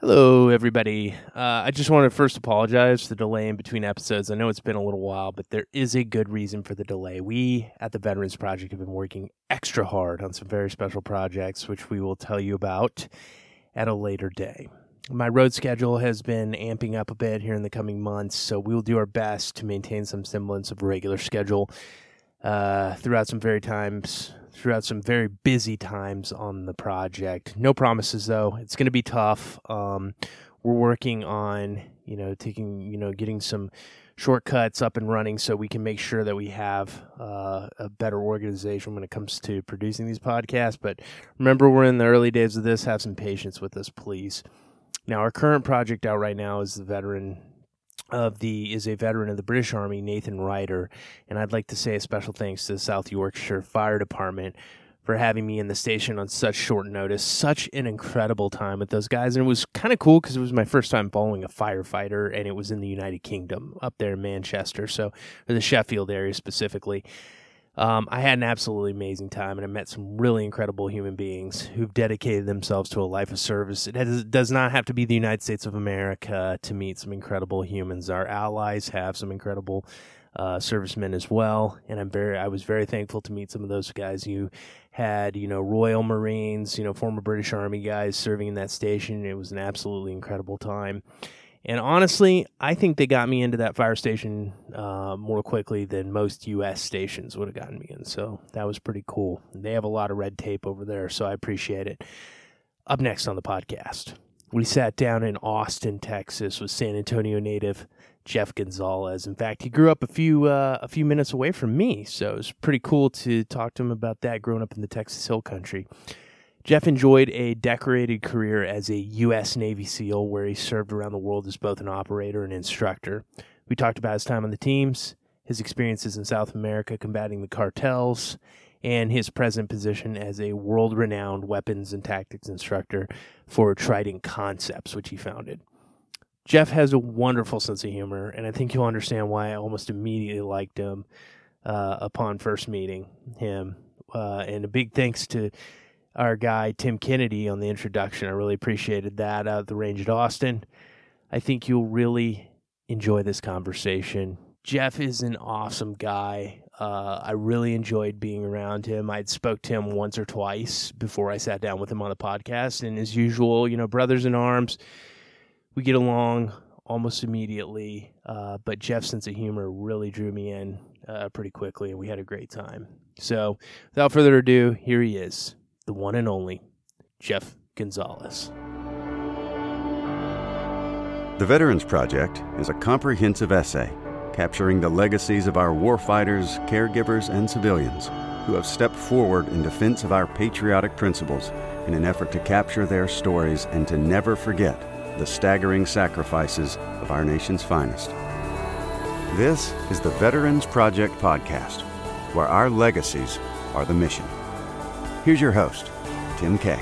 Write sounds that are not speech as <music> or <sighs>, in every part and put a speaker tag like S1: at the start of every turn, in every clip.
S1: Hello, everybody. Uh, I just want to first apologize for the delay in between episodes. I know it's been a little while, but there is a good reason for the delay. We at the Veterans Project have been working extra hard on some very special projects, which we will tell you about at a later day. My road schedule has been amping up a bit here in the coming months, so we will do our best to maintain some semblance of regular schedule uh, throughout some very times throughout some very busy times on the project. No promises though. It's going to be tough. Um, we're working on, you know, taking, you know, getting some shortcuts up and running so we can make sure that we have uh, a better organization when it comes to producing these podcasts. But remember, we're in the early days of this. Have some patience with us, please. Now, our current project out right now is the veteran of the is a veteran of the British Army, Nathan Ryder, and I'd like to say a special thanks to the South Yorkshire Fire Department for having me in the station on such short notice. Such an incredible time with those guys, and it was kind of cool because it was my first time following a firefighter, and it was in the United Kingdom up there in Manchester, so or the Sheffield area specifically. Um, I had an absolutely amazing time, and I met some really incredible human beings who've dedicated themselves to a life of service. It has, does not have to be the United States of America to meet some incredible humans. Our allies have some incredible uh, servicemen as well, and I'm very, I was very thankful to meet some of those guys. You had, you know, Royal Marines, you know, former British Army guys serving in that station. It was an absolutely incredible time. And honestly, I think they got me into that fire station uh, more quickly than most U.S. stations would have gotten me in. So that was pretty cool. They have a lot of red tape over there, so I appreciate it. Up next on the podcast, we sat down in Austin, Texas, with San Antonio native Jeff Gonzales. In fact, he grew up a few uh, a few minutes away from me, so it was pretty cool to talk to him about that. Growing up in the Texas Hill Country. Jeff enjoyed a decorated career as a U.S. Navy SEAL, where he served around the world as both an operator and instructor. We talked about his time on the teams, his experiences in South America combating the cartels, and his present position as a world renowned weapons and tactics instructor for Trident Concepts, which he founded. Jeff has a wonderful sense of humor, and I think you'll understand why I almost immediately liked him uh, upon first meeting him. Uh, and a big thanks to our guy Tim Kennedy on the introduction. I really appreciated that out at the range at Austin. I think you'll really enjoy this conversation. Jeff is an awesome guy. Uh, I really enjoyed being around him. I'd spoke to him once or twice before I sat down with him on the podcast, and as usual, you know, brothers in arms, we get along almost immediately. Uh, but Jeff's sense of humor really drew me in uh, pretty quickly, and we had a great time. So, without further ado, here he is the one and only Jeff Gonzales.
S2: The Veterans Project is a comprehensive essay capturing the legacies of our warfighters, caregivers, and civilians who have stepped forward in defense of our patriotic principles in an effort to capture their stories and to never forget the staggering sacrifices of our nation's finest. This is the Veterans Project Podcast, where our legacies are the mission. Here's your host, Tim Kay.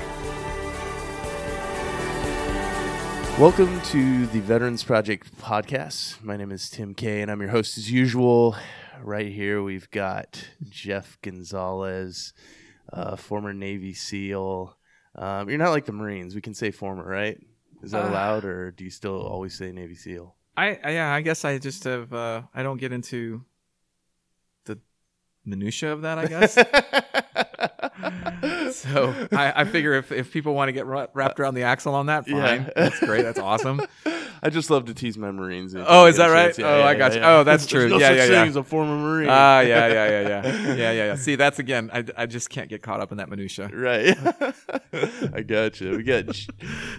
S1: Welcome to the Veterans Project podcast. My name is Tim Kay, and I'm your host as usual. Right here, we've got Jeff Gonzales, uh, former Navy SEAL. Um, you're not like the Marines. We can say former, right? Is that
S3: Uh,
S1: allowed, or do you still always say Navy SEAL?
S3: I, I yeah, I guess I just have uh, I don't get into the minutia of that. I guess. <laughs> <laughs> so I, I figure if, if people want to get wrapped around the axle on that, fine.
S1: Yeah.
S3: That's great. That's awesome. <laughs>
S1: I just love to tease my Marines.
S3: Oh, is that right?
S1: Yeah,
S3: Oh,
S1: yeah,
S3: I got you. Oh, that's <laughs> true.
S1: No
S3: Yeah, yeah, yeah.
S1: as a former Marine.
S3: Ah, yeah, yeah, yeah, yeah, <laughs> yeah, yeah, yeah. See, that's again. I, I just can't get caught up in that minutia.
S1: Right. <laughs> I got you. We got J-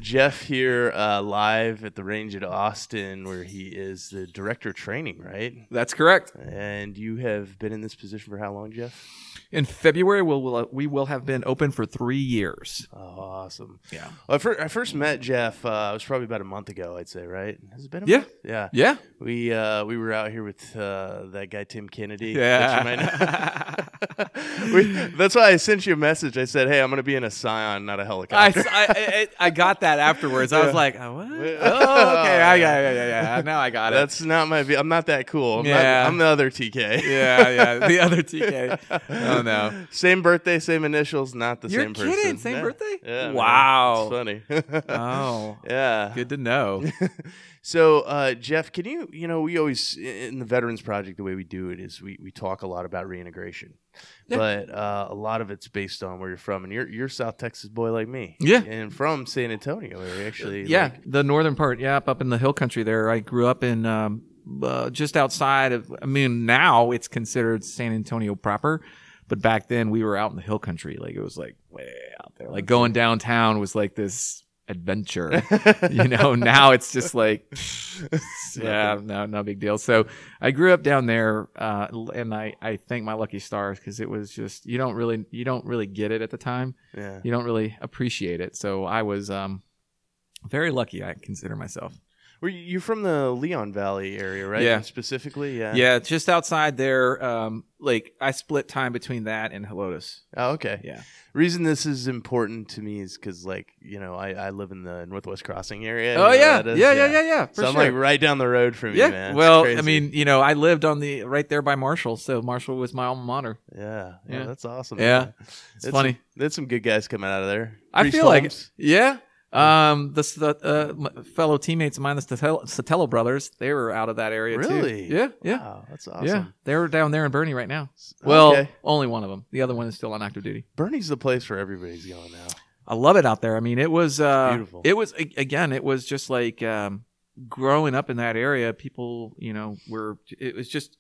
S1: Jeff here uh, live at the range at Austin, where he is the director of training, right?
S3: That's correct.
S1: And you have been in this position for how long, Jeff?
S3: In February, we'll, we'll we will have been open for three years.
S1: Oh, awesome.
S3: Yeah.
S1: Well, I, fir- I first met Jeff. Uh, it was probably about a month ago, I'd say. Right? Has it been? A
S3: Yeah.
S1: month? Yeah.
S3: Yeah.
S1: We uh, we were out here with uh, that guy Tim Kennedy.
S3: Yeah.
S1: which you might <laughs> know. <laughs> we, that's why I sent you a message. I said, "Hey, I'm going to be in a Scion, not a helicopter."
S3: I, I, I got that afterwards. I was like, oh, what? <laughs> Oh, okay. I got yeah, yeah, yeah. Now I got it.
S1: That's not my. I'm not that cool. I'm, not-
S3: Yeah.
S1: I'm the other TK.
S3: yeah, yeah. The other TK. Oh no.
S1: Same birthday, same initials, not the
S3: You're
S1: same person.
S3: Same
S1: Yeah.
S3: birthday?
S1: Yeah. man.
S3: Wow.
S1: It's funny.
S3: Oh.
S1: yeah.
S4: Yeah.
S3: Good to know.
S4: So, uh, Jeff, can you, you know, we always, in the Veterans Project, the way we do it is we, we talk a lot about reintegration,
S3: Yeah.
S4: but uh, a lot of it's based on where you're from. And you're, you're a South Texas boy like me.
S3: Yeah.
S4: And from San Antonio area, actually.
S3: yeah,
S4: like-
S3: the northern part. Yeah, up in the hill country there. I grew up in um, uh, just outside of. I mean, now it's considered San Antonio proper, but back then we were out in the hill country. Like it was like way out there. Like going downtown was like this adventure. <laughs> you know, now it's just like, <laughs> yeah, no, no big deal. So I grew up down there, uh, and I, I thank my lucky stars because it was just you don't really you don't really get it at the time.
S4: yeah.
S3: You don't really appreciate it. So I was um, very lucky. I consider myself.
S4: Were you, you're from the Leon Valley area, right?
S3: Yeah.
S4: Specifically? Yeah.
S3: Yeah, just outside there. Um, like I split time between that and Helotes.
S4: Oh, okay.
S3: Yeah.
S4: Reason this is important to me is because, like, you know, I, I live in the Northwest Crossing area.
S3: Oh
S4: You
S3: yeah.
S4: is?
S3: yeah, yeah, yeah, yeah,
S4: So I'm
S3: sure.
S4: like right down the road from you,
S3: yeah.
S4: man. It's
S3: well, I mean, you know, I lived on the right there by Marshall, so Marshall was my alma mater.
S4: yeah, yeah,
S3: Yeah.
S4: that's awesome.
S3: Yeah.
S4: man.
S3: It's funny.
S4: Some, there's some good guys coming out of there.
S3: I
S4: Priest
S3: feel like yeah. Um, the, the uh, fellow teammates of mine, the Sotelo, brothers, they were out of that area too.
S4: Really?
S3: Yeah, yeah,
S4: Wow, that's awesome.
S3: yeah. They were down there in Boerne right now. Well,
S4: okay.
S3: only one of them. The other one is still on active duty.
S4: Boerne's the place where everybody's going now.
S3: I love it out there. I mean, it was uh,
S4: beautiful.
S3: It was again, it was just like um, growing up in that area. People, you know, were it was just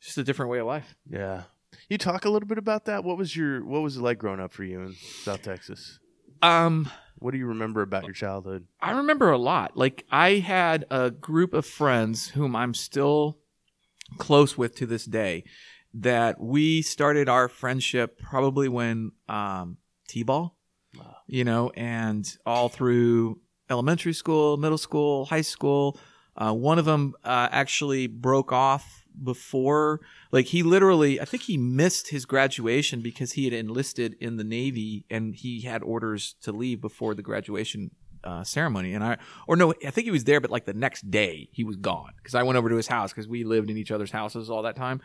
S3: just a different way of life.
S4: Yeah. You talk a little bit about that. What was your What was it like growing up for you in South Texas?
S3: Um,
S4: What do you remember about your childhood?
S3: I remember a lot. Like I had a group of friends whom I'm still close with to this day. That we started our friendship probably when um, t-ball,
S4: Wow.
S3: you know, and all through elementary school, middle school, high school. Uh, one of them uh, actually broke off before, like he literally, I think he missed his graduation because he had enlisted in the Navy and he had orders to leave before the graduation uh, ceremony. And I, or no, I think he was there, but like the next day he was gone because I went over to his house because we lived in each other's houses all that time.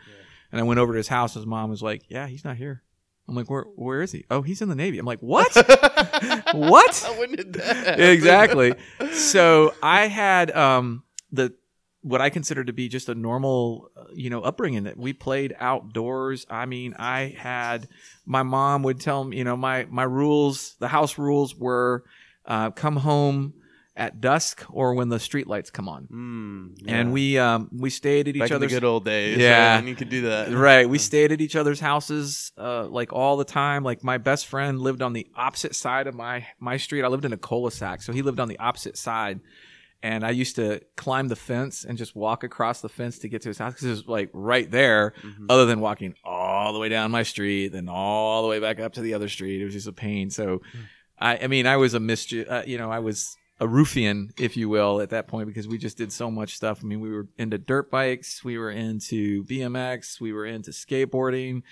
S3: And I went over to his house. His mom was like, "Yeah, he's not here." I'm like, "Where? Where is he? Oh, he's in the Navy." I'm like, "What? <laughs> what?"
S4: when did that happen?
S3: exactly. So I had um, the what I consider to be just a normal, uh, you know, upbringing. That we played outdoors. I mean, I had my mom would tell me, you know, my my rules, the house rules were uh, come home at dusk or when the street lights come on.
S4: Mm,
S3: And we um, we stayed at each
S4: back in the
S3: other's
S4: good old days.
S3: Yeah.
S4: and you could do that.
S3: Right. We stayed at each other's houses uh, like all the time. Like my best friend lived on the opposite side of my my street. I lived in a cul-de-sac, so he lived on the opposite side. And I used to climb the fence and just walk across the fence to get to his house because it was like right there.
S4: Mhm.
S3: Other than walking all the way down my street, then all the way back up to the other street, it was just a pain. So, I, I mean, I was a mischief. Uh, you know, I was a ruffian, if you will, at that point because we just did so much stuff. I mean, we were into dirt bikes, we were into BMX, we were into skateboarding.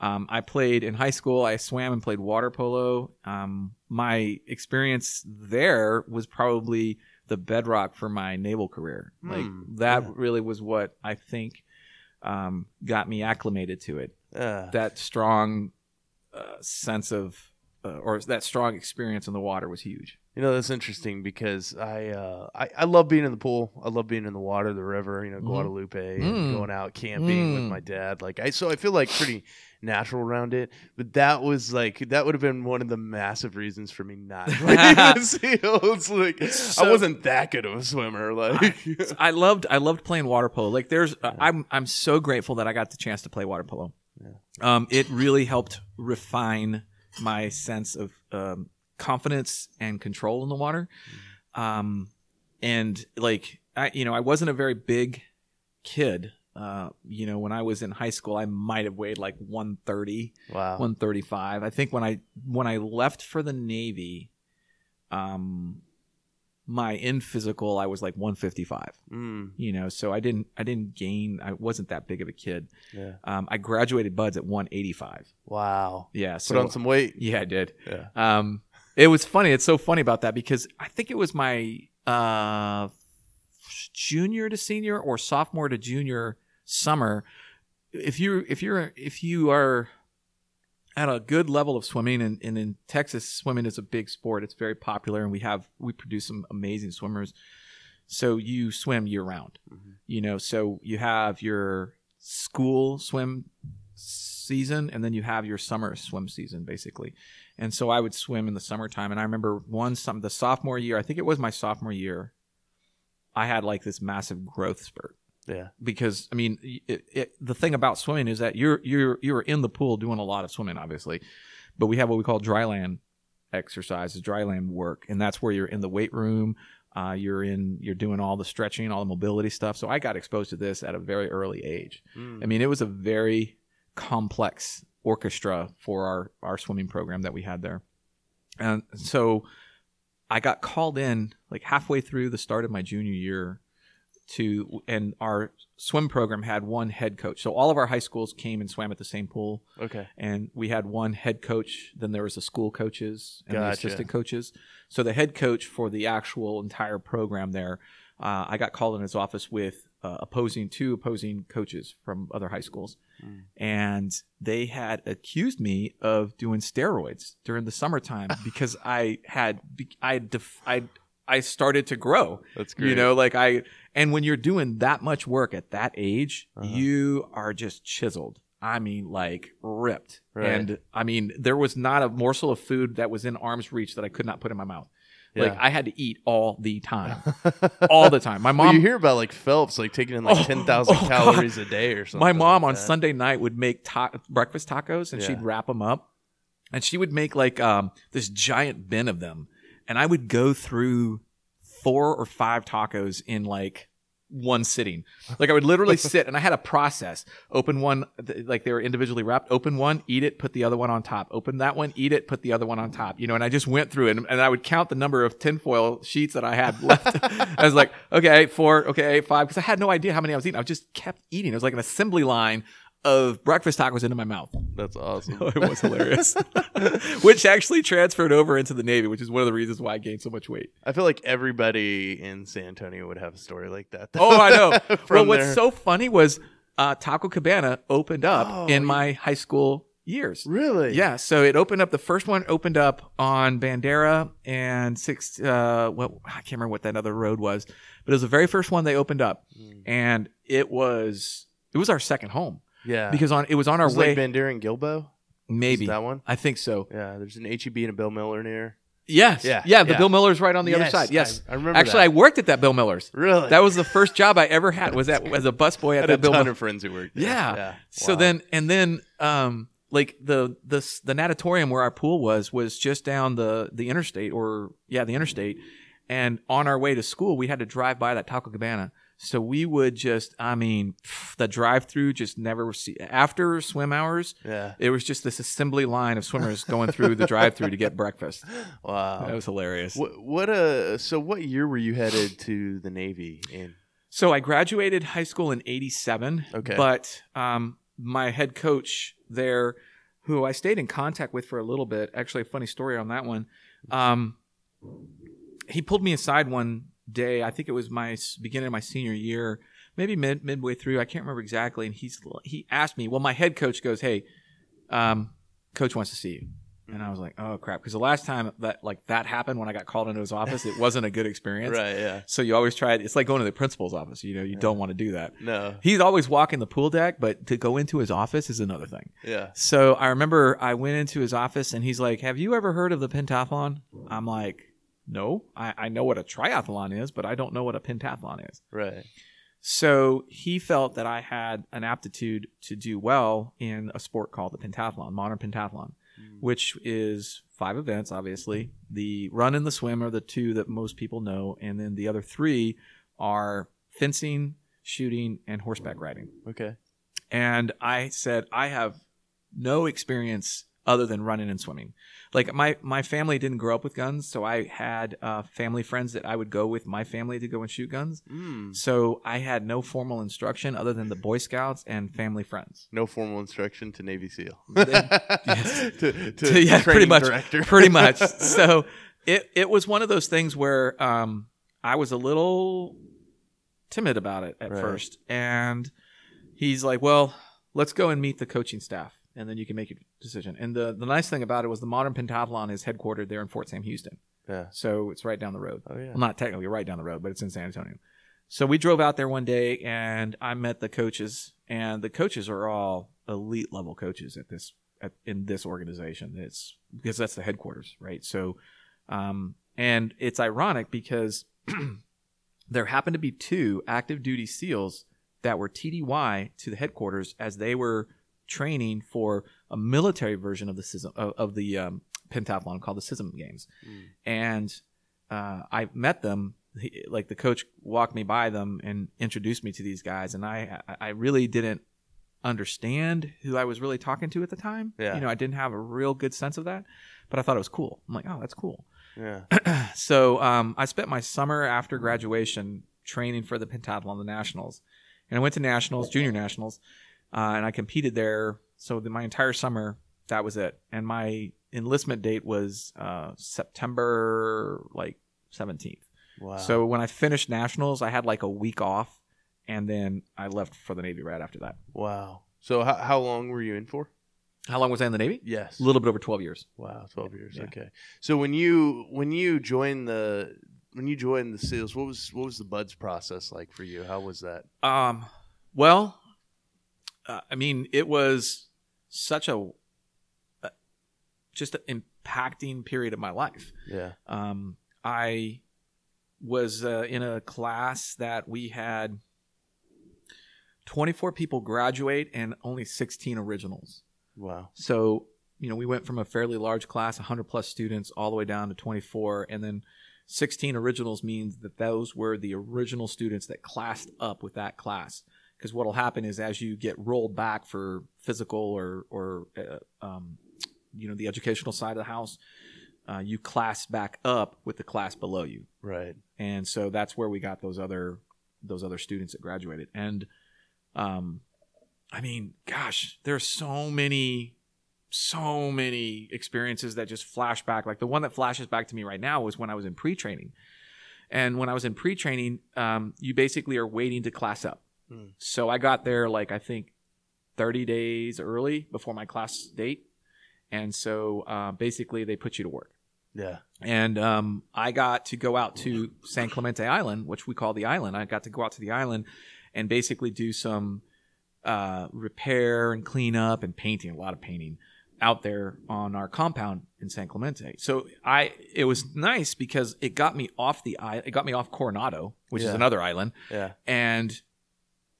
S3: Um, I played in high school. I swam and played water polo. Um, my experience there was probably the bedrock for my naval career. Like
S4: Hmm,
S3: that
S4: yeah.
S3: really was what I think um, got me acclimated to it.
S4: Yeah.
S3: That strong uh, sense of, uh, or that strong experience in the water was huge.
S4: You know that's interesting because I, uh, I I love being in the pool. I love being in the water, the river. You know,
S3: Mhm.
S4: Guadalupe, and
S3: Mm.
S4: going out camping with
S3: Mm.
S4: my dad. Like I, so I feel like pretty natural around it. But that was like that would have been one of the massive reasons for me not <laughs> playing seals. Like I wasn't that good of a swimmer. Like
S3: I loved I loved playing water polo. Like there's uh, I'm I'm so grateful that I got the chance to play water polo. Um, it really helped refine my sense of um, confidence and control in the water. Um, and like I you know I wasn't a very big kid. Uh, you know, when I was in high school, I might have weighed like 130,
S4: wow.
S3: 135. I think when I when I left for the Navy, um, my in physical I was like 155
S4: Mm,
S3: you know so i didn't i didn't gain i wasn't that big of a kid
S4: yeah.
S3: um, i graduated BUD/S at 185
S4: Wow.
S3: yeah
S4: Put on some weight.
S3: yeah i did
S4: Yeah.
S3: um, it was funny it's so funny about that because i think it was my uh, junior to senior or sophomore to junior summer if you if you're if you are at a good level of swimming and, and in Texas swimming is a big sport. It's very popular and we have we produce some amazing swimmers. So you swim year round. You know, so you have your school swim season and then you have your summer swim season basically. And so I would swim in the summertime and I remember one some the sophomore year, I think it was my sophomore year, I had like this massive growth spurt
S1: Yeah.
S3: because I mean, it, it, the thing about swimming is that you're you're you're in the pool doing a lot of swimming, obviously, but we have what we call dry land exercises, dry land work, and that's where you're in the weight room. Uh, you're in you're doing all the stretching, all the mobility stuff. So I got exposed to this at a very early age.
S1: Mm.
S3: I mean, it was a very complex orchestra for our our swimming program that we had there, and so I got called in like halfway through the start of my junior year to and our swim program had one head coach. So all of our high schools came and swam at the same pool
S1: Okay.
S3: and we had one head coach, then there was the school coaches and the assistant coaches. So the head coach for the actual entire program there, uh, I got called in his office with uh, opposing two opposing coaches from other high schools,
S1: Mm.
S3: and they had accused me of doing steroids during the summertime <laughs> because I had I def- I I started to grow.
S1: That's great.
S3: You know, like I and when you're doing that much work at that age,
S1: Uh-huh.
S3: you are just chiseled. I mean, like ripped.
S1: Right.
S3: And I mean, there was not a morsel of food that was in arm's reach that I could not put in my mouth. Like
S1: Yeah.
S3: I had to eat all the time, <laughs> all the time. My
S1: Well,
S3: mom,
S1: you hear about like Phelps like taking in like
S3: Oh,
S1: ten thousand <laughs>
S3: oh, God.
S1: calories a day or something.
S3: my mom
S1: like
S3: on
S1: that.
S3: Sunday night would make ta- breakfast tacos and
S1: Yeah.
S3: she'd wrap them up, and she would make like um, this giant bin of them, and I would go through four or five tacos in like one sitting. Like I would literally <laughs> sit and I had a process. Open one, like they were individually wrapped. Open one, eat it, put the other one on top. Open that one, eat it, put the other one on top. You know, and I just went through it and, and I would count the number of tinfoil sheets that I had <laughs> left. I was like, okay, four, okay, five, because I had no idea how many I was eating. I just kept eating. It was like an assembly line of breakfast tacos into my mouth.
S1: That's awesome. <laughs>
S3: it was hilarious. <laughs> which actually transferred over into the Navy, which is one of the reasons why I gained so much weight.
S1: I feel like everybody in San Antonio would have a story like that. though.
S3: Oh, I know. <laughs> well,
S1: From
S3: what's
S1: there.
S3: so funny was uh, Taco Cabana opened up
S1: Oh,
S3: in my high school years.
S1: really?
S3: Yeah, so it opened up. The first one opened up on Bandera and six. Uh, well, I can't remember what that other road was, but it was the very first one they opened up,
S1: Mm.
S3: and it was it was our second home
S1: Yeah.
S3: because on it was on our
S1: was
S3: way.
S1: Bandera and Gilbo.
S3: maybe
S1: Is that one.
S3: I think so.
S1: Yeah. There's an HEB and a Bill Miller near.
S3: Yes.
S1: Yeah,
S3: Yeah. The
S1: yeah.
S3: Bill Miller's right on the other side. Yes.
S1: I- I remember
S3: Actually,
S1: that.
S3: I worked at that Bill Miller's.
S1: Really?
S3: That was the first job I ever had. Was that as a busboy at
S1: had a
S3: that Bill
S1: ton
S3: Miller.
S1: of friends who worked. There.
S3: Yeah. So
S1: Wow.
S3: then, and then, um, like the the the natatorium where our pool was was just down the the interstate, or yeah, the interstate. And on our way to school, we had to drive by that Taco Cabana. So we would just, I mean, the drive through just never see after swim hours.
S1: Yeah.
S3: It was just this assembly line of swimmers going through the drive through to get <laughs> breakfast.
S1: Wow.
S3: That was hilarious.
S1: What, what uh so what year were you headed to the Navy in?
S3: So I graduated high school in '87.
S1: Okay.
S3: But um, my head coach there, who I stayed in contact with for a little bit, actually a funny story on that one. Um, he pulled me aside one day. I think it was my beginning of my senior year, maybe mid midway through. I can't remember exactly. And he's he asked me. Well, my head coach goes, "Hey, um, coach wants to see you." And I was like, "Oh crap!" Because the last time that like that happened when I got called into his office, it wasn't a good experience. <laughs>
S1: Right, yeah.
S3: So you always try it. It's like going to the principal's office. You know, you don't want to do that.
S1: No.
S3: He's always walking the pool deck, but to go into his office is another thing.
S1: Yeah.
S3: So I remember I went into his office and he's like, Have you ever heard of the pentathlon? I'm like, No, I, I know what a triathlon is, but I don't know what a pentathlon is.
S1: Right.
S3: So he felt that I had an aptitude to do well in a sport called the pentathlon, modern pentathlon, hmm. which is five events, obviously. The run and the swim are the two that most people know, and then the other three are fencing, shooting, and horseback riding.
S1: Okay.
S3: And I said, I have no experience other than running and swimming. Like my my family didn't grow up with guns, so I had uh, family friends that I would go with my family to go and shoot guns.
S1: Mm.
S3: So I had no formal instruction other than the Boy Scouts and family friends.
S1: No formal instruction to Navy SEAL. <laughs>
S3: Yes. <laughs>
S1: to, to
S3: yeah, pretty much.
S1: Director.
S3: pretty much. <laughs> So it it was one of those things where um, I was a little timid about it at
S1: Right.
S3: first, and he's like, "Well, let's go and meet the coaching staff." And then you can make your decision. And the the nice thing about it was the modern pentathlon is headquartered there in Fort Sam Houston,
S1: Yeah.
S3: so it's right down the road.
S1: Oh yeah.
S3: Well, not technically right down the road, but it's in San Antonio. So we drove out there one day, and I met the coaches, and the coaches are all elite level coaches at this at, in this organization. It's because that's the headquarters, right? So, um, and it's ironic because <clears throat> there happened to be two active duty SEALs that were TDY to the headquarters as they were training for a military version of the CISM, of, of the um, pentathlon called the CISM Games,
S1: Mm.
S3: and uh, I met them. He, like the coach walked me by them and introduced me to these guys, and I I- I really didn't understand who I was really talking to at the time.
S1: Yeah.
S3: You know, I didn't have a real good sense of that, but I thought it was cool. I'm like, oh, that's cool.
S1: Yeah. <clears throat>
S3: so um, I spent my summer after graduation training for the pentathlon, the nationals, and I went to nationals, junior nationals, uh, and I competed there. So the, my entire summer, that was it. And my enlistment date was uh, September like 17th.
S1: Wow.
S3: So when I finished nationals, I had like a week off, and then I left for the Navy right after that.
S1: wow. So how how long were you in for?
S3: How long was I in the Navy?
S1: Yes.
S3: A little bit over 12 years.
S1: Wow, twelve years.
S3: Yeah.
S1: Okay. So when you when you joined the when you joined the SEALs, what was what was the BUD/S process like for you? How was that?
S3: Um, well, uh, I mean, it was such a uh, just an impacting period of my life.
S1: Yeah.
S3: Um, I was uh, in a class that we had 24 people graduate and only 16 originals.
S1: Wow.
S3: So, you know, we went from a fairly large class, 100 plus students, all the way down to 24. And then 16 originals means that those were the original students that classed up with that class. Because what will happen is as you get rolled back for physical or, or uh, um, you know, the educational side of the house, uh, you class back up with the class below you.
S1: Right.
S3: and so that's where we got those other those other students that graduated. And um i mean gosh there's so many so many experiences that just flash back. Like the one that flashes back to me right now was when i was in pre-training. And when i was in pre-training um, you basically are waiting to class up
S1: Hmm.
S3: so i got there like i think 30 days early before my class date and so uh, basically they put you to work
S1: Yeah.
S3: and um, I got to go out to San Clemente Island, which we call the island. I got to go out to the island and basically do some uh, repair and clean up and painting, a lot of painting out there on our compound in San Clemente. So I, it was nice because it got me off the island. It got me off Coronado, which is another island,
S1: Yeah.
S3: and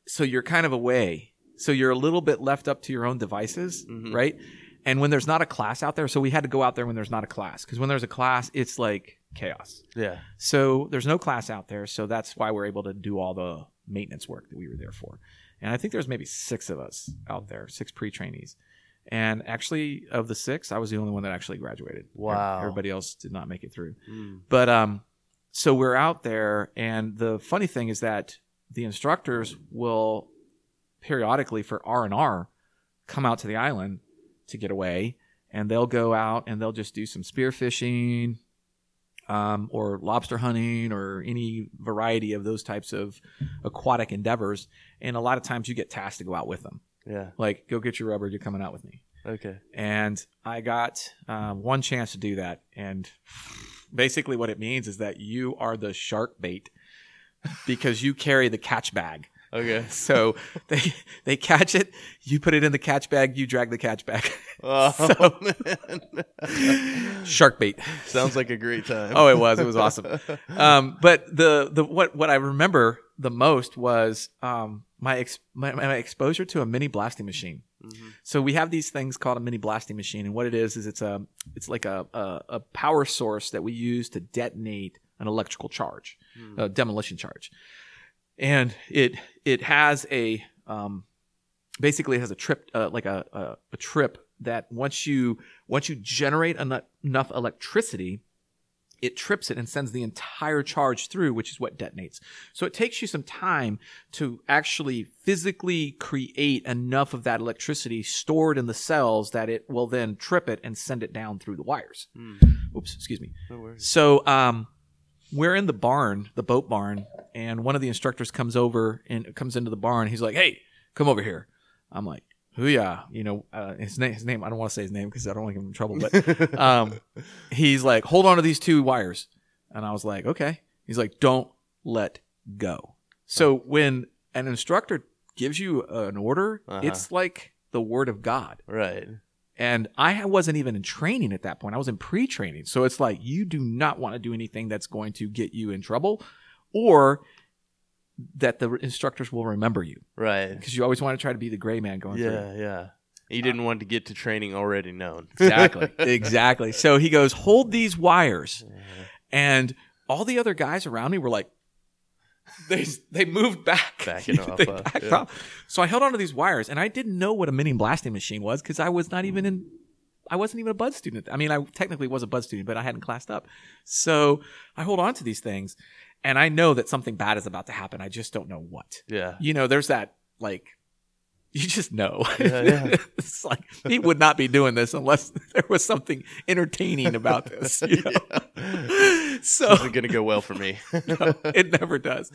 S3: so you're kind of away. So you're a little bit left up to your own devices,
S1: Mhm.
S3: right? And when there's not a class out there, so we had to go out there when there's not a class because when there's a class, it's like chaos.
S1: Yeah.
S3: So there's no class out there, so that's why we're able to do all the maintenance work that we were there for. And I think there's maybe six of us out there, six pre-trainees. And actually, of the six, I was the only one that actually graduated.
S1: Wow.
S3: Everybody else did not make it through.
S1: Mm.
S3: But um, so we're out there, and the funny thing is that the instructors will periodically for R and R come out to the island to get away, and they'll go out and they'll just do some spearfishing, um, or lobster hunting, or any variety of those types of aquatic endeavors. And a lot of times, you get tasked to go out with them.
S1: Yeah.
S3: Like, go get your rubber. You're coming out with me
S1: Okay.
S3: and I got um, one chance to do that. And basically, what it means is that you are the shark bait because you carry the catch bag.
S1: Okay. <laughs>
S3: So they they catch it, you put it in the catch bag, you drag the catch bag. <laughs>
S1: Oh <laughs>
S3: So-
S1: man.
S3: shark bait.
S1: Sounds like a great time.
S3: Oh, it was. It was awesome. Um, but the the what what I remember the most was um, my, ex- my my exposure to a mini blasting machine.
S1: Mhm.
S3: So we have these things called a mini blasting machine, and what it is is it's a it's like a a, a power source that we use to detonate an electrical charge, A demolition charge, and it it has a um, basically it has a trip uh, like a, a a trip that once you once you generate enough, enough electricity it trips it and sends the entire charge through, which is what detonates. So it takes you some time to actually physically create enough of that electricity stored in the cells that it will then trip it and send it down through the wires.
S1: Hmm.
S3: Oops, excuse me.
S1: No.
S3: So um, we're in the barn, the boat barn, and one of the instructors comes over and comes into the barn. He's like, "Hey, come over here." I'm like, Hooyah, you know, uh, his name, his name, I don't want to say his name because I don't want to get him in trouble, but <laughs> um, he's like, hold on to these two wires. And I was like, okay. He's like, don't let go. So when an instructor gives you an order,
S1: Uh-huh.
S3: it's like the word of God.
S1: Right.
S3: And I wasn't even in training at that point. I was in pre training. So it's like, you do not want to do anything that's going to get you in trouble or that the instructors will remember you
S1: Right.
S3: because you always want to try to be the gray man going through.
S1: Yeah, yeah. You didn't want to get to training already known. <laughs>
S3: Exactly. <laughs> exactly. So he goes, hold these wires. And all the other guys around me were like, they they moved back,
S1: Backing <laughs> off,
S3: They
S1: uh,
S3: backed
S1: yeah.
S3: off. So I held onto these wires, and I didn't know what a mini blasting machine was because I was not even in. I wasn't even a Bud student. I mean, I technically was a Bud student, but I hadn't classed up. So I hold on to these things, and I know that something bad is about to happen. I just don't know what.
S1: Yeah.
S3: You know, there's that like. You just know.
S1: Yeah, yeah. <laughs>
S3: it's like he would not be doing this unless <laughs> there was something entertaining about this. you know? So
S1: This isn't gonna go well for me. <laughs>
S3: no, it never does.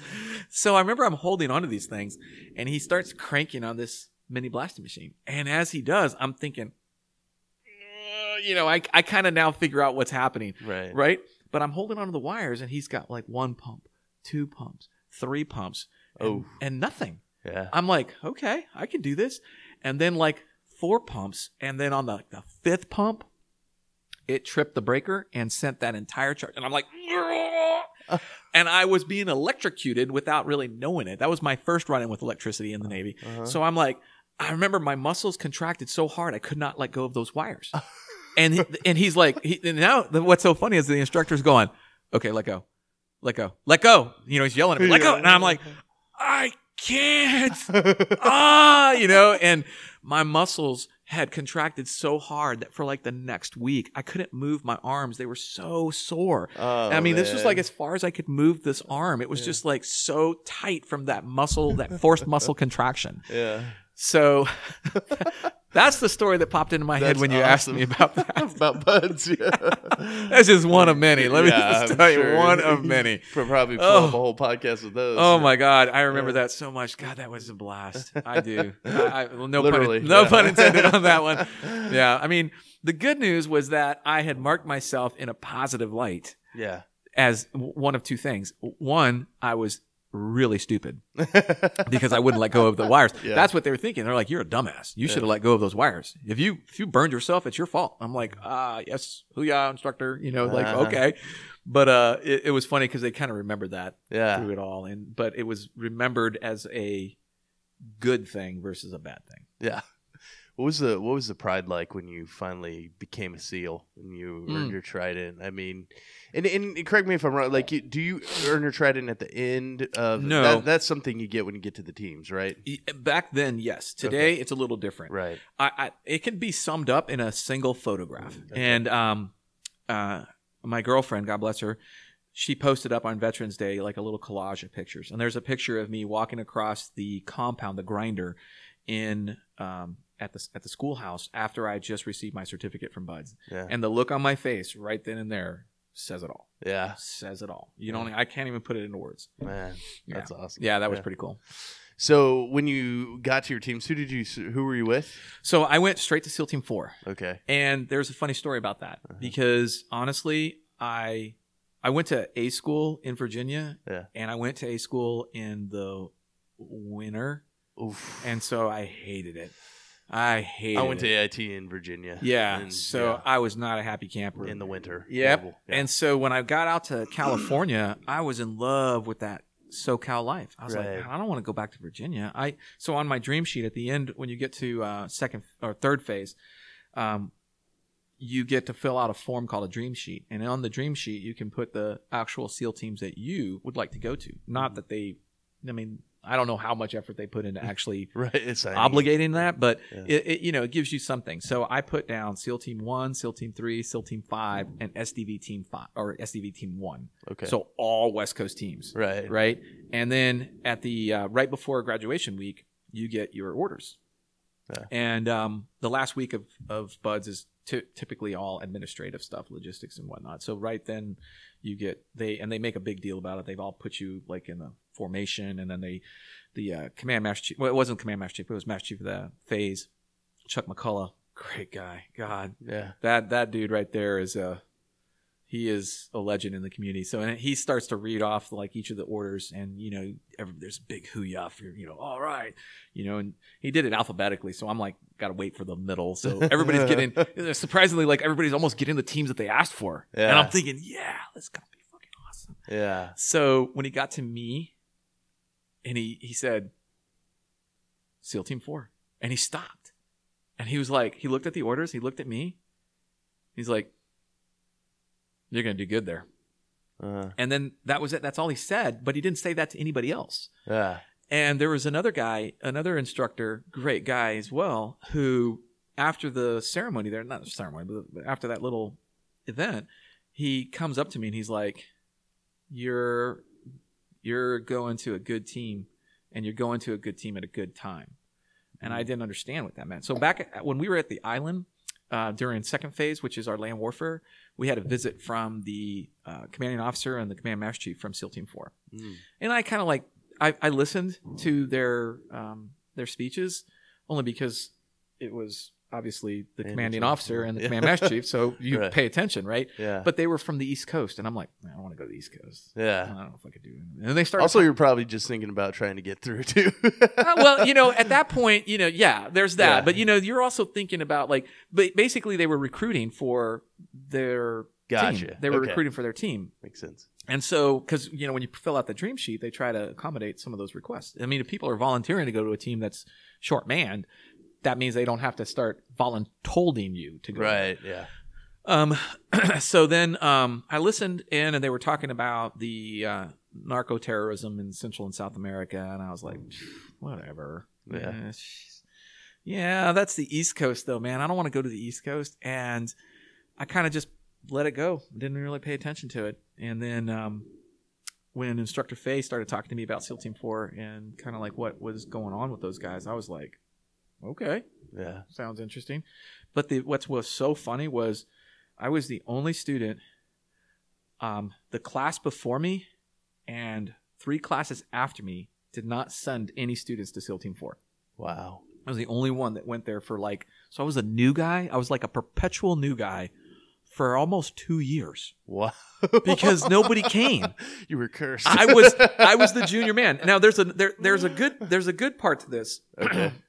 S3: So I remember I'm holding onto these things, and he starts cranking on this mini blasting machine. And as he does, I'm thinking, "Uh," you know, I I kind of now figure out what's happening,
S1: right.
S3: right? But I'm holding onto the wires, and he's got like one pump, two pumps, three pumps, and,
S1: Oh.
S3: and nothing.
S1: Yeah.
S3: I'm like, okay, I can do this. And then like four pumps, and then on the, the fifth pump, it tripped the breaker and sent that entire charge. And I'm like, and I was being electrocuted without really knowing it. That was my first run in with electricity in the Navy.
S1: Uh-huh.
S3: So I'm like, I remember my muscles contracted so hard I could not let go of those wires. <laughs> and and he's like, he, and now what's so funny is the instructor's going, okay, let go, let go, let go. You know, he's yelling at me, let go, and I'm like, I can't <laughs> ah, you know, and my muscles had contracted so hard that for like the next week, I couldn't move my arms. They were so sore.
S1: Oh,
S3: I mean, this was like as far as I could move this arm. It was just like so tight from that muscle, that forced muscle contraction.
S1: yeah.
S3: So <laughs> that's the story that popped into my head when you asked me about <laughs> that.
S1: About BUD/S. Yeah.
S3: That's just one of many. Let me
S1: Yeah,
S3: just
S1: I'm
S3: tell
S1: sure.
S3: you, one of <laughs> many.
S1: Pro- Probably pull
S3: Oh.
S1: up a whole podcast with those.
S3: Oh my god, I remember that so much. God, that was a blast. I do. I, I, well, no
S1: Literally,
S3: pun, no
S1: yeah.
S3: pun intended on that one. Yeah, I mean, the good news was that I had marked myself in a positive light
S1: Yeah.
S3: as one of two things. One, I was really stupid <laughs> because I wouldn't let go of the wires.
S1: Yeah.
S3: That's what they were thinking. They're like, "You're a dumbass. You should have let go of those wires. If you if you burned yourself, it's your fault." I'm like, "Ah, yes, hooyah, instructor." You know, like
S1: Uh-huh.
S3: okay. But uh, it, it was funny because they kind of remembered that
S1: Yeah.
S3: through it all, and but it was remembered as a good thing versus a bad thing.
S1: Yeah. What was the what was the pride like when you finally became a SEAL and you earned
S3: Mm.
S1: your trident? I mean, and, and correct me if I'm wrong. Like, you, do you earn your trident at the end of?
S3: No.
S1: that, that's something you get when you get to the teams, right?
S3: Back then, yes. Today, it's a little different.
S1: Right.
S3: I, I it can be summed up in a single photograph. And um, uh, my girlfriend, God bless her, she posted up on Veterans Day like a little collage of pictures. And there's a picture of me walking across the compound, the grinder, in um, at the at the schoolhouse after I just received my certificate from BUD/S.
S1: Yeah.
S3: And the look on my face right then and there says it all.
S1: yeah.
S3: Says it all. You don't. I can't even put it into words.
S1: Man,
S3: Yeah.
S1: that's awesome.
S3: Yeah, that was
S1: Yeah.
S3: pretty cool.
S1: So when you got to your teams, who did you? Who were you with?
S3: So I went straight to SEAL Team Four.
S1: Okay.
S3: And there's a funny story about that
S1: Uh-huh.
S3: because honestly, I I went to A school in Virginia
S1: Yeah.
S3: and I went to A school in the winter
S1: Oof.
S3: and so I hated it. I hate.
S1: I went to. AIT in Virginia.
S3: Yeah,
S1: and,
S3: so
S1: yeah,
S3: I was not a happy camper.
S1: in the winter.
S3: Yep.
S1: Yeah.
S3: And so when I got out to California, I was in love with that SoCal life. I was
S1: Right.
S3: like, I don't want to go back to Virginia. I so on my dream sheet at the end, when you get to uh, second or third phase, um, you get to fill out a form called a dream sheet, and on the dream sheet, you can put the actual SEAL teams that you would like to go to.
S1: Mm-hmm.
S3: Not that they, I mean, I don't know how much effort they put into <laughs> actually
S1: right.
S3: Obligating that, but
S1: Yeah.
S3: it, it you know it gives you something. So I put down SEAL Team One, SEAL Team Three, SEAL Team Five, and SDV Team Five or SDV Team One.
S1: Okay.
S3: So all West Coast teams,
S1: right.
S3: right? And then at the uh, right before graduation week, you get your orders.
S1: Yeah.
S3: And um, the last week of of BUD/S is ty- typically all administrative stuff, logistics and whatnot. So right then you get they and they make a big deal about it. They've all put you like in the formation, and then they the uh, command master chief. Well, it wasn't command master chief; it was master chief of the phase. Chuck McCullough, great guy. God,
S1: Yeah.
S3: that that dude right there is a he is a legend in the community. So and he starts to read off like each of the orders, and you know, every, there's a big hooyah for you know, all right, you know, and he did it alphabetically. So I'm like, gotta wait for the middle. So <laughs> everybody's getting surprisingly like everybody's almost getting the teams that they asked for, and I'm thinking, yeah, that's gonna be fucking awesome.
S1: Yeah.
S3: So when he got to me, and he he said, "SEAL Team 4. and he stopped, and he was like, he looked at the orders, he looked at me, he's like, "You're gonna do good there,"
S1: Uh,
S3: and then that was it. That's all he said, but he didn't say that to anybody else.
S1: yeah.
S3: And there was another guy, another instructor, great guy as well, who after the ceremony there, not the ceremony, but after that little event, he comes up to me and he's like, "You're you're going to a good team, and you're going to a good team at a good time." And I didn't understand what that meant. So back at, when we were at the island uh, during second phase, which is our land warfare, we had a visit from the uh, commanding officer and the command master chief from SEAL Team Four
S1: Mm.
S3: and I kind of like I, I listened to their um, their speeches only because it was obviously the
S1: And
S3: commanding officer and the command master chief, so <laughs> you
S1: Right.
S3: pay attention, right?
S1: Yeah.
S3: But they were from the East Coast, and I'm like, "Man, I don't want to go to the East Coast.
S1: Yeah.
S3: I don't know if I could do it. And they started.
S1: Also, you're probably just thinking about trying to get through too.
S3: Uh, well, you know, at that point, you know, yeah, there's that.
S1: Yeah.
S3: But you know, you're also thinking about like, but basically, they were recruiting for their
S1: Gotcha.
S3: team. They were
S1: Okay.
S3: recruiting for their team.
S1: Makes sense.
S3: And so, because you know, when you fill out the dream sheet, they try to accommodate some of those requests. I mean, if people are volunteering to go to a team that's short manned, that means they don't have to start voluntolding you to go.
S1: Right. Yeah.
S3: Um. <clears throat> so then, um, I listened in, and they were talking about the uh, narco terrorism in Central and South America, and I was like, whatever.
S1: Yeah.
S3: Eh, Yeah, that's the East Coast, though, man. I don't want to go to the East Coast, and I kind of just let it go. Didn't really pay attention to it, and then um, when Instructor Faye started talking to me about SEAL Team Four and kind of like what was going on with those guys, I was like, okay,
S1: Yeah.
S3: sounds interesting. But the what was so funny was I was the only student, um, the class before me, and three classes after me did not send any students to SEAL Team Four.
S1: Wow.
S3: I was the only one that went there for like, so I was a new guy. I was like a perpetual new guy for almost two years
S1: Wow.
S3: because nobody <laughs> came.
S1: you were cursed.
S3: I was I was <laughs> the junior man. Now there's a there, there's a good there's a good part to this.
S1: Okay. <clears throat>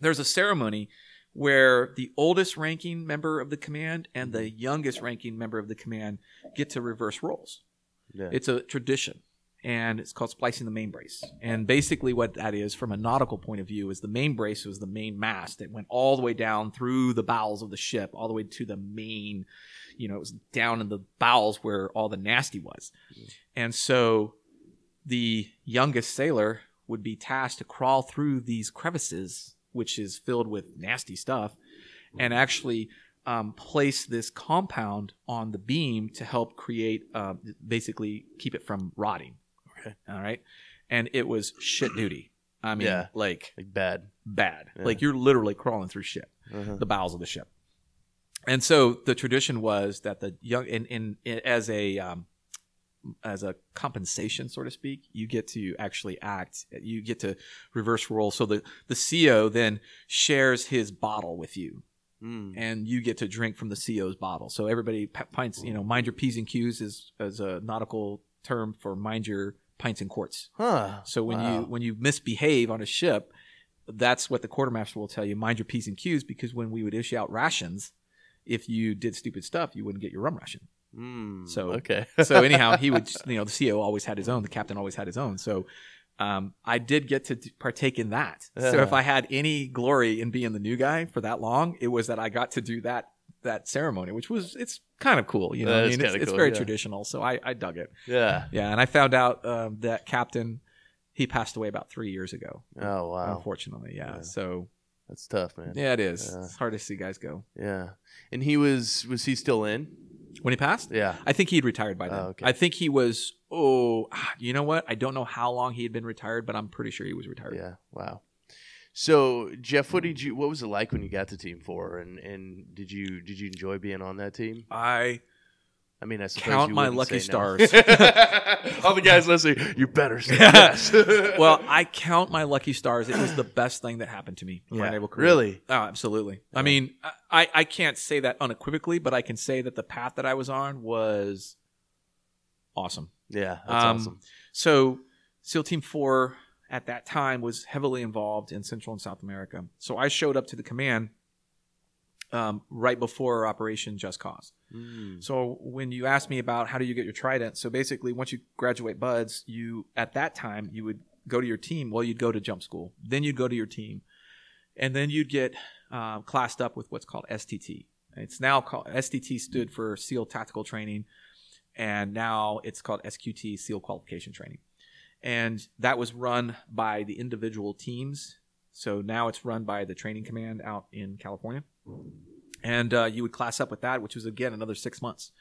S3: there's a ceremony where the oldest ranking member of the command and the mm-hmm. youngest ranking member of the command get to reverse roles.
S1: Yeah.
S3: It's a tradition, and it's called splicing the main brace. And basically, what that is, from a nautical point of view, is the main brace was the main mast. that went all the way down through the bowels of the ship, all the way to the main. You know, it was down in the bowels where all the nasty was. Mm-hmm. And so, the youngest sailor would be tasked to crawl through these crevices, which is filled with nasty stuff, and actually um, place this compound on the beam to help create, uh, basically keep it from rotting.
S1: Okay.
S3: All right. And it was shit duty. I mean,
S1: Yeah.
S3: like
S1: like bad.
S3: bad.
S1: Yeah.
S3: Like you're literally crawling through shit,
S1: Uh-huh.
S3: the bowels of the ship. And so the tradition was that the young, in, in, in as a, um, as a compensation, so to speak, you get to actually act. You get to reverse role. So the the CO then shares his bottle with you,
S1: Mm.
S3: and you get to drink from the CO's bottle. So everybody p- pints, you know, mind your p's and q's is as a nautical term for mind your pints and quarts.
S1: Huh.
S3: So when
S1: Wow.
S3: you when you misbehave on a ship, that's what the quartermaster will tell you. Mind your p's and q's because when we would issue out rations, if you did stupid stuff, you wouldn't get your rum ration.
S1: Mm.
S3: So-
S1: okay. <laughs>
S3: So anyhow, he would, <laughs> you know, the CEO always had his own, the captain always had his own. So um, I did get to partake in that. So if I had any glory in being the new guy for that long, it was that I got to do that that ceremony, which was it's kind of cool. You know, I mean, it's,
S1: kinda
S3: it's very
S1: yeah.
S3: traditional. So I, I dug it.
S1: yeah.
S3: Yeah, and I found out um, that captain he passed away about three years ago.
S1: Oh wow.
S3: Unfortunately, yeah.
S1: Yeah.
S3: So
S1: That's tough, man.
S3: yeah, it is.
S1: Yeah.
S3: It's hard to see guys go.
S1: Yeah. And he was was he still in?
S3: When he passed,
S1: Yeah.
S3: I think he'd retired by then.
S1: Oh, okay.
S3: I think he was. Oh, ah, you know what? I don't know how long he had been retired, but I'm pretty sure he was retired.
S1: Yeah. Wow. So Jeff, what did you? What was it like when you got to Team Four? And and did you did you enjoy being on that team?
S3: I
S1: I mean, I suppose
S3: Count
S1: you
S3: my lucky
S1: say no.
S3: stars. <laughs>
S1: All the guys listening, you better say yes. <laughs>
S3: well, I count my lucky stars. It was the best thing that happened to me in my
S1: Yeah,
S3: naval career.
S1: really?
S3: Oh, absolutely. I mean, I, I can't say that unequivocally, but I can say that the path that I was on was awesome.
S1: yeah, that's
S3: Um,
S1: awesome.
S3: So, SEAL Team 4 at that time was heavily involved in Central and South America. So, I showed up to the command um, right before Operation Just Cause.
S1: Mm.
S3: So when you ask me about how do you get your trident, so basically once you graduate BUD/S, you at that time you would go to your team. Well, you'd go to jump school, then you'd go to your team, and then you'd get uh, classed up with what's called STT. It's now called STT stood for SEAL Tactical Training, and now it's called SQT SEAL Qualification Training, and that was run by the individual teams. So now it's run by the training command out in California and uh, you would class up with that, which was again another six months,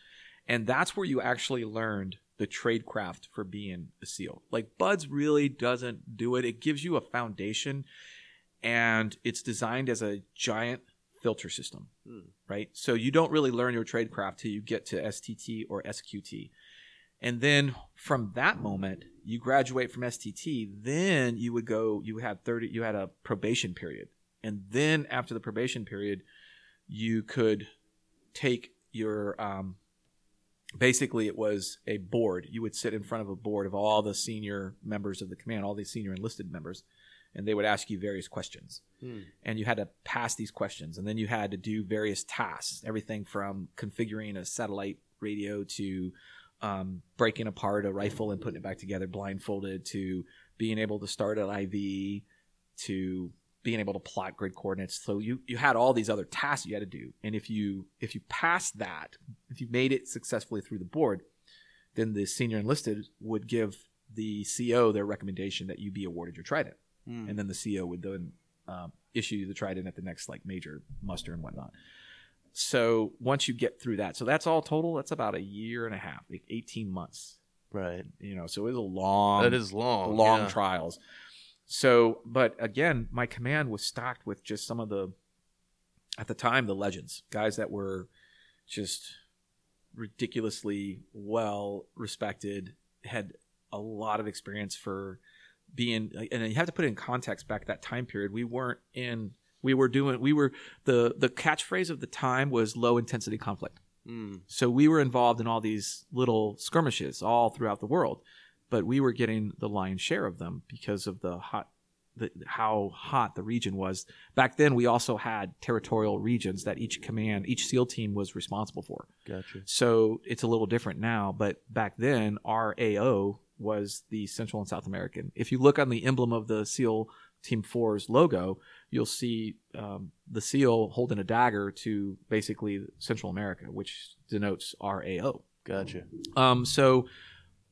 S3: and that's where you actually learned the trade craft for being a SEAL. Like BUD/S really doesn't do it; it gives you a foundation, and it's designed as a giant filter system,
S1: Hmm.
S3: right? So you don't really learn your trade craft till you get to STT or SQT. And then from that moment, you graduate from STT. Then you would go. You had thirty. You had a probation period, and then after the probation period, you could take your. Um, basically, it was a board. You would sit in front of a board of all the senior members of the command, all the senior enlisted members, and they would ask you various questions.
S1: Hmm.
S3: And you had to pass these questions, and then you had to do various tasks. Everything from configuring a satellite radio to um, breaking apart a rifle and putting it back together blindfolded to being able to start an IV to being able to plot grid coordinates. So you you had all these other tasks you had to do, and if you if you passed that, if you made it successfully through the board, then the senior enlisted would give the CO their recommendation that you be awarded your trident,
S1: Hmm.
S3: and then the CO would then um, issue you the trident at the next like major muster and whatnot. So once you get through that, so that's all total. That's about a year and a half, like eighteen months.
S1: Right.
S3: You know, so it was a long,
S1: that is long.
S3: long
S1: yeah.
S3: trials. So, but again, my command was stocked with just some of the, at the time, the legends, guys that were just ridiculously well respected, had a lot of experience for being, and you have to put it in context back that time period. We weren't in, we were doing, we were, the, the catchphrase of the time was low intensity conflict.
S1: Hmm.
S3: So we were involved in all these little skirmishes all throughout the world, but we were getting the lion's share of them because of the hot, the, how hot the region was. Back then, we also had territorial regions that each command, each SEAL team was responsible for.
S1: Gotcha.
S3: So it's a little different now, but back then, our AO was the Central and South American. If you look on the emblem of the SEAL Team 4's logo, you'll see um, the SEAL holding a dagger to basically Central America, which denotes our AO.
S1: Gotcha.
S3: Um, so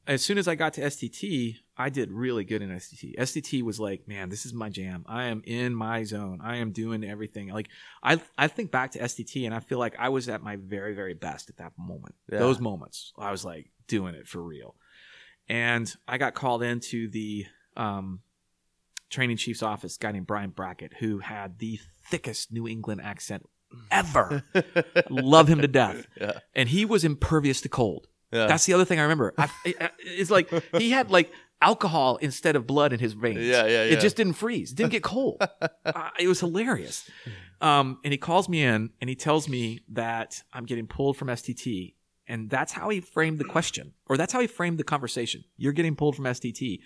S3: as soon as I got to STT, I did really good in STT. STT was like, man, this is my jam. I am in my zone. I am doing everything. Like I, I think back to STT and I feel like I was at my very, very best at that moment.
S1: Yeah.
S3: Those moments, I was like doing it for real. And I got called into the um, training chief's office, guy named Brian Brackett, who had the thickest New England accent ever. <laughs> Love him to death.
S1: Yeah.
S3: And he was impervious to cold.
S1: Yeah.
S3: That's the other thing I remember. I, it- it's like he had like alcohol instead of blood in his veins.
S1: Yeah, yeah, yeah.
S3: It just didn't freeze. Didn't get cold. uh, it was hilarious. Um, and he calls me in and he tells me that I'm getting pulled from STT. And that's how he framed the question, or that's how he framed the conversation. You're getting pulled from STT.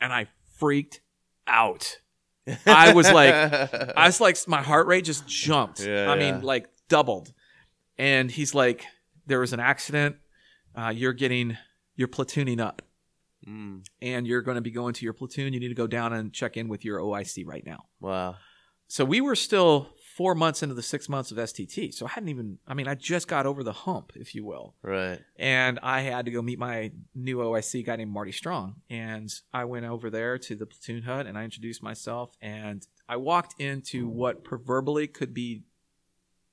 S3: And I freaked out. I was like, <laughs> I was like, my heart rate just jumped.
S1: Yeah,
S3: I
S1: yeah.
S3: mean, like doubled. And he's like, there was an accident. Uh, you're getting, you're platooning up
S1: Mm.
S3: and you're going to be going to your platoon. You need to go down and check in with your OIC right now.
S1: Wow.
S3: So we were still four months into the six months of STT. So I hadn't even, I mean, I just got over the hump, if you will.
S1: Right.
S3: And I had to go meet my new OIC guy named Marty Strong. And I went over there to the platoon hut and I introduced myself. And I walked into what proverbially could be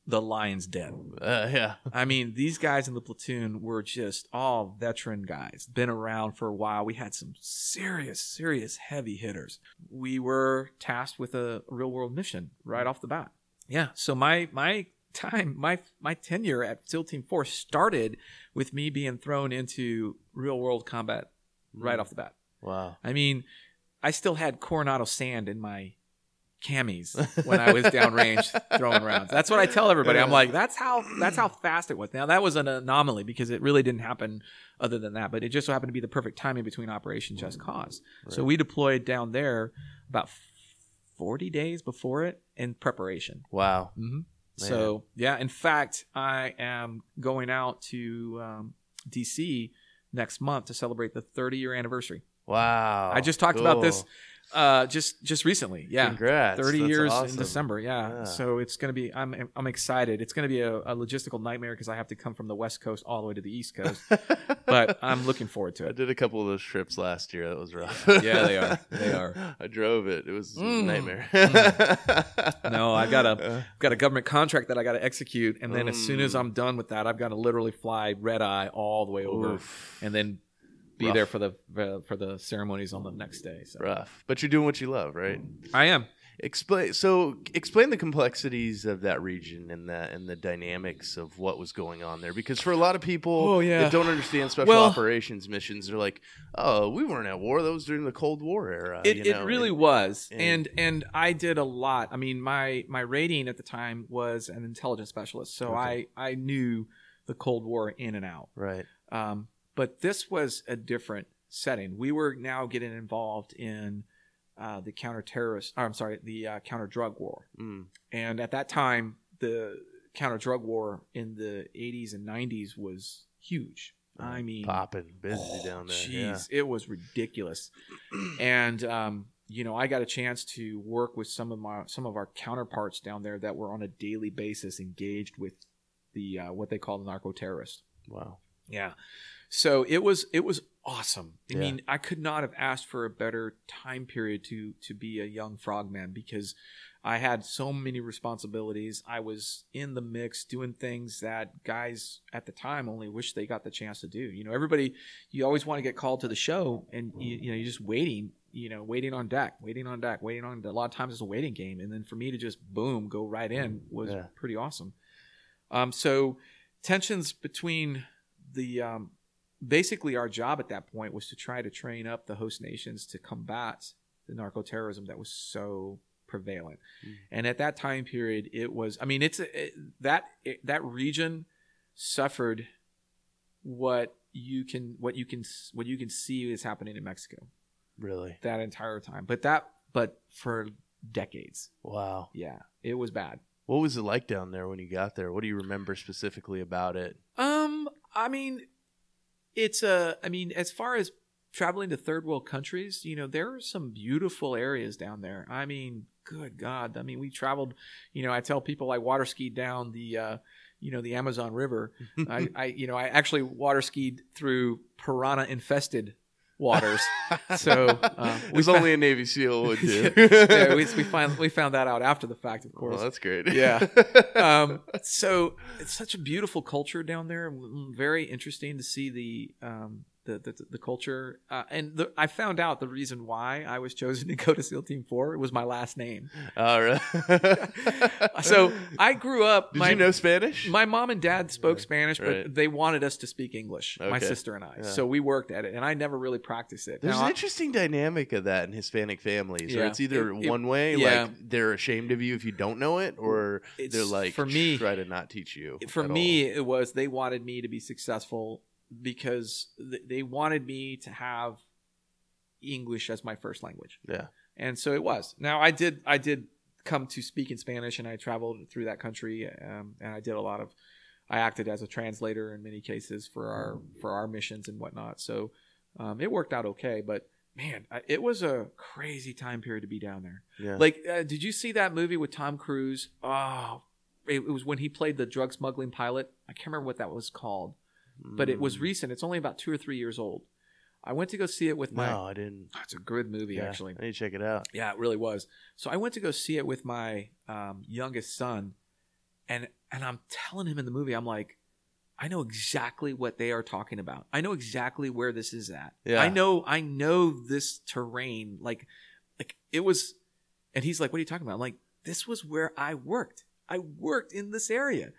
S3: the lion's den.
S1: Uh, yeah. <laughs>
S3: I mean, these guys in the platoon were just all veteran guys, been around for a while. We had some serious, serious heavy hitters. We were tasked with a real world mission right off the bat. Yeah. So my my time, my my tenure at SEAL Team Four started with me being thrown into real world combat right off the bat.
S1: Wow.
S3: I mean, I still had Coronado sand in my camis when I was downrange <laughs> throwing rounds. That's what I tell everybody. I'm like, that's how that's how fast it was. Now that was an anomaly because it really didn't happen other than that, but it just so happened to be the perfect timing between Operation Just Cause. So we deployed down there about 40 days before it in preparation.
S1: Wow.
S3: Mm-hmm. So yeah, in fact, I am going out to um, DC next month to celebrate the 30 year anniversary.
S1: Wow.
S3: I just talked about this
S1: Cool.
S3: Uh, just just recently. Yeah,
S1: Congrats.
S3: 30
S1: That's
S3: years
S1: awesome.
S3: in December. Yeah.
S1: Yeah.
S3: So it's going to be, I'm, I'm excited. It's going to be a, a logistical nightmare because I have to come from the West Coast all the way to the East Coast, <laughs> but I'm looking forward to it.
S1: I did a couple of those trips last year. That was rough. <laughs>
S3: Yeah, they are. They <laughs> are.
S1: I drove it. It was
S3: Mm.
S1: a nightmare.
S3: No, I've got a,
S1: Uh,
S3: I've got a government contract that I got to execute. And then as soon as
S1: Mm.
S3: I'm done with that, I've got to literally fly red eye all the way over
S1: Oof.
S3: and then be
S1: Rough.
S3: there for the, for, for the ceremonies on the next day. So
S1: rough. But you're doing what you love, right?
S3: I am.
S1: Explain. So, explain the complexities of that region and the and the dynamics of what was going on there. Because for a lot of people
S3: Oh, yeah.
S1: that don't understand special
S3: Well-
S1: operations missions, they're like, "Oh, we weren't at war. That was during the Cold War era."
S3: It,
S1: you know?
S3: it really
S1: and-
S3: was,
S1: and-
S3: and and I did a lot. I mean, my my rating at the time was an intelligence specialist, so
S1: Okay.
S3: I I knew the Cold War in and out.
S1: right.
S3: Um, but this was a different setting. We were now getting involved in uh, the counter terrorist. Or, I'm sorry, the uh, counter drug war.
S1: Mm.
S3: And at that time, the counter drug war in the 80s and 90s was huge. I mean,
S1: popping busy
S3: Oh,
S1: down there.
S3: Jeez, it was ridiculous. <clears throat> and um, you know, I got a chance to work with some of my some of our counterparts down there that were on a daily basis engaged with the uh, what they call the narco terrorist.
S1: Wow.
S3: Yeah. So it was it was awesome. I
S1: Yeah.
S3: mean, I could not have asked for a better time period to to be a young frogman because I had so many responsibilities. I was in the mix doing things that guys at the time only wish they got the chance to do. You know, everybody you always want to get called to the show and you, you know, you're just waiting, you know, waiting on deck, waiting on deck, waiting on a lot of times it's a waiting game and then for me to just boom, go right in was
S1: Yeah.
S3: pretty awesome. Um so tensions between the um, basically our job at that point was to try to train up the host nations to combat the narco terrorism that was so prevalent.
S1: Mm.
S3: And at that time period, it was. I mean, it's it, that it, that region suffered what you can what you can what you can see is happening in Mexico
S1: Really.
S3: that entire time. But that but for decades,
S1: Wow.
S3: yeah, it was bad.
S1: What was it like down there when you got there? What do you remember specifically about it?
S3: Um, I mean, it's a. I mean, as far as traveling to third world countries, you know, there are some beautiful areas down there. I mean, good God! I mean, we traveled. You know, I tell people I water skied down the, uh, you know, the Amazon River. <laughs> I, I, you know, I actually water skied through piranha infested waters. <laughs> So uh, we
S1: It's
S3: found-
S1: only a Navy SEAL would <laughs> do.
S3: yeah, we, we find we found that out after the fact, of course.
S1: Well, that's great.
S3: Yeah. <laughs> um, so it's such a beautiful culture down there. Very interesting to see the um, the, the the culture. Uh, and the, I found out the reason why I was chosen to <laughs> go to SEAL Team Four. It was my last name.
S1: All right. <laughs>
S3: So I grew up.
S1: did
S3: my,
S1: you know Spanish?
S3: My mom and dad spoke Spanish, but
S1: Right.
S3: they wanted us to speak English. My sister and I.
S1: Yeah.
S3: So we worked at it, and I never really practiced it.
S1: There's
S3: Now,
S1: an
S3: I-
S1: interesting dynamic of that in Hispanic families.
S3: Yeah.
S1: it's either
S3: It- it-
S1: one way,
S3: yeah.
S1: like they're ashamed of you if you don't know it, or
S3: It's-
S1: they're like
S3: for me-
S1: try to not teach you.
S3: for me it was they wanted me to be successful because th- they wanted me to have english as my first language
S1: yeah,
S3: and so it was now i did i did come to speak in spanish and i traveled through that country um, and i did a lot of i acted as a translator in many cases for our for our missions and whatnot so um, it worked out okay but man I- it was a crazy time period to be down there
S1: yeah.
S3: like, uh, did you see that movie with Tom Cruise? Oh, it, it was when he played the drug smuggling pilot. I can't remember what that was called, but it was
S1: Mm.
S3: recent. It's only about two or three years old. I went to go see it with my.
S1: No, I didn't.
S3: Oh, it's a good movie,
S1: Yeah,
S3: actually.
S1: I need to check it out.
S3: Yeah, it really was. So I went to go see it with my um, youngest son, and and I'm telling him in the movie, I'm like, I know exactly what they are talking about. I know exactly where this is at.
S1: Yeah.
S3: I know I know this terrain. Like like it was, and he's like, "What are you talking about?" I'm like, "This was where I worked. I worked in this area.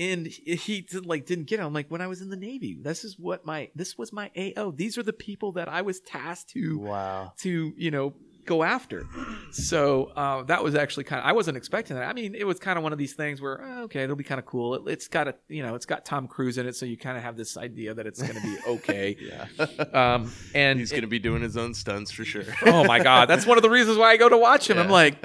S3: And he did, like didn't get it. I'm like, when I was in the Navy, this is what my this was my AO. These are the people that I was tasked to
S4: Wow.
S3: to you know go after. So uh, that was actually kind of I wasn't expecting that. I mean, it was kind of one of these things where oh, okay, it'll be kind of cool. It, it's got a you know it's got Tom Cruise in it, so you kind of have this idea that it's going to be <laughs> okay.
S4: Yeah.
S3: um, and
S4: He's going to be doing his own stunts for sure. <laughs>
S3: oh my god, that's one of the reasons why I go to watch him. I'm like,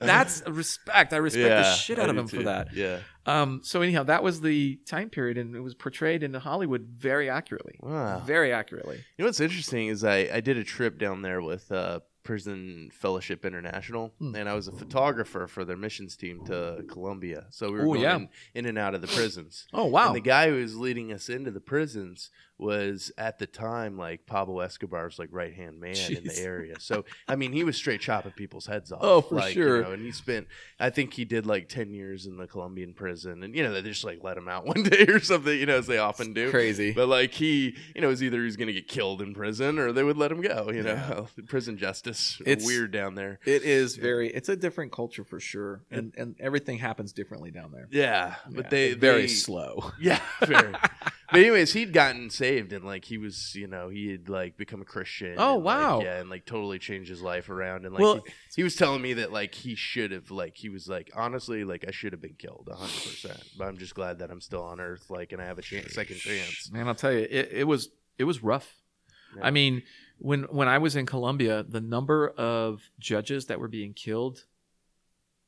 S3: that's <laughs> respect. I respect the
S4: Yeah,
S3: shit
S4: I
S3: out of
S4: do
S3: him for that.
S4: Yeah.
S3: Um, so anyhow, that was the time period, and it was portrayed in Hollywood very accurately.
S4: Wow.
S3: Very accurately.
S4: You know what's interesting is I, I did a trip down there with uh, Prison Fellowship International,
S3: Hmm.
S4: and I was a photographer for their missions team to Colombia. So we were
S3: Ooh,
S4: going
S3: yeah.
S4: in, in and out of the prisons.
S3: Oh wow.
S4: And the guy who was leading us into the prisons was at the time like Pablo Escobar's like right hand man in the area. So I mean, he was straight chopping people's heads off.
S3: Oh, for
S4: like, you
S3: sure.
S4: know, and he spent, I think he did like ten years in the Colombian prison, and you know they just like let him out <laughs> one day or something, you know, as they often do.
S3: Crazy.
S4: But like he, you know, it was either he's going to get killed in prison or they would let him go. You know, <laughs> prison justice
S3: It's-
S4: weird down there.
S3: It is very. It's a different culture for sure, and and everything happens differently down there.
S4: Yeah, but they
S3: very
S4: they-
S3: slow.
S4: Yeah, <laughs> very. But anyways, he'd gotten saved and like he was, you know, he had like become a Christian.
S3: Oh,
S4: and, like,
S3: wow.
S4: yeah, and like totally changed his life around. And like
S3: Well-
S4: he, he was telling me that like he should have, like he was like honestly, like I should have been killed hundred percent. But I'm just glad that I'm still on Earth, like, and I have a chance, second chance.
S3: Man, I'll tell you, it, it was it was rough.
S4: Yeah.
S3: I mean, when when I was in Colombia, the number of judges that were being killed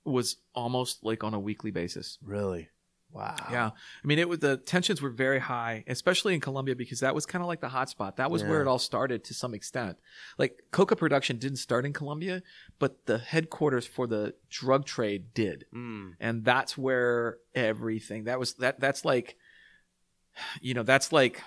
S3: was almost like on a weekly basis.
S4: Really, wow.
S3: Yeah, I mean, it was the tensions were very high, especially in Colombia because that was kind of like the hotspot. That was where it all started to some extent. Like coca production didn't start in Colombia, but the headquarters for the drug trade did,
S4: Mm,
S3: and that's where everything that was that that's like, you know, that's like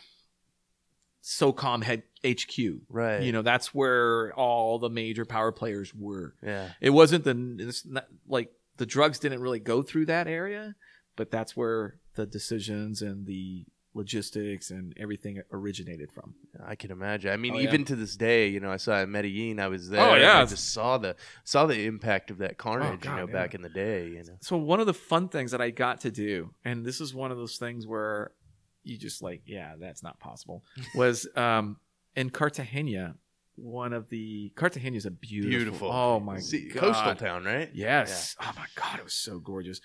S3: SOCOM head HQ.
S4: right.
S3: You know, that's where all the major power players were.
S4: Yeah.
S3: It wasn't the it's not, like the drugs didn't really go through that area, but that's where the decisions and the logistics and everything originated from.
S4: I can imagine. I mean,
S3: Oh, yeah.
S4: even to this day, you know, I saw in Medellin. I was there.
S3: Oh, yeah.
S4: I just saw the saw the impact of that carnage.
S3: God,
S4: you know,
S3: yeah.
S4: back in the day. You know.
S3: So one of the fun things that I got to do, and this is one of those things where you just like, yeah, that's not possible, <laughs> was um, in Cartagena. One of the Cartagena is a beautiful,
S4: Beautiful.
S3: Oh my
S4: See,
S3: god,
S4: coastal town, right?
S3: Yes. Oh my god, it was so gorgeous.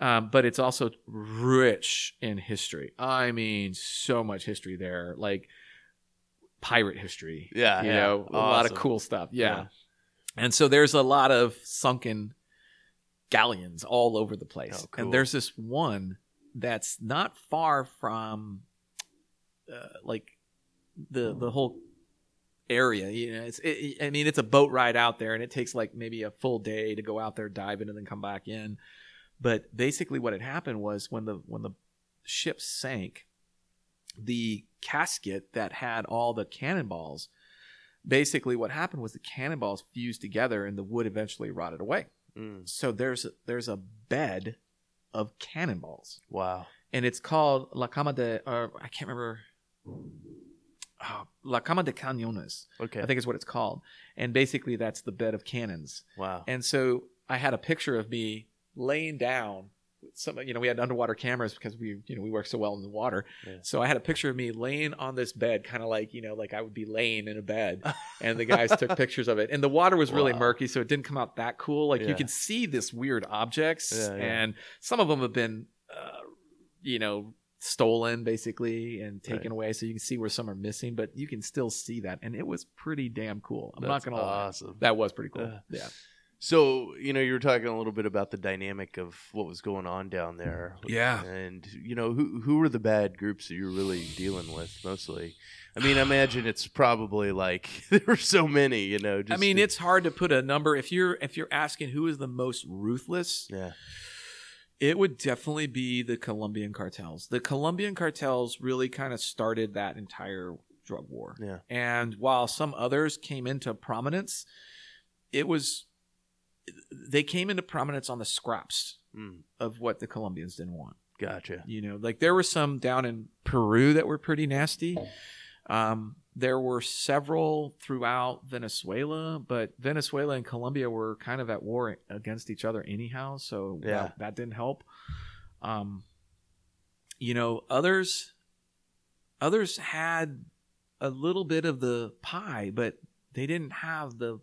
S3: Um, but it's also rich in history. I mean, so much history there, like pirate history.
S4: Yeah,
S3: you
S4: yeah.
S3: know, a lot of cool stuff. Yeah.
S4: Yeah.
S3: and so there's a lot of sunken galleons all over the place,
S4: Oh, cool.
S3: and there's this one that's not far from, uh, like, the the whole area. You know, it's it, I mean, it's a boat ride out there, and it takes like maybe a full day to go out there, dive in, and then come back in. But basically, what had happened was when the when the ship sank, the casket that had all the cannonballs, basically what happened was the cannonballs fused together, and the wood eventually rotted away.
S4: Mm,
S3: So there's there's a bed of cannonballs
S4: wow.
S3: and it's called La Cama de, or I can't remember, oh, La Cama de Cañones.
S4: Okay.
S3: I think is what it's called. And basically, that's the bed of cannons.
S4: wow.
S3: And so I had a picture of me laying down. with Some, you know, we had underwater cameras because we, you know, we work so well in the water.
S4: Yeah.
S3: So I had a picture of me laying on this bed, kind of like, you know, like I would be laying in a bed. <laughs> And the guys took pictures of it. And the water was really
S4: Wow.
S3: murky, so it didn't come out that cool. Like
S4: Yeah.
S3: you can see this weird objects,
S4: yeah.
S3: and some of them have been, uh, you know, stolen basically and taken
S4: Right.
S3: away. So you can see where some are missing, but you can still see that, and it was pretty damn cool. I'm
S4: That's
S3: not gonna lie, that was pretty cool.
S4: Uh,
S3: yeah,
S4: So, you know, you were talking a little bit about the dynamic of what was going on down there.
S3: Yeah.
S4: And, you know, who who were the bad groups that you're really dealing with mostly? I mean, I imagine it's probably like <laughs> there were so many, you know. Just
S3: I mean, it's hard to put a number. If you're if you're asking who is the most ruthless,
S4: yeah.
S3: It would definitely be the Colombian cartels. The Colombian cartels really kind of started that entire drug war.
S4: Yeah.
S3: And while some others came into prominence, it was they came into prominence on the scraps
S4: Mm,
S3: of what the Colombians didn't want.
S4: gotcha.
S3: You know, like there were some down in Peru that were pretty nasty. Um, there were several throughout Venezuela, but Venezuela and Colombia were kind of at war against each other anyhow, so
S1: Yeah.
S3: that, that didn't help. Um, you know, others others had a little bit of the pie, but they didn't have the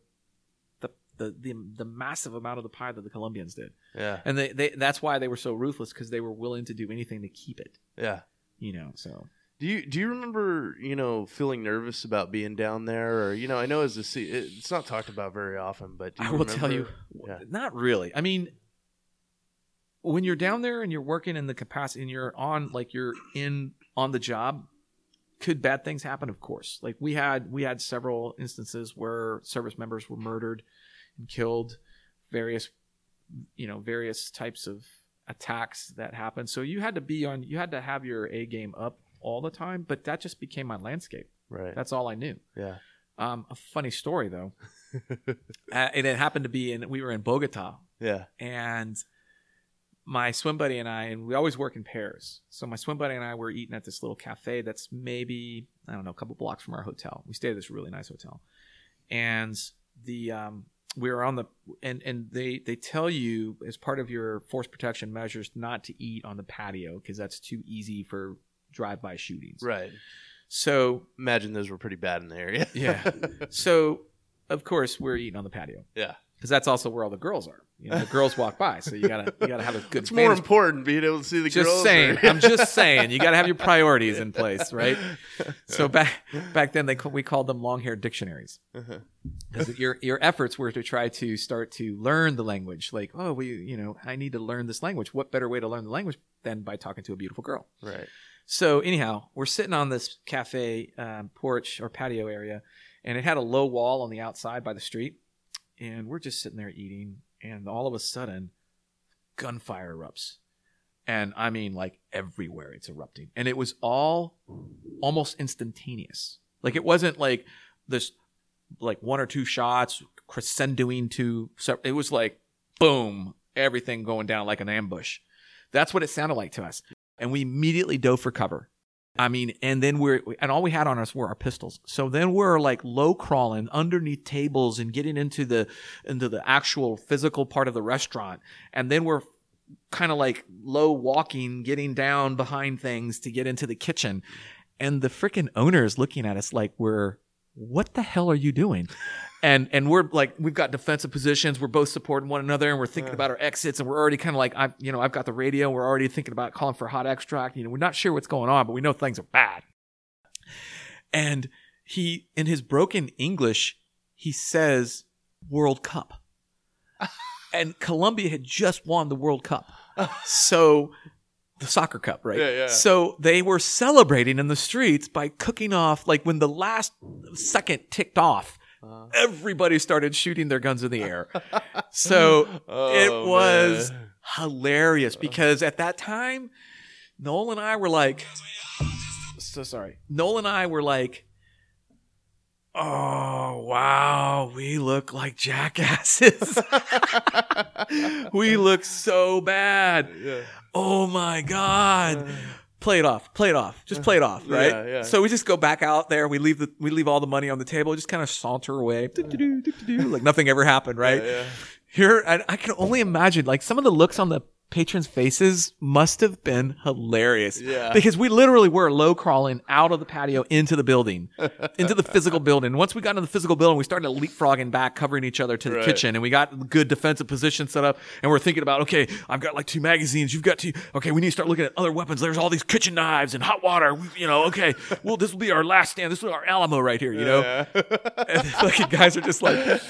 S3: the the the, the massive amount of the pie that the Colombians did,
S1: Yeah.
S3: and they, they that's why they were so ruthless because they were willing to do anything to keep it.
S1: Yeah.
S3: You know, so
S4: Do you do you remember you know feeling nervous about being down there, or you know I know as a it's not talked about very often, but do you
S3: I will tell you,
S4: Yeah.
S3: not really. I mean, when you're down there and you're working in the capacity and you're on like you're in on the job, could bad things happen? Of course. Like we had we had several instances where service members were murdered and killed, various you know various types of attacks that happened. So you had to be on you had to have your A game up all the time. But that just became my landscape.
S4: right,
S3: That's all I knew.
S4: yeah,
S3: Um, a funny story though, <laughs> uh, and it happened to be in we were in Bogota,
S4: yeah,
S3: and my swim buddy and I, and we always work in pairs. So my swim buddy and I were eating at this little cafe that's maybe I don't know a couple blocks from our hotel. We stayed at this really nice hotel, and the um, we were on the and and they they tell you as part of your force protection measures not to eat on the patio because that's too easy for drive-by shootings.
S4: right.
S3: So
S4: Imagine those were pretty bad in the area. <laughs>
S3: Yeah. <laughs> so of course we're eating on the patio
S4: yeah.
S3: because that's also where all the girls are. You know, the girls walk by, so you gotta you gotta have a good.
S4: It's more important being able to see the
S3: Just
S4: girls.
S3: Just saying,
S4: or-
S3: I'm just saying, you gotta have your priorities in place, right? <laughs> So back back then, they we called them long haired dictionaries
S4: Uh-huh.
S3: because your your efforts were to try to start to learn the language. Like, oh, we you know, I need to learn this language. What better way to learn the language than by talking to a beautiful girl?
S4: right.
S3: So anyhow, we're sitting on this cafe um, porch or patio area, and it had a low wall on the outside by the street, and we're just sitting there eating, and all of a sudden, gunfire erupts, and I mean like everywhere it's erupting, and it was all almost instantaneous. Like it wasn't like this, like one or two shots crescendoing to. It was like boom, everything going down like an ambush. That's what it sounded like to us and we immediately dove for cover. I mean, and then we're and all we had on us were our pistols. So then we're like low crawling underneath tables and getting into the into the actual physical part of the restaurant, and then we're kind of like low walking, getting down behind things to get into the kitchen, and the freaking owner is looking at us like we're what the hell are you doing? And and we're like we've got defensive positions. We're both supporting one another, and we're thinking about our exits. And we're already kind of like I, you know, I've got the radio. We're already thinking about calling for hot extract. You know, we're not sure what's going on, but we know things are bad. And he, in his broken English, he says World Cup, <laughs> and Colombia had just won the World Cup, <laughs> so the soccer cup, right?
S4: Yeah, yeah.
S3: So they were celebrating in the streets by cooking off like when the last second ticked off.
S4: Uh,
S3: Everybody started shooting their guns in the air. <laughs> So
S4: Oh,
S3: it was
S4: man.
S3: hilarious because at that time, Noel and I were like, so sorry. Noel and I were like, oh, wow, we look like jackasses. <laughs> we look so bad.
S4: Yeah.
S3: Oh my God. Play it off. Play it off. Just play it off, right?
S4: Yeah, yeah.
S3: So we just go back out there. We leave the we leave all the money on the table. Just kind of saunter away, like nothing ever happened, right?
S4: Yeah, yeah.
S3: Here, I, I can only imagine like some of the looks on the patrons' faces must have been hilarious.
S4: Yeah.
S3: Because we literally were low crawling out of the patio into the building, <laughs> into the physical building. Once we got into the physical building, we started leapfrogging back, covering each other to the
S4: Right.
S3: kitchen, and we got good defensive position set up. And we're thinking about, okay, I've got like two magazines. You've got two. Okay, we need to start looking at other weapons. There's all these kitchen knives and hot water. We- You know, okay, <laughs> well, this will be our last stand. This is our Alamo right here. You know,
S4: Yeah. <laughs>
S3: and the fucking guys are just like,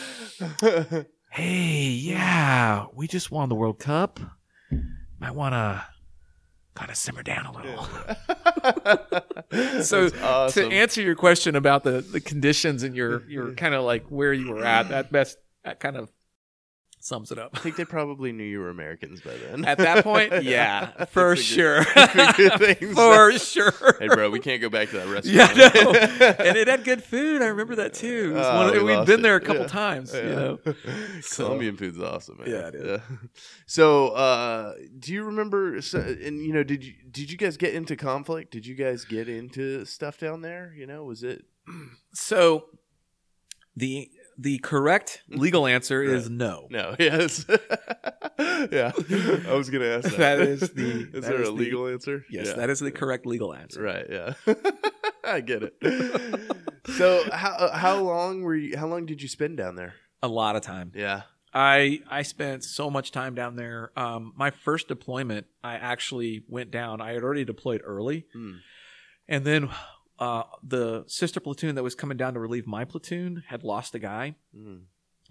S3: hey, yeah, we just won the World Cup. Mm. Might want to kind of simmer down a little. <laughs> <laughs> so,
S4: awesome.
S3: to answer your question about the, the conditions and your, your <laughs> kind of like where you were at, that best, that kind of sums it up.
S4: I think they probably knew you were Americans by then.
S3: At that point, <laughs> yeah, <laughs> for sure.
S4: good- that's a good <laughs> thing.
S3: for sure.
S4: hey, bro, we can't go back to that restaurant.
S3: Yeah, no. and it had good food. I remember that too.
S4: Oh, we
S3: we'd been
S4: it.
S3: there a couple
S4: Yeah.
S3: times. You
S4: Yeah.
S3: know,
S4: Colombian food's awesome, man.
S3: Yeah, it is.
S4: So, uh, do you remember? So, and you know, did you did you guys get into conflict? Did you guys get into stuff down there? You know, was it
S3: So the the correct legal answer is no.
S4: No. <laughs> Yes. <laughs> yeah. I was gonna ask that.
S3: That is the- <laughs>
S4: Is there
S3: is
S4: a
S3: the-
S4: legal answer?
S3: Yes,
S4: Yeah.
S3: that is the correct legal answer.
S4: Right. Yeah. I get it. so how how long were you? How long did you spend down there?
S3: A lot of time.
S4: Yeah.
S3: I I spent so much time down there. Um, my first deployment, I actually went down. I had already deployed early,
S4: Hmm.
S3: and then uh, the sister platoon that was coming down to relieve my platoon had lost a guy.
S4: Mm.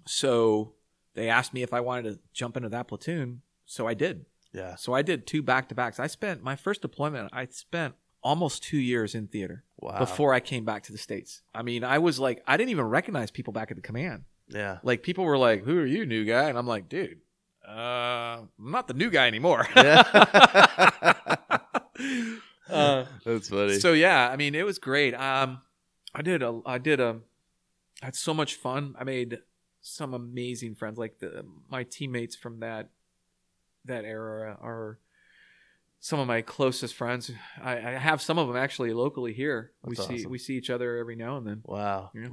S3: So they asked me if I wanted to jump into that platoon. So I did.
S4: Yeah.
S3: So I did two back to backs. I spent my first deployment. I spent almost two years in theater
S4: Wow.
S3: before I came back to the states. I mean, I was like, I didn't even recognize people back at the command.
S4: Yeah.
S3: Like people were like, "Who are you, new guy?" And I'm like, "Dude, uh, I'm not the new guy anymore."
S4: Yeah. <laughs> <laughs>
S3: uh,
S4: That's funny.
S3: so yeah, I mean, it was great. Um, I did a, I did a, I had so much fun. I made some amazing friends. Like the my teammates from that that era are some of my closest friends. I, I have some of them actually locally here. we
S4: That's
S3: see we see each other every now and then.
S4: wow.
S3: Yeah.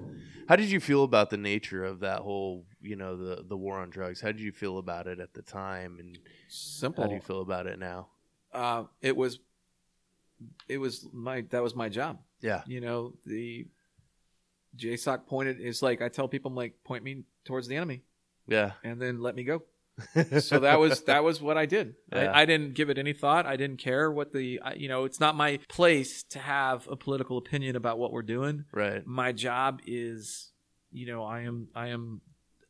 S4: How did you feel about the nature of that whole, you know, the the war on drugs? How did you feel about it at the time, and
S3: Simple.
S4: how do you feel about it now?
S3: uh, it was it was my that was my job.
S4: Yeah.
S3: You know, the JSOC pointed is like I tell people I'm like point me towards the enemy
S4: Yeah.
S3: and then let me go. <laughs> So that was that was what I did.
S4: Yeah.
S3: I, I didn't give it any thought. I didn't care what the I, you know. It's not my place to have a political opinion about what we're doing.
S4: right.
S3: My job is, you know, I am I am,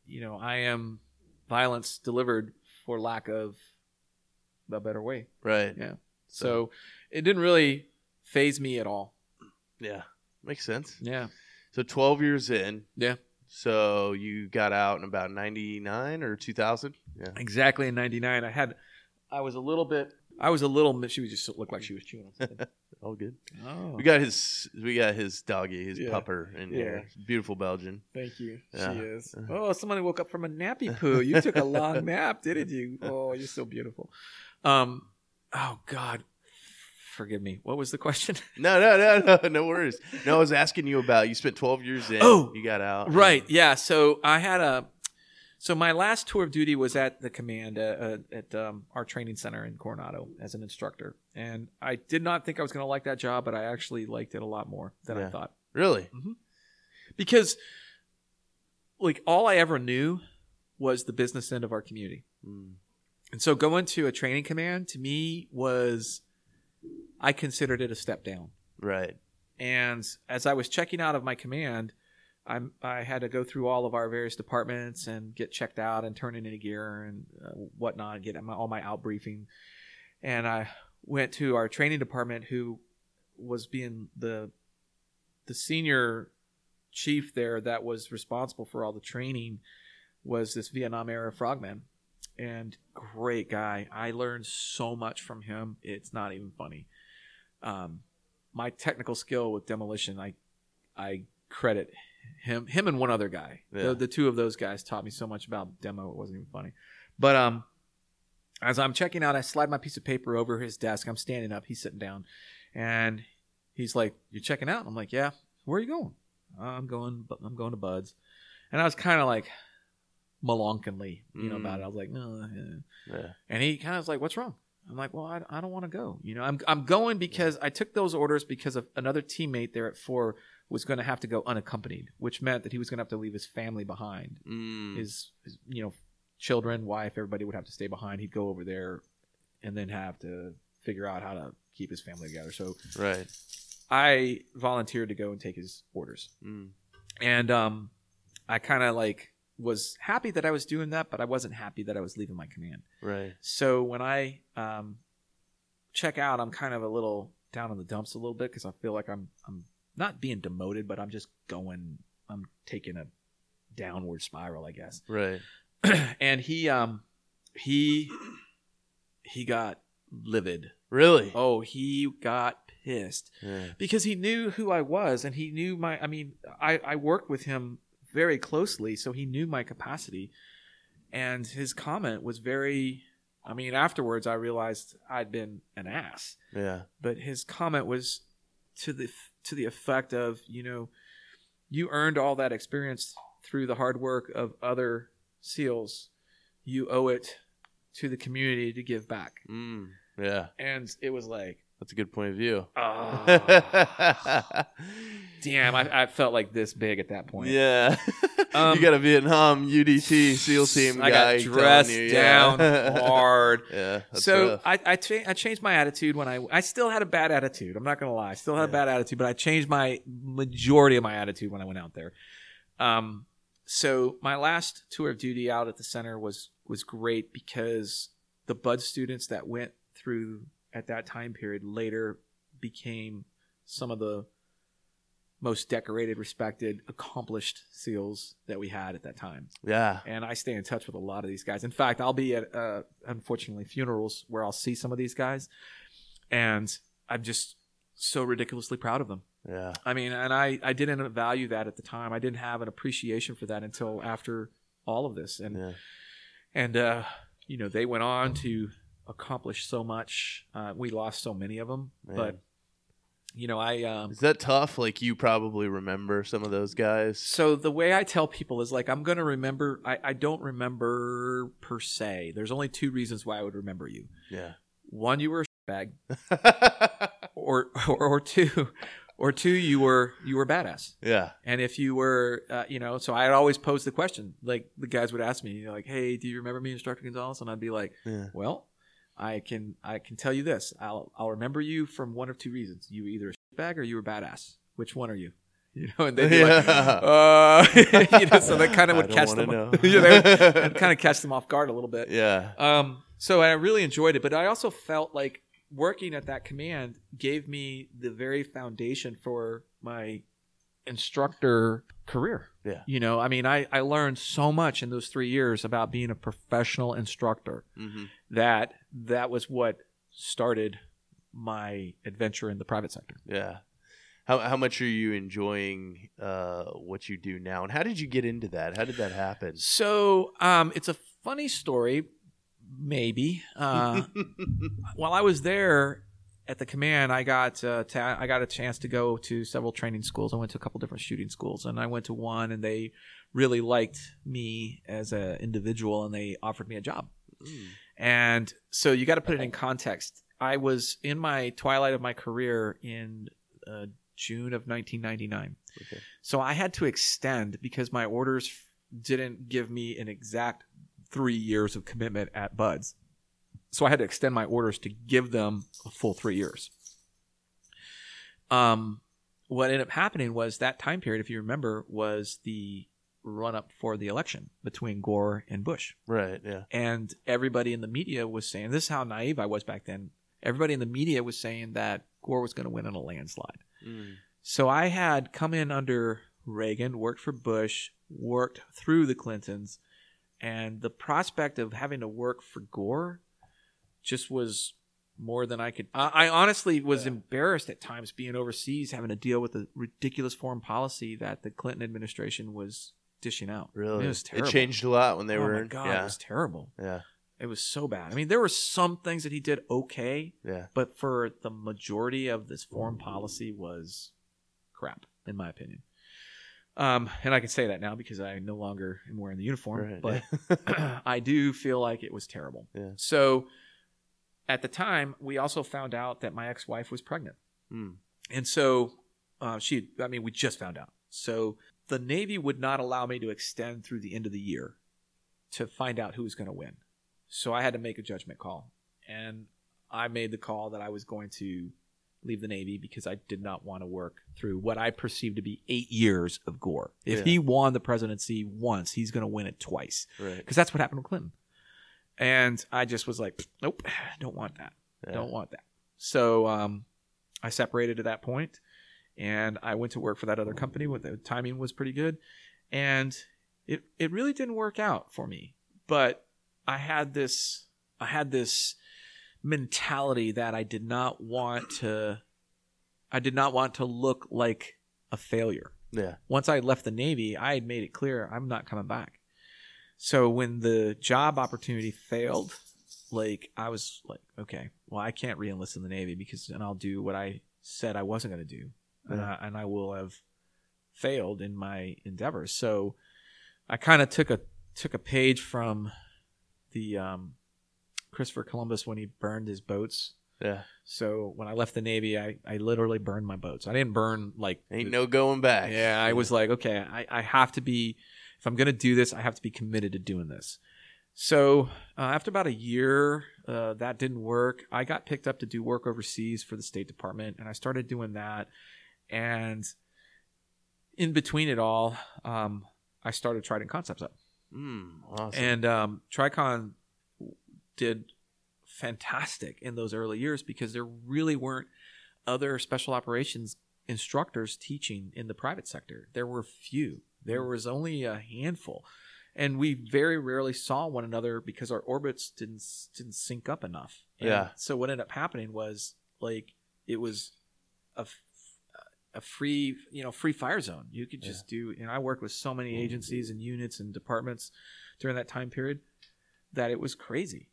S3: you know, I am violence delivered for lack of a better way.
S4: Right.
S3: Yeah. So it didn't really phase me at all.
S4: Yeah. Makes sense.
S3: Yeah.
S4: So 12 years in.
S3: Yeah.
S4: So you got out in about 99 or 2000? Yeah.
S3: Exactly in 99. I had, I was a little bit, I was a little, she was just looked like she was chewing on something. <laughs>
S4: All good.
S3: oh.
S4: We got his we got his doggy, his
S3: Yeah.
S4: pupper in
S3: Yeah.
S4: here. Beautiful Belgian.
S3: Thank you.
S4: Yeah.
S3: She is. Oh, somebody woke up from a nappy poo. You took a long <laughs> nap, didn't you? Oh, you're so beautiful. Um, oh God, forgive me. What was the question? <laughs>
S4: No, no, no, no, no worries. No, I was asking you about you spent 12 years in.
S3: Oh,
S4: you got out.
S3: Right. Yeah. So I had a. So my last tour of duty was at the command uh, uh, at um, our training center in Coronado as an instructor, and I did not think I was going to like that job, but I actually liked it a lot more than I thought
S4: Really?
S3: because, like, all I ever knew was the business end of our community,
S4: Mm.
S3: and so going to a training command to me was, I considered it a step down.
S4: Right.
S3: And as I was checking out of my command, I'm, I had to go through all of our various departments and get checked out and turn in any gear and uh, whatnot, get my, all my out briefing. And I went to our training department, who was being the the senior chief there that was responsible for all the training was this Vietnam era frogman. And great guy. I learned so much from him. It's not even funny. Um, my technical skill with demolition, I I credit him him and one other guy.
S4: Yeah.
S3: The, the two of those guys taught me so much about demo. It wasn't even funny. But um, as I'm checking out, I slide my piece of paper over his desk. I'm standing up. He's sitting down, and he's like, "You're checking out?" I'm like, "Yeah." Where are you going? I'm going. I'm going to BUD/S, and I was kind of like malonkinly, you know,
S4: Mm.
S3: about it. I was like, "No." yeah."
S4: Yeah.
S3: And he kind of was like, "What's wrong?" I'm like, "Well, I, I don't want to go. You know, I'm I'm going because I took those orders because of another teammate there at four was going to have to go unaccompanied, which meant that he was going to have to leave his family behind,
S4: Mm.
S3: his, his you know children, wife, everybody would have to stay behind. He'd go over there and then have to figure out how to keep his family together. So
S4: Right.
S3: I volunteered to go and take his orders
S4: Mm.
S3: and um, I kind of like was happy that I was doing that, but I wasn't happy that I was leaving my command.
S4: Right.
S3: So when I um, check out, I'm kind of a little down in the dumps a little bit because I feel like I'm I'm not being demoted, but I'm just going. I'm taking a downward spiral, I guess. <clears throat>
S4: Right.
S3: and he um he he got livid.
S4: Really?
S3: Oh, he got pissed
S4: Yeah.
S3: because he knew who I was and he knew my I mean I I worked with him very closely so he knew my capacity and his comment was very I mean afterwards I realized I'd been an ass
S4: Yeah.
S3: but his comment was to the to the effect of you know you earned all that experience through the hard work of other SEALs. You owe it to the community to give back.
S4: Mm, yeah,
S3: And it was like,
S4: that's a good point of view.
S3: ah, <laughs> damn, I, I felt like this big at that point.
S4: yeah, <laughs>
S3: Um,
S4: you got a Vietnam UDT SEAL team
S3: I
S4: guy.
S3: got dressed
S4: you,
S3: down
S4: yeah. <laughs>
S3: hard.
S4: yeah,
S3: so
S4: rough.
S3: I I, cha- I changed my attitude when I I still had a bad attitude. I'm not gonna lie, I still had a bad attitude, but I changed my majority of my attitude when I went out there. Um, so my last tour of duty out at the center was was great because the Bud students that went through at that time period later became some of the most decorated, respected, accomplished SEALs that we had at that time
S4: yeah,
S3: and I stay in touch with a lot of these guys. In fact, I'll be at uh, unfortunately funerals where I'll see some of these guys, and I'm just so ridiculously proud of them.
S4: yeah,
S3: I mean, and I I didn't value that at the time. I didn't have an appreciation for that until after all of this, and
S4: yeah.
S3: and uh, you know they went on to accomplish so much. Uh, we lost so many of them,
S4: Man.
S3: but you know I um,
S4: Is that tough? Like you probably remember some of those guys.
S3: So the way I tell people is like I'm gonna remember. I, I don't remember per se. There's only two reasons why I would remember you.
S4: Yeah.
S3: One, you were a bag, <laughs> or, or or two, or two, you were you were badass.
S4: yeah.
S3: And if you were, uh, you know, so I'd always pose the question. Like the guys would ask me, you know, like, "Hey, do you remember me, Instructor Gonzales?" And I'd be like,
S4: Yeah.
S3: "Well, I can I can tell you this. I'll I'll remember you from one of two reasons. You were either a bag or you were badass. Which one are you?" <laughs> You know, and they'd be like, uh, <laughs> you know, so that kind of would catch them.
S4: know. <laughs>
S3: yeah, they would kind of catch them off guard a little bit.
S4: Yeah.
S3: Um, so I really enjoyed it, but I also felt like working at that command gave me the very foundation for my instructor career.
S4: Yeah.
S3: You know, I mean, I, I learned so much in those three years about being a professional instructor
S4: hmm
S3: that that was what started my adventure in the private sector.
S4: Yeah. How how much are you enjoying uh, what you do now, and how did you get into that? How did that happen?
S3: So um, it's a funny story, maybe. Uh, <laughs> while I was there at the command, I got uh, ta- I got a chance to go to several training schools. I went to a couple different shooting schools, and I went to one, and they really liked me as an individual, and they offered me a job.
S4: Mm.
S3: And so you got to put it in context. I was in my twilight of my career in uh, June of 1999.
S4: Okay.
S3: So I had to extend because my orders didn't give me an exact three years of commitment at BUD/S. So I had to extend my orders to give them a full three years. Um, what ended up happening was that time period, if you remember, was the run up for the election between Gore and Bush
S4: Right. Yeah.
S3: and everybody in the media was saying this is how naive I was back then. Everybody in the media was saying that Gore was going to win in a landslide.
S4: Mm.
S3: So I had come in under Reagan, worked for Bush, worked through the Clintons, and the prospect of having to work for Gore just was more than I could. I, I honestly was
S4: Yeah.
S3: embarrassed at times being overseas, having to deal with the ridiculous foreign policy that the Clinton administration was dishing out.
S4: Really,
S3: it was terrible.
S4: It changed a lot when they
S3: oh
S4: were.
S3: my
S4: in-
S3: god,
S4: yeah.
S3: it was terrible.
S4: yeah.
S3: It was so bad. I mean, there were some things that he did okay,
S4: Yeah.
S3: but for the majority of this foreign policy was crap, in my opinion. Um, and I can say that now because I no longer am wearing the uniform,
S4: Right.
S3: but <laughs> <clears throat> I do feel like it was terrible.
S4: Yeah.
S3: So at the time, we also found out that my ex-wife was pregnant.
S4: Mm.
S3: And so uh, she, I mean, we just found out. So the Navy would not allow me to extend through the end of the year to find out who was going to win. So I had to make a judgment call. And I made the call that I was going to leave the Navy because I did not want to work through what I perceived to be eight years of Gore. If
S4: Yeah.
S3: he won the presidency once, he's going to win it twice
S4: Right.
S3: because that's what happened with Clinton. And I just was like, nope, <sighs> don't want that.
S4: Yeah.
S3: Don't want that. So um, I separated at that point, and I went to work for that other company. With the timing was pretty good, and it it really didn't work out for me. But I had this I had this mentality that I did not want to I did not want to look like a failure
S4: Yeah.
S3: once I left the Navy, I had made it clear I'm not coming back. So when the job opportunity failed, like I was like, okay, well I can't re-enlist in the Navy because then I'll do what I said I wasn't going to do, and, I, and I will have failed in my endeavors. So I kind of took a took a page from the um, Christopher Columbus when he burned his boats.
S4: Yeah.
S3: So when I left the Navy, I, I literally burned my boats. I didn't burn like
S4: Ain't no going back.
S3: yeah, I was like, okay, I, I have to be, if I'm going to do this, I have to be committed to doing this. So uh, after about a year, uh, that didn't work. I got picked up to do work overseas for the State Department, and I started doing that. And in between it all, um, I started Trident Concepts up.
S4: Mm, awesome.
S3: And um, Tricon did fantastic in those early years because there really weren't other special operations instructors teaching in the private sector. There were few. There was only a handful, and we very rarely saw one another because our orbits didn't didn't sync up enough. And
S4: Yeah.
S3: So what ended up happening was like it was a a free you know free fire zone. You could just do. And I worked with so many agencies and units and departments during that time period that it was crazy.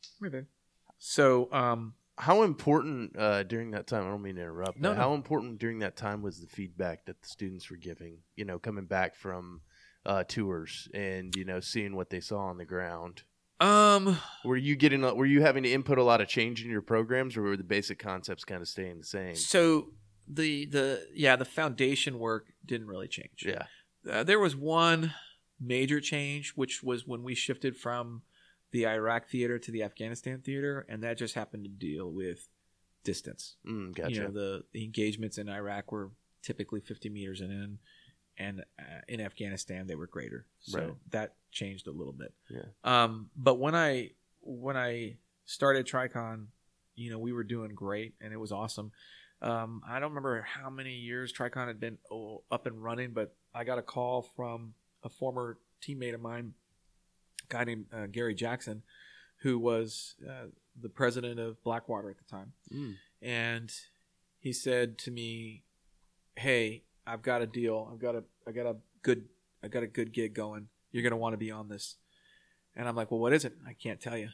S3: So um,
S4: how important uh, during that time? I don't mean to interrupt.
S3: No,
S4: but
S3: no.
S4: How important during that time was the feedback that the students were giving? You know, coming back from uh, tours and you know seeing what they saw on the ground.
S3: um,
S4: Were you getting? Were you having to input a lot of change in your programs, or were the basic concepts kind of staying the same?
S3: so the the yeah the foundation work didn't really change.
S4: Yeah.
S3: Uh, there was one major change, which was when we shifted from the Iraq theater to the Afghanistan theater, and that just happened to deal with distance.
S4: Mm, gotcha.
S3: You know, the, the engagements in Iraq were typically 50 meters and in, and uh, in Afghanistan they were greater. So
S4: Right.
S3: that changed a little bit.
S4: Yeah.
S3: Um, but when I when I started Tricon, you know, we were doing great and it was awesome. Um, I don't remember how many years Tricon had been oh, up and running, but I got a call from a former teammate of mine, guy named uh, Gary Jackson, who was uh, the president of Blackwater at the time
S4: Mm.
S3: and he said to me, "Hey, I've got a deal. I've got a I got a good I got a good gig going. You're going to want to be on this." And I'm like, "Well, what is it?" I can't tell you.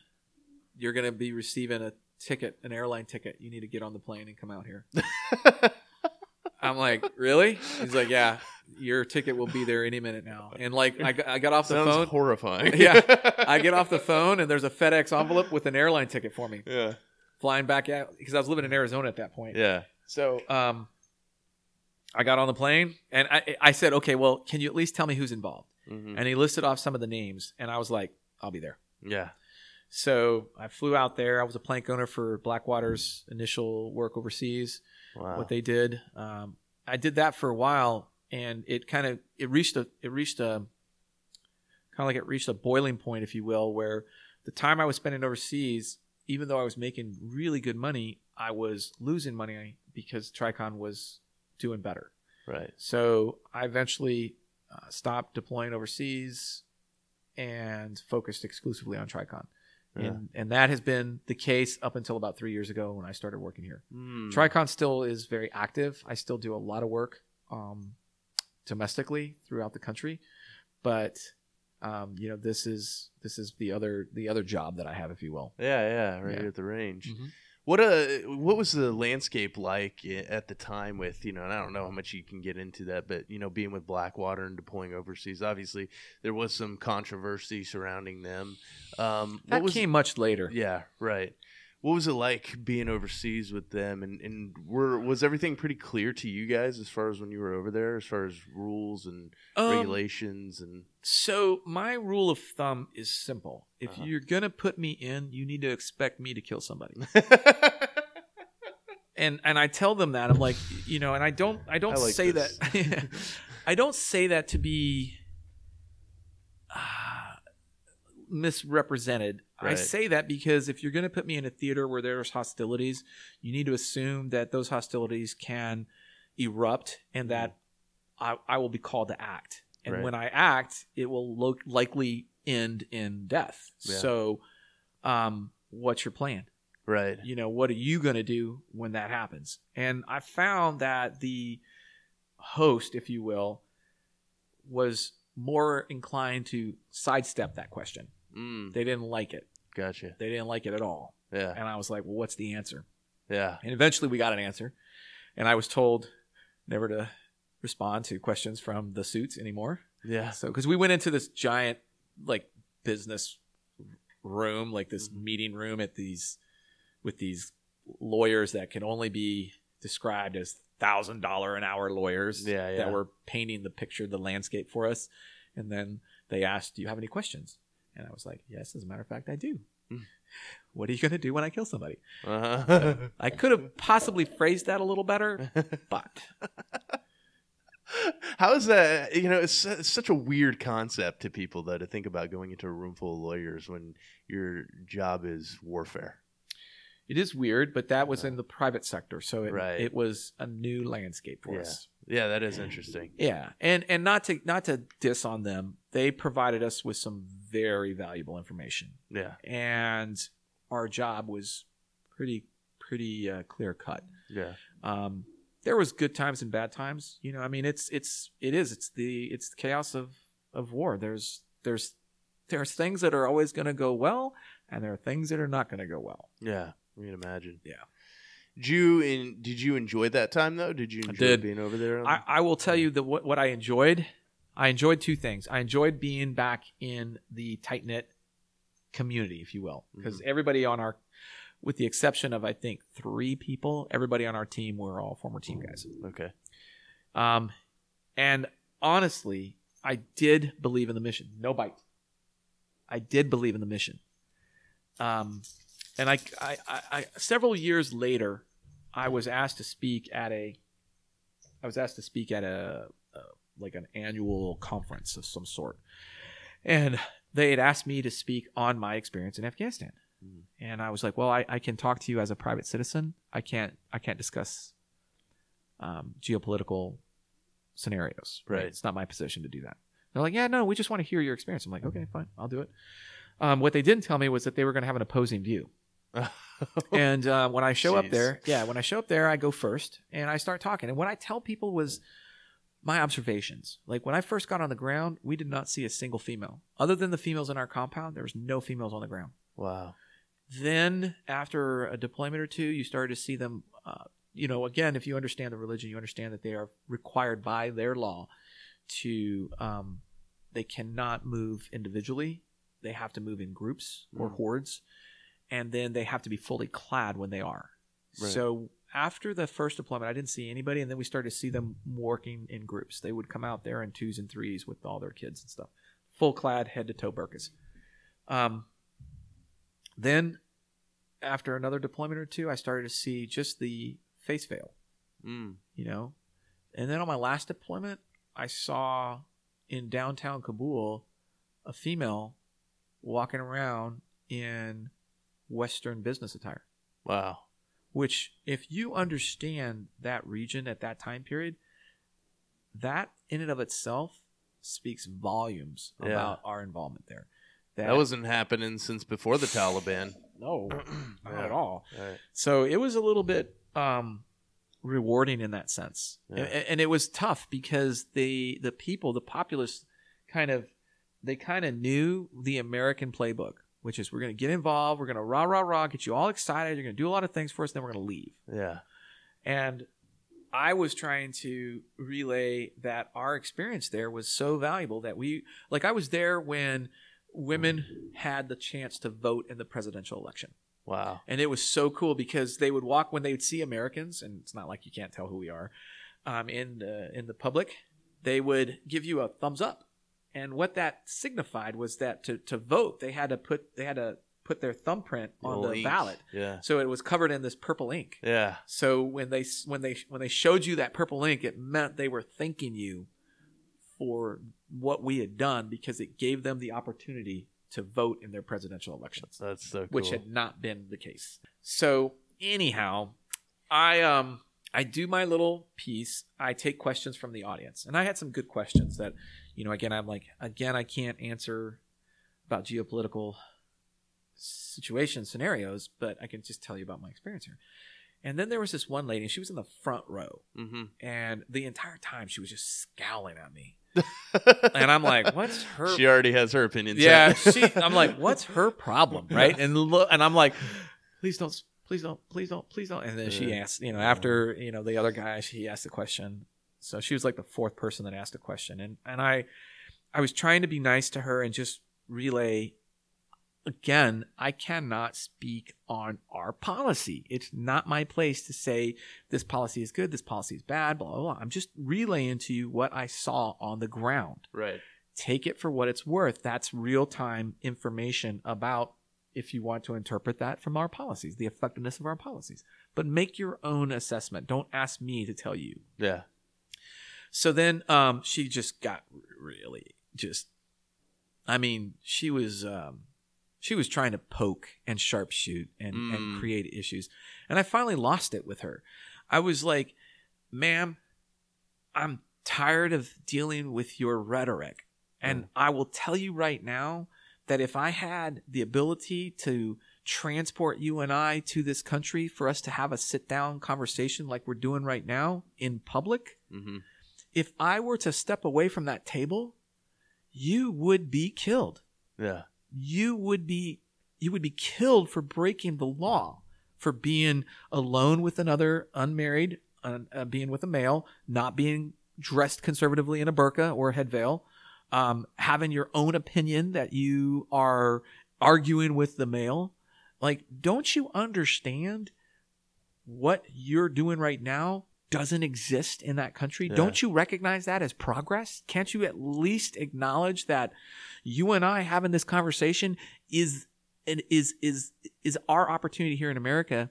S3: You're going to be receiving a ticket, an airline ticket. You need to get on the plane and come out here. <laughs> I'm like, "Really?" He's like, "Yeah, your ticket will be there any minute now." And like I got, I got off the
S4: Sounds
S3: phone.
S4: horrifying.
S3: Yeah. <laughs> I get off the phone and there's a FedEx envelope with an airline ticket for me
S4: yeah.
S3: flying back out because I was living in Arizona at that point.
S4: Yeah.
S3: So um, I got on the plane and I, I said, okay, well, can you at least tell me who's involved?
S4: Mhm.
S3: And he listed off some of the names, and I was like, I'll be there.
S4: Yeah.
S3: So I flew out there. I was a plank owner for Blackwater's initial work overseas.
S4: Wow.
S3: What they did, um, I did that for a while, and it kind of it reached a it reached a kind of like it reached a boiling point, if you will, where the time I was spending overseas, even though I was making really good money, I was losing money because Tricon was doing better.
S4: right.
S3: So I eventually uh, stopped deploying overseas and focused exclusively on Tricon.
S4: Yeah.
S3: And, and that has been the case up until about three years ago when I started working here.
S4: Mm.
S3: Tricon still is very active. I still do a lot of work um, domestically throughout the country, but um, you know this is this is the other the other job that I have, if you will.
S4: Yeah, yeah, right
S3: Yeah.
S4: at the range.
S3: Mhm.
S4: What uh what was the landscape like at the time with, you know, and I don't know how much you can get into that, but you know, being with Blackwater and deploying overseas, obviously there was some controversy surrounding them. Um
S3: That
S4: was
S3: came much later.
S4: Yeah, right. What was it like being overseas with them and, and were was everything pretty clear to you guys as far as when you were over there, as far as rules and
S3: Um,
S4: regulations and
S3: So my rule of thumb is simple: if
S4: Uh-huh.
S3: you're gonna put me in, you need to expect me to kill somebody. <laughs> and and I tell them that I'm like, you know, and I don't I don't
S4: I like
S3: say
S4: this.
S3: that <laughs> I don't say that to be uh, misrepresented. I say that because if you're going to put me in a theater where there's hostilities, you need to assume that those hostilities can erupt and that I, I will be called to act. And
S4: Right.
S3: when I act, it will lo- likely end in death.
S4: Yeah.
S3: So, um, what's your plan?
S4: right.
S3: you know what are you going to do when that happens and i found that the host if you will was more inclined to sidestep that question
S4: Mm,
S3: they didn't like it
S4: gotcha.
S3: they didn't like it at all
S4: Yeah.
S3: and i was like well what's the answer
S4: Yeah.
S3: and eventually we got an answer and i was told never to respond to questions from the suits anymore.
S4: Yeah.
S3: So, because we went into this giant, like, business room, like this
S4: Mhm.
S3: meeting room at these, with these lawyers that can only be described as thousand dollar an hour lawyers
S4: Yeah, yeah.
S3: that were painting the picture, the landscape for us. And then they asked, "Do you have any questions?" And I was like, "Yes, as a matter of fact, I do."
S4: Mm. <laughs>
S3: What are you going to do when I kill somebody?
S4: Uh-huh.
S3: I could have possibly phrased that a little better, <laughs> but
S4: How is that? You know, it's, it's such a weird concept to people though to think about going into a room full of lawyers when your job is warfare.
S3: it is weird. But that was in the private sector, so it,
S4: Right.
S3: it was a new landscape for
S4: Yeah.
S3: us.
S4: Yeah, that is interesting.
S3: Yeah, and and not to not to diss on them, they provided us with some very valuable information,
S4: Yeah,
S3: and our job was pretty pretty uh, clear cut.
S4: yeah,
S3: Um, there was good times and bad times. You know, I mean, it's it's it is it's the it's the chaos of of war. There's there's there's things that are always going to go well, and there are things that are not going to go well.
S4: yeah. I can imagine.
S3: Yeah.
S4: Did you in? Did you enjoy that time though? Did you enjoy
S3: did.
S4: being over there?
S3: I, I will tell you that what, what I enjoyed, I enjoyed two things. I enjoyed being back in the tight knit community, if you will, because everybody on our, with the exception of I think three people, everybody on our team were all former team guys.
S4: okay.
S3: Um, and honestly, I did believe in the mission. No bite. I did believe in the mission. Um, and I, I, I, I, several years later, I was asked to speak at a, I was asked to speak at a like an annual conference of some sort, and they had asked me to speak on my experience in Afghanistan.
S4: Mhm.
S3: And I was like, well, I, I can talk to you as a private citizen. I can't, I can't discuss um, geopolitical scenarios. Right.
S4: Right.
S3: It's not my position to do that. They're like, yeah, no, we just want to hear your experience. I'm like, okay, fine, I'll do it. Um, what they didn't tell me was that they were going to have an opposing view. <laughs> And uh, when I show up there, yeah, when I show up there, I go first and I start talking. And what I tell people was my observations. Like when I first got on the ground, we did not see a single female. Other than the females in our compound, there was no females on the ground.
S4: wow.
S3: Then after a deployment or two, you started to see them. Uh, you know, again, if you understand the religion, you understand that they are required by their law to. Um, they cannot move individually. They have to move in groups or
S4: Mm.
S3: hordes, and then they have to be fully clad when they are.
S4: Right.
S3: So after the first deployment, I didn't see anybody, and then we started to see them working in groups. They would come out there in twos and threes with all their kids and stuff, full clad, head to toe burkas. Um, then, after another deployment or two, I started to see just the face veil,
S4: Mm.
S3: you know. And then on my last deployment, I saw in downtown Kabul a female walking around in Western business attire.
S4: Wow.
S3: Which, if you understand that region at that time period, that in and of itself speaks volumes
S4: Yeah.
S3: about our involvement there.
S4: That wasn't happening since before the Taliban. <coughs>
S3: no, not
S4: Yeah.
S3: at all.
S4: Right.
S3: So it was a little bit um, rewarding in that sense,
S4: Yeah.
S3: A- and, it was tough because the the people, the populace, kind of they kind of knew the American playbook, which is we're going to get involved, we're going to rah rah rah, get you all excited, you're going to do a lot of things for us, then we're going to leave.
S4: Yeah.
S3: And I was trying to relay that our experience there was so valuable that we, like, I was there when women had the chance to vote in the presidential election.
S4: Wow.
S3: And it was so cool because they would walk when they would see Americans, and it's not like you can't tell who we are, um, in, the, in the public, they would give you a thumbs up. And what that signified was that to, to vote, they had to put they had to put their thumbprint on the
S4: ink.
S3: ballot.
S4: Yeah.
S3: So it was covered in this purple ink.
S4: Yeah.
S3: So when they when they when they showed you that purple ink, it meant they were thanking you for what we had done because it gave them the opportunity to vote in their presidential elections,
S4: That's so cool.
S3: which had not been the case. So anyhow, I um I do my little piece. I take questions from the audience, and I had some good questions that, you know, again I'm like again I can't answer about geopolitical situations scenarios, but I can just tell you about my experience here. And then there was this one lady, and she was in the front row,
S4: mm-hmm.
S3: and the entire time she was just scowling at me. <laughs> And I'm like, "What's her?"
S4: She already has her opinions.
S3: yeah, <laughs> she. I'm like, "What's her problem?" Right? And look, and I'm like, "Please don't, please don't, please don't, please don't." And then she asked, you know, after you know the other guy, she asked the question, So she was like the fourth person that asked a question, and and I, I was trying to be nice to her and just relay. Again, I cannot speak on our policy. It's not my place to say this policy is good, this policy is bad, blah, blah, blah. I'm just relaying to you what I saw on the ground
S4: Right.
S3: take it for what it's worth. That's real time information about if you want to interpret that from our policies, the effectiveness of our policies. But make your own assessment. Don't ask me to tell you.
S4: Yeah.
S3: So then um, she just got really just. I mean, she was um, she was trying to poke and sharpshoot and,
S4: Mm.
S3: and create issues, and I finally lost it with her. I was like, "Ma'am, I'm tired of dealing with your rhetoric, and
S4: Mm.
S3: I will tell you right now that if I had the ability to." transport you and I to this country for us to have a sit down conversation like we're doing right now in public,
S4: Mm-hmm.
S3: If I were to step away from that table, you would be killed.
S4: Yeah.
S3: You would be you would be killed for breaking the law, for being alone with another unmarried, uh, uh, being with a male, not being dressed conservatively in a burqa or a head veil, um, having your own opinion that you are arguing with the male. Like, don't you understand what you're doing right now doesn't exist in that country?
S4: Yeah.
S3: Don't you recognize that as progress? Can't you at least acknowledge that you and I having this conversation is and is is is our opportunity here in America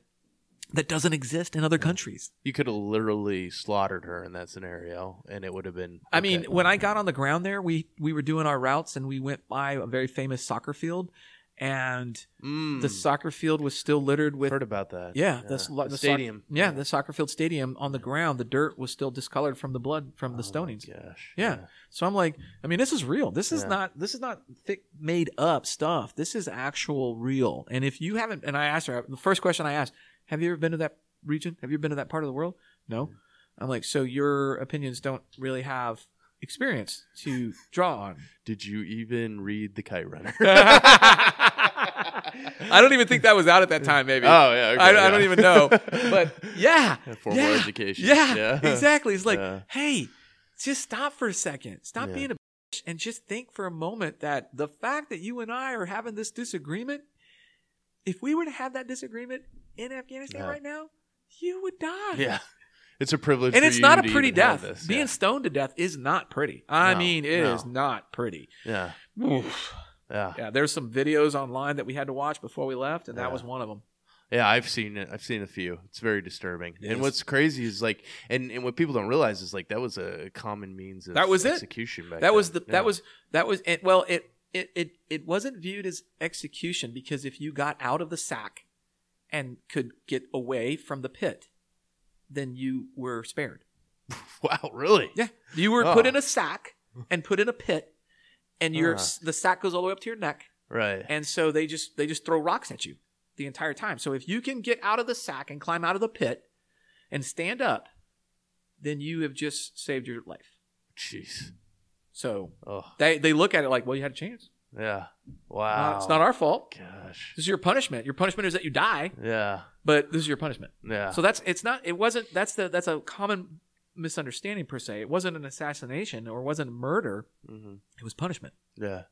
S3: that doesn't exist in other countries?
S4: You could have literally slaughtered her in that scenario, and it would have been.
S3: I mean, when I got on the ground there, we we were doing our routes and we went by a very famous soccer field, and
S4: Mm.
S3: the soccer field was still littered with
S4: heard about that.
S3: yeah, the, s-
S4: the,
S3: the soc-
S4: stadium.
S3: yeah, the soccer field stadium on the ground. The dirt was still discolored from the blood from the
S4: Oh
S3: stonings.
S4: Gosh.
S3: Yeah. So I'm like, I mean, this is real. This is
S4: Yeah.
S3: not this is not thick made up stuff. This is actual real. And if you haven't, and I asked her the first question I asked, have you ever been to that region? Have you been to that part of the world? No. I'm like, so your opinions don't really have experience to draw on.
S4: Did you even read the Kite Runner? <laughs>
S3: I don't even think that was out at that time. Maybe.
S4: Oh yeah. okay,
S3: I, I don't even know. But <laughs> yeah,
S4: Formal
S3: yeah,
S4: education.
S3: Yeah,
S4: Yeah. <laughs>
S3: exactly. It's like,
S4: Yeah.
S3: hey, just stop for a second. Stop
S4: Yeah.
S3: being a bitch and just think for a moment that the fact that you and I are having this disagreement, if we were to have that disagreement in Afghanistan
S4: Yeah.
S3: right now, you would die.
S4: Yeah. It's a privilege.
S3: And it's not a pretty death. Being stoned to death is not pretty. I
S4: No,
S3: mean, it is
S4: no.
S3: not pretty.
S4: Yeah.
S3: Oof.
S4: Yeah.
S3: Yeah, there's some videos online that we had to watch before we left, and that
S4: Yeah.
S3: was one of them.
S4: Yeah, I've seen it. I've seen a few. It's very disturbing.
S3: It
S4: and
S3: is.
S4: what's crazy is like, and, and what people don't realize is like that was a common means of
S3: That was it.
S4: execution. Back
S3: that was the.
S4: Yeah.
S3: that was that was it, well it, it it it wasn't viewed as execution because if you got out of the sack and could get away from the pit then you were spared <laughs>
S4: wow, really?
S3: yeah you were put
S4: Oh.
S3: in a sack and put in a pit and your
S4: Ah.
S3: the sack goes all the way up to your neck
S4: Right.
S3: and so they just they just throw rocks at you the entire time so if you can get out of the sack and climb out of the pit and stand up then you have just saved your life
S4: Jeez.
S3: so
S4: Oh,
S3: they they look at it like well you had a chance
S4: yeah.
S3: Uh,
S4: Wow.
S3: it's not our fault
S4: Gosh.
S3: This is your punishment. Your punishment is that you die,
S4: Yeah.
S3: but this is your punishment.
S4: Yeah.
S3: So that's it's not it wasn't that's the that's a common misunderstanding per se. It wasn't an assassination or wasn't murder.
S4: hmm
S3: It was punishment.
S4: Yeah.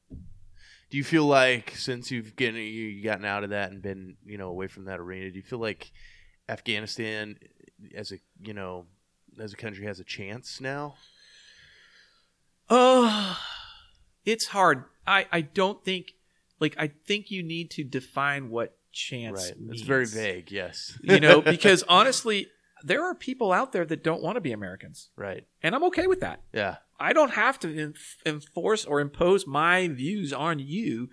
S4: Do you feel like since you've getting you gotten out of that and been you know away from that arena, do you feel like Afghanistan as a you know as a country has a chance now?
S3: Oh, it's hard. I I don't think like I think you need to define what chance
S4: right.
S3: means.
S4: It's very vague. Yes. <laughs>
S3: You know, because honestly, there are people out there that don't want to be Americans,
S4: right.
S3: and I'm okay with that.
S4: Yeah.
S3: I don't have to en- enforce or impose my views on you.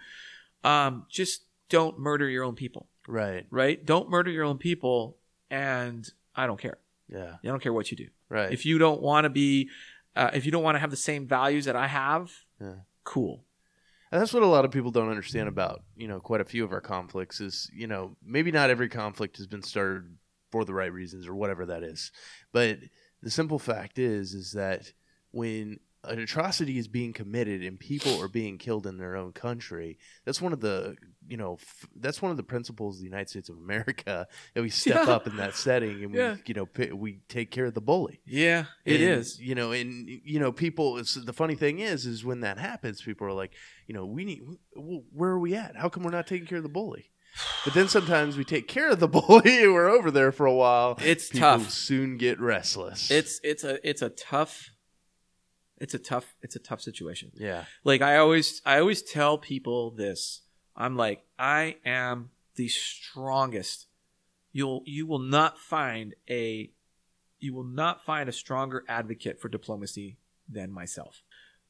S3: Um, just don't murder your own people,
S4: Right.
S3: right? Don't murder your own people, and I don't care.
S4: Yeah.
S3: I don't care what you do.
S4: Right.
S3: If you don't want to be, uh, if you don't want to have the same values that I have,
S4: Yeah.
S3: cool.
S4: And that's what a lot of people don't understand about, you know, quite a few of our conflicts is, you know, maybe not every conflict has been started for the right reasons or whatever that is. But the simple fact is is that when an atrocity is being committed and people are being killed in their own country, that's one of the you know f- that's one of the principles of the United States of America <laughs> that we step
S3: Yeah.
S4: up in that setting and we you know pi- we take care of the bully.
S3: Yeah, it
S4: And,
S3: is.
S4: you know, and you know, people. It's, the funny thing is, is when that happens, people are like, you know, we need. Well, where are we at? How come we're not taking care of the bully? But then sometimes we take care of the <laughs> bully, and we're over there for a while.
S3: It's
S4: people
S3: tough.
S4: Soon get restless.
S3: It's it's a it's a tough it's a tough it's a tough situation.
S4: yeah,
S3: Like I always I always tell people this. I'm like I am the strongest. You'll you will not find a you will not find a stronger advocate for diplomacy than myself.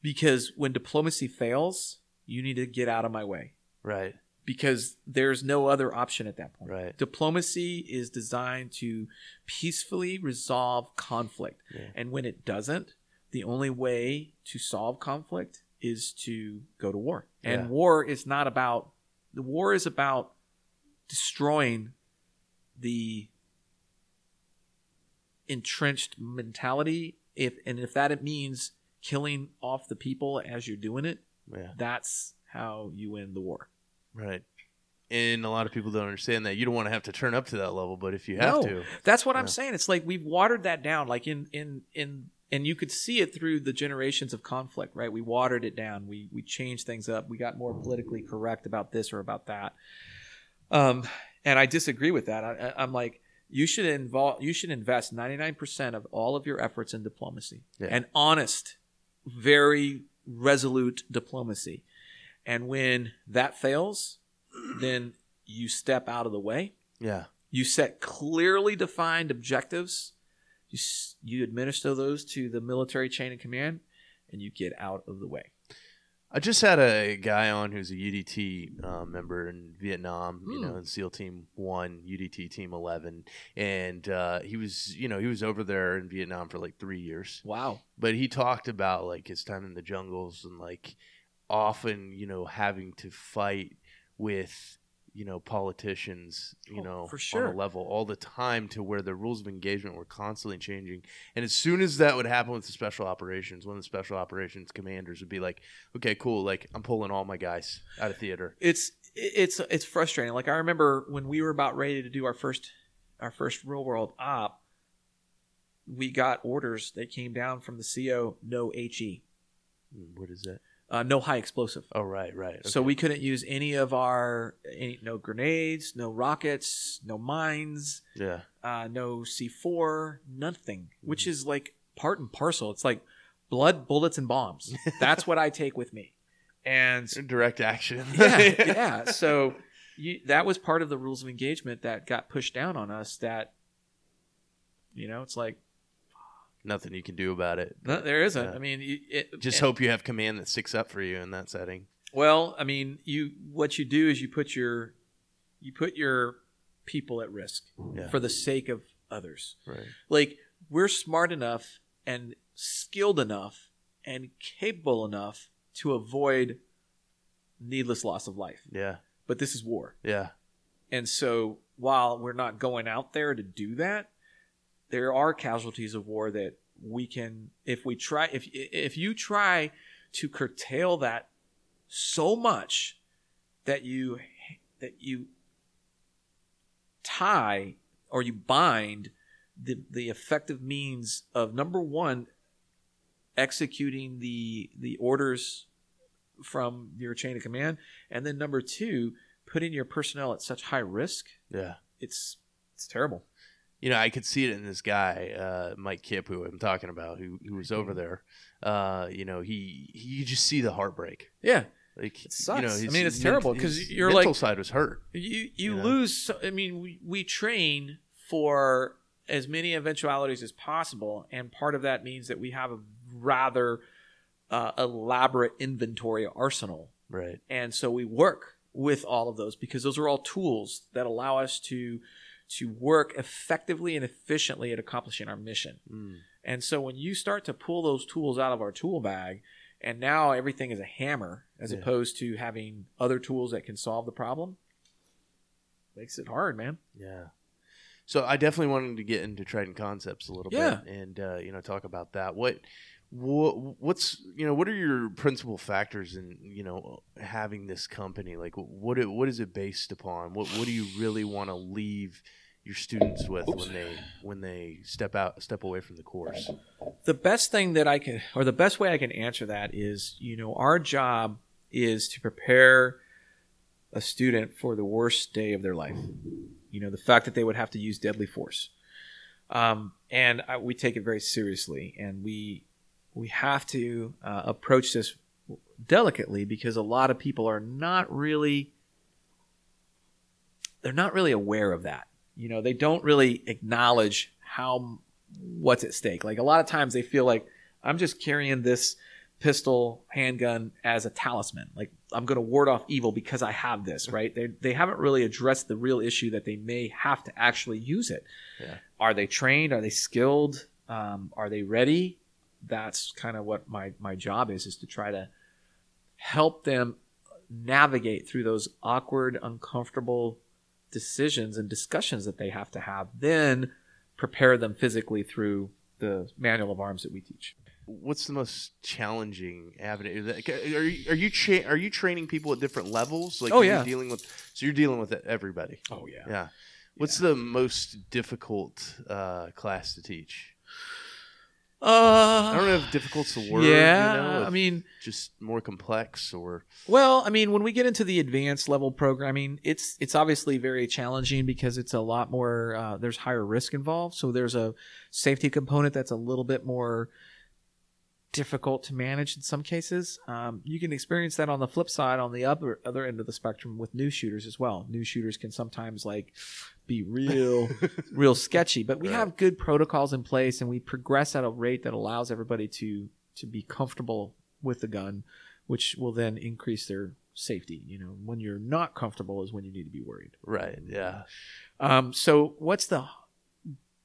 S3: Because when diplomacy fails, you need to get out of my way
S4: right,
S3: because there's no other option at that point.
S4: right.
S3: Diplomacy is designed to peacefully resolve conflict.
S4: Yeah.
S3: And when it doesn't, the only way to solve conflict is to go to war. And
S4: Yeah.
S3: war is not about the war is about destroying the entrenched mentality if and if that it means killing off the people as you're doing it,
S4: Yeah,
S3: that's how you win the war.
S4: right. And a lot of people don't understand that. You don't want to have to turn up to that level, but if you have
S3: No.
S4: to,
S3: That's what I'm saying. It's like we've watered that down, like in in in, and you could see it through the generations of conflict, right? We watered it down. We we changed things up. We got more politically correct about this or about that. Um, and I disagree with that. I, I'm like, you should involve, you should invest 99 percent of all of your efforts in diplomacy
S4: Yeah.
S3: and honest, very resolute diplomacy. And when that fails, then you step out of the way
S4: yeah,
S3: you set clearly defined objectives. You you administer those to the military chain of command, and you get out of the way.
S4: I just had a guy on who's a UDT uh, member in Vietnam, you
S3: Hmm.
S4: know, in SEAL Team One, UDT Team Eleven, and uh, he was, you know, he was over there in Vietnam for like three years.
S3: Wow.
S4: But he talked about like his time in the jungles and like often, you know, having to fight with, you know, politicians, you
S3: Oh,
S4: know,
S3: for
S4: on
S3: sure.
S4: a level all the time to where the rules of engagement were constantly changing. And as soon as that would happen with the special operations, one of the special operations commanders would be like, "Okay, cool, like I'm pulling all my guys out of theater."
S3: It's it's it's frustrating. Like I remember when we were about ready to do our first our first real world op, we got orders that came down from the CO no HE,
S4: Hmm, What is that?
S3: Uh, no high explosive.
S4: Oh, right, right.
S3: So we couldn't use any of our any, no grenades, no rockets, no mines.
S4: yeah,
S3: uh, no C4, nothing, which
S4: Mm-hmm.
S3: is like part and parcel. It's like blood, bullets, and bombs. <laughs> That's what I take with me. And <laughs>
S4: direct action. <laughs>
S3: yeah, yeah. So you, that was part of the rules of engagement that got pushed down on us. That you know, it's like
S4: Nothing you can do about it.
S3: no, there isn't.
S4: Yeah.
S3: I mean, it,
S4: Just
S3: and-
S4: hope you have command that sticks up for you in that setting.
S3: Well, I mean, you what you do is you put your you put your people at risk
S4: Yeah.
S3: for the sake of others.
S4: Right.
S3: like we're smart enough and skilled enough and capable enough to avoid needless loss of life
S4: Yeah.
S3: but this is war
S4: Yeah.
S3: and so while we're not going out there to do that there are casualties of war that we can if we try if if you try to curtail that so much that you that you tie or you bind the the effective means of number one executing the the orders from your chain of command and then number two putting your personnel at such high risk
S4: Yeah.
S3: it's it's terrible
S4: You know, I could see it in this guy, uh, Mike Kipp, who I'm talking about, who who was over there. Uh, you know, he, he you just see the heartbreak.
S3: yeah
S4: Like
S3: It sucks.
S4: You know,
S3: I mean, it's terrible 'cause
S4: his
S3: you're
S4: mental
S3: like-
S4: side was hurt.
S3: you you
S4: Yeah.
S3: lose so, i mean we, we train for as many eventualities as possible and part of that means that we have a rather uh, elaborate inventory arsenal
S4: Right.
S3: and so we work with all of those because those are all tools that allow us to to work effectively and efficiently at accomplishing our mission
S4: Mm.
S3: and so when you start to pull those tools out of our tool bag and now everything is a hammer as
S4: Yeah.
S3: opposed to having other tools that can solve the problem makes it hard man
S4: Yeah. So I definitely wanted to get into Trident Concepts a little
S3: Yeah.
S4: bit and uh, you know talk about that. What what what's you know what are your principal factors in you know having this company like what it, what is it based upon what what do you really want to leave your students with when they when they step out step away from the course?
S3: The best thing that i can or the best way i can answer that is you know our job is to prepare a student for the worst day of their life. You know the fact that they would have to use deadly force. Um, and I, we take it very seriously and we we have to uh, approach this delicately because a lot of people are not really they're not really aware of that you know they don't really acknowledge how what's at stake. Like a lot of times they feel like i'm just carrying this pistol handgun as a talisman. Like i'm going to ward off evil because i have this <laughs> right? They, they haven't really addressed the real issue that they may have to actually use it.
S4: Yeah.
S3: are they trained? Are they skilled? Um, are they ready? That's kind of what my my job is is to try to help them navigate through those awkward uncomfortable decisions and discussions that they have to have then prepare them physically through the manual of arms that we teach.
S4: What's the most challenging avenue? Are you are you cha- are you training people at different levels? Like
S3: Oh, yeah.
S4: dealing with so you're dealing with everybody.
S3: Oh yeah.
S4: Yeah. What's the most difficult uh, class to teach
S3: uh
S4: i don't know if difficult's the word
S3: yeah
S4: you know,
S3: i mean
S4: just more complex or
S3: Well, I mean, when we get into the advanced level programming, it's it's obviously very challenging because it's a lot more. Uh, there's higher risk involved, so there's a safety component that's a little bit more difficult to manage in some cases. Um, you can experience that on the flip side, on the other other end of the spectrum, with new shooters as well. New shooters can sometimes like be real, <laughs> real sketchy, but we
S4: Right.
S3: have good protocols in place, and we progress at a rate that allows everybody to to be comfortable with the gun which will then increase their safety. You know, when you're not comfortable is when you need to be worried.
S4: right yeah
S3: Um, so what's the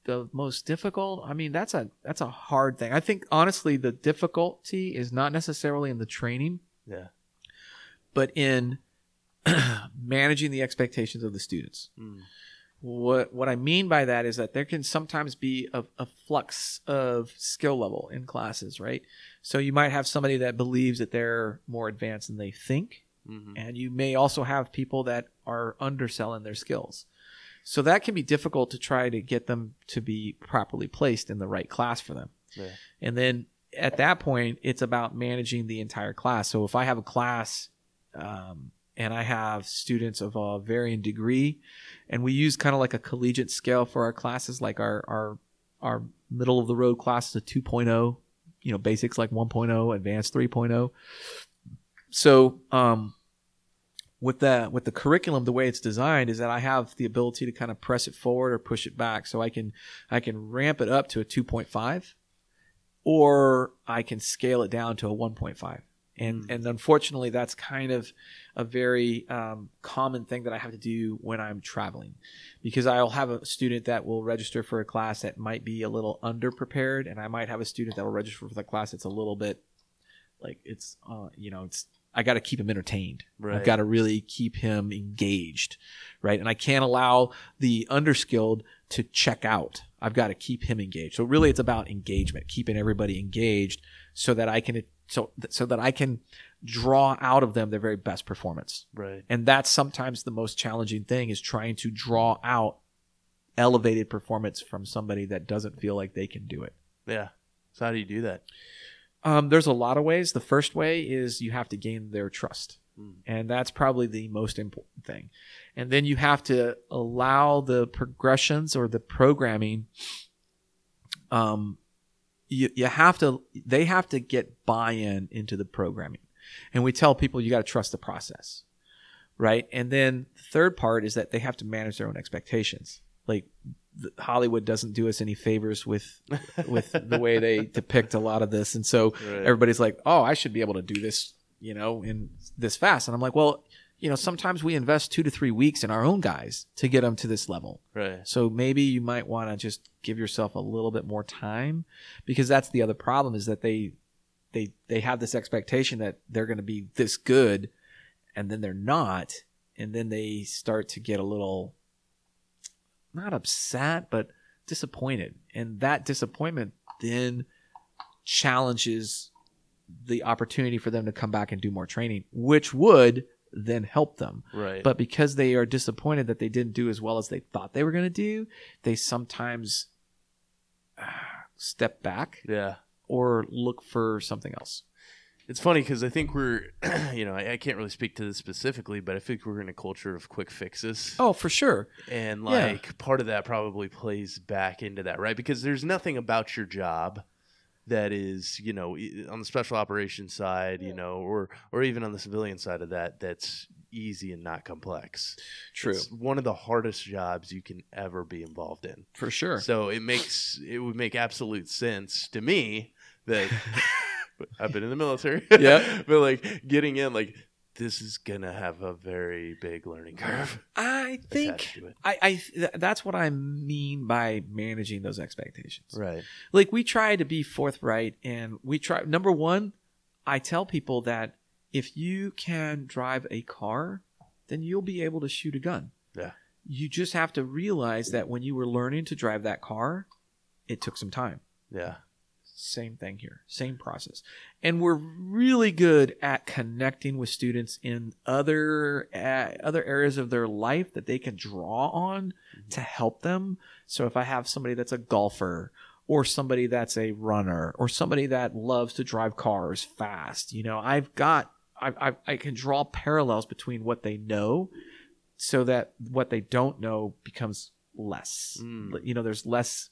S3: the most difficult? I mean, that's a that's a hard thing. I think honestly, the difficulty is not necessarily in the training,
S4: yeah
S3: but in <clears throat> managing the expectations of the students.
S4: Mm.
S3: What what I mean by that is that there can sometimes be a, a flux of skill level in classes, right? So you might have somebody that believes that they're more advanced than they think,
S4: Mhm.
S3: and you may also have people that are underselling their skills. So that can be difficult to try to get them to be properly placed in the right class for them.
S4: Yeah.
S3: And then at that point, it's about managing the entire class. So if I have a class um, and I have students of a varying degree, and we use kind of like a collegiate scale for our classes, like our our our middle of the road class is a 2.0, you know, basics like 1.0, advanced 3.0. So um, with the with the curriculum, the way it's designed is that I have the ability to kind of press it forward or push it back, so I can I can ramp it up to a 2.5 or I can scale it down to a 1.5. And
S4: Mm.
S3: and unfortunately, that's kind of a very um, common thing that I have to do when I'm traveling, because I'll have a student that will register for a class that might be a little underprepared, and I might have a student that will register for the class that's a little bit like it's uh, you know it's I got to keep him entertained.
S4: Right.
S3: I've got to really keep him engaged, right? And I can't allow the underskilled to check out. I've got to keep him engaged. So really, it's about engagement, keeping everybody engaged, so that I can so so that I can draw out of them their very best performance.
S4: right
S3: And that's sometimes the most challenging thing is trying to draw out elevated performance from somebody that doesn't feel like they can do it.
S4: yeah so how do you do that
S3: Um, there's a lot of ways. The first way is you have to gain their trust.
S4: Mm.
S3: And that's probably the most important thing. And then you have to allow the progressions or the programming. Um, you, you have to, they have to get buy in into the programming. And we tell people you got to trust the process. Right. And then the third part is that they have to manage their own expectations. Like Hollywood doesn't do us any favors with <laughs> with the way they depict a lot of this. And so
S4: Right.
S3: everybody's like, "Oh, I should be able to do this, you know, in this fast." And I'm like, "Well, you know, sometimes we invest 2 to 3 weeks in our own guys to get them to this level.
S4: right
S3: So maybe you might want to just give yourself a little bit more time because that's the other problem is that they they they have this expectation that they're going to be this good and then they're not and then they start to get a little not upset but disappointed and that disappointment then challenges the opportunity for them to come back and do more training, which would then help them.
S4: Right.
S3: But because they are disappointed that they didn't do as well as they thought they were going to do, they sometimes uh, step back
S4: yeah.
S3: or look for something else.
S4: It's funny because I think we're, <clears throat> you know, I, I can't really speak to this specifically, but I think we're in a culture of quick fixes.
S3: Oh, for sure.
S4: And
S3: Yeah.
S4: like part of that probably plays back into that, right? Because there's nothing about your job that is, you know, on the special operations side, you know, or or even on the civilian side of that that's easy and not complex.
S3: True.
S4: It's one of the hardest jobs you can ever be involved in.
S3: For sure.
S4: So it makes it would make absolute sense to me that <laughs> I've been in the military.
S3: Yeah. <laughs>
S4: but like getting in, like this is gonna have a very big learning curve. <laughs>
S3: I think
S4: attached to it.
S3: I, I th- that's what I mean by managing those expectations.
S4: Right.
S3: Like we try to be forthright and we try number 1, I tell people that if you can drive a car, then you'll be able to shoot a gun.
S4: Yeah.
S3: You just have to realize that when you were learning to drive that car, it took some time.
S4: Yeah.
S3: Same thing here, same process. And we're really good at connecting with students in other uh, other areas of their life that they can draw on to help them. So if I have somebody that's a golfer or somebody that's a runner or somebody that loves to drive cars fast, you know, I've got I I, I can draw parallels between what they know so that what they don't know becomes less.
S4: Mm.
S3: You know, there's less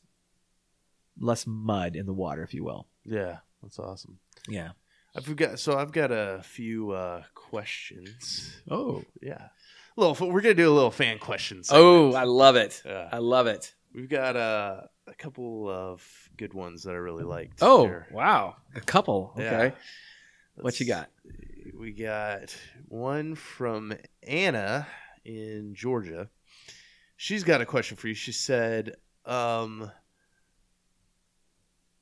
S3: less mud in the water, if you will.
S4: Yeah. That's awesome.
S3: Yeah.
S4: I've got so I've got a few uh questions.
S3: Oh.
S4: Yeah. a Little we're gonna do a little fan questions.
S3: Oh, I love it.
S4: Yeah.
S3: I love it.
S4: We've got uh, a couple of good ones that I really liked.
S3: Oh,
S4: here.
S3: wow. A couple.
S4: Yeah.
S3: Okay. What you got?
S4: We got one from Anna in Georgia. She's got a question for you. She said, um,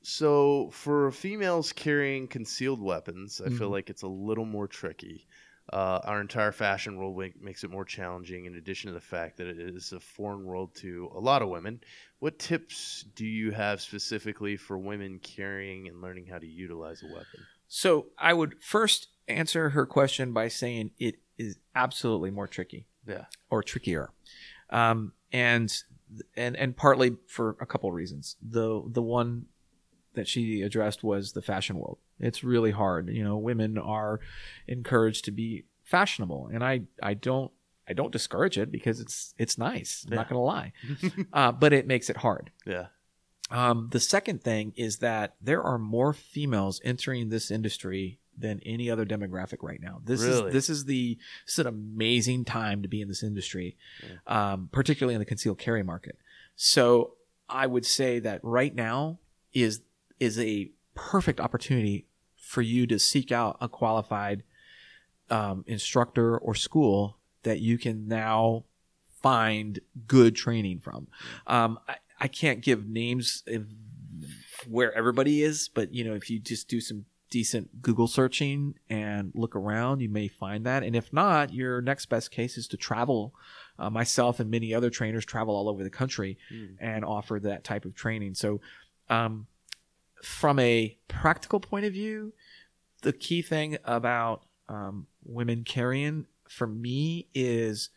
S4: so for females carrying concealed weapons, I feel
S3: Mhm.
S4: like it's a little more tricky. Uh, our entire fashion world makes it more challenging, in addition to the fact that it is a foreign world to a lot of women. What tips do you have specifically for women carrying and learning how to utilize a weapon?
S3: So I would first answer her question by saying it is absolutely more tricky
S4: Yeah.
S3: or trickier, um, and and and partly for a couple reasons. The the one that she addressed was the fashion world. It's really hard. You know, women are encouraged to be fashionable, and I I don't I don't discourage it because it's it's nice. I'm not going to lie, <laughs> uh, but it makes it hard.
S4: Yeah.
S3: Um, the second thing is that there are more females entering this industry than any other demographic right now. This
S4: Really?
S3: is this is the this is an amazing time to be in this industry, um, particularly in the concealed carry market. So I would say that right now is is a perfect opportunity for you to seek out a qualified um, instructor or school that you can now find good training from. Um, I, I can't give names of where everybody is, but you know, if you just do some decent Google searching and look around, you may find that. And if not, your next best case is to travel. Uh, myself and many other trainers travel all over the country
S4: Mm.
S3: and offer that type of training. So, um, from a practical point of view, the key thing about um, women carrying for me is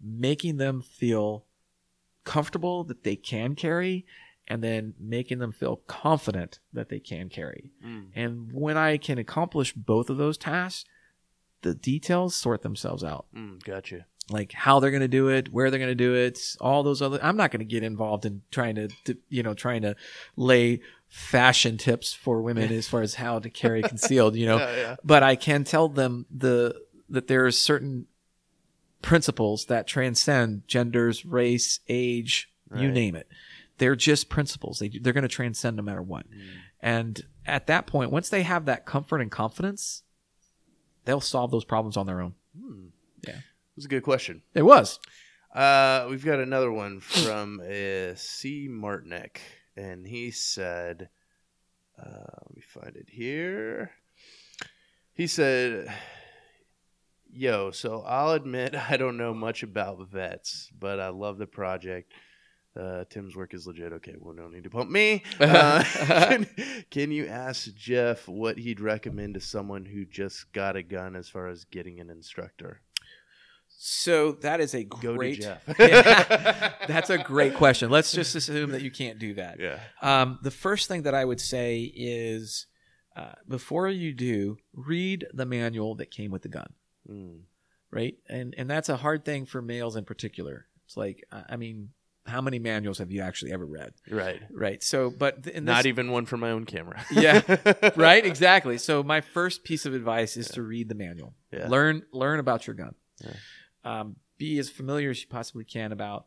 S3: making them feel comfortable that they can carry and then making them feel confident that they can carry.
S4: Mm.
S3: And when I can accomplish both of those tasks, the details sort themselves out
S4: Mm, gotcha.
S3: like how they're going to do it, where they're going to do it, all those other. I'm not going to get involved in trying to, to, you know, trying to lay fashion tips for women as far as how to carry <laughs> concealed, you know.
S4: Yeah, yeah.
S3: But I can tell them the that there are certain principles that transcend genders, race, age, you name it. They're just principles. They they're going to transcend no matter what.
S4: Mm.
S3: And at that point, once they have that comfort and confidence, they'll solve those problems on their own.
S4: Hmm.
S3: Yeah.
S4: It was a good question.
S3: It was.
S4: Uh, we've got another one from uh, C. Martinek, and he said, uh, let me find it here. He said, Yo, so I'll admit <laughs> I don't know much about vets, but I love the project. Uh, Tim's work is legit. Okay, well, no need to pump me. <laughs> Uh, <laughs> can, can you ask Jeff what he'd recommend to someone who just got a gun as far as getting an instructor?
S3: So that is a
S4: Go
S3: great.
S4: to Jeff. <laughs>
S3: Yeah, that's a great question. Let's just assume that you can't do that.
S4: yeah.
S3: Um, the first thing that I would say is uh, before you do, read the manual that came with the gun,
S4: Mm.
S3: right? And and that's a hard thing for males in particular. It's like, I mean, how many manuals have you actually ever read?
S4: Right.
S3: Right. So, but th- this,
S4: Not even one for my own camera. <laughs>
S3: Yeah. <laughs> right. Exactly. So my first piece of advice is to read the manual.
S4: Yeah.
S3: Learn learn about your gun.
S4: Yeah.
S3: Um, be as familiar as you possibly can about,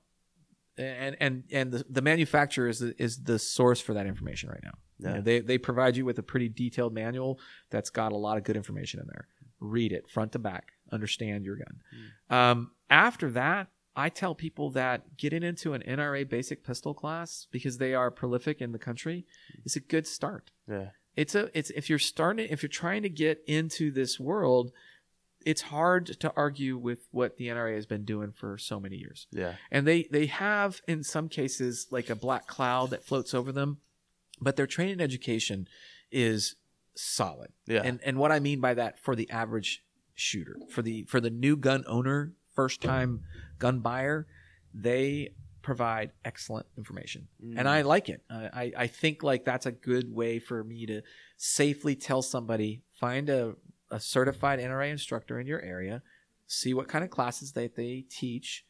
S3: and and and the, the manufacturer is the, is the source for that information right now. You know,
S4: Yeah.
S3: they they provide you with a pretty detailed manual that's got a lot of good information in there. Read it front to back. Understand your gun.
S4: Hmm.
S3: Um, after that, I tell people that getting into an NRA basic pistol class because they are prolific in the country is a good start
S4: Yeah.
S3: it's a it's if you're starting if you're trying to get into this world it's hard to argue with what the NRA has been doing for so many years.
S4: Yeah.
S3: and they they have in some cases like a black cloud that floats over them but their training education is solid.
S4: Yeah.
S3: and and what i mean by that for the average shooter for the for the new gun owner first time gun buyer they provide excellent information. And i mm. like it. I, I i think like that's a good way for me to safely tell somebody find a, a certified nra instructor in your area see what kind of classes that they teach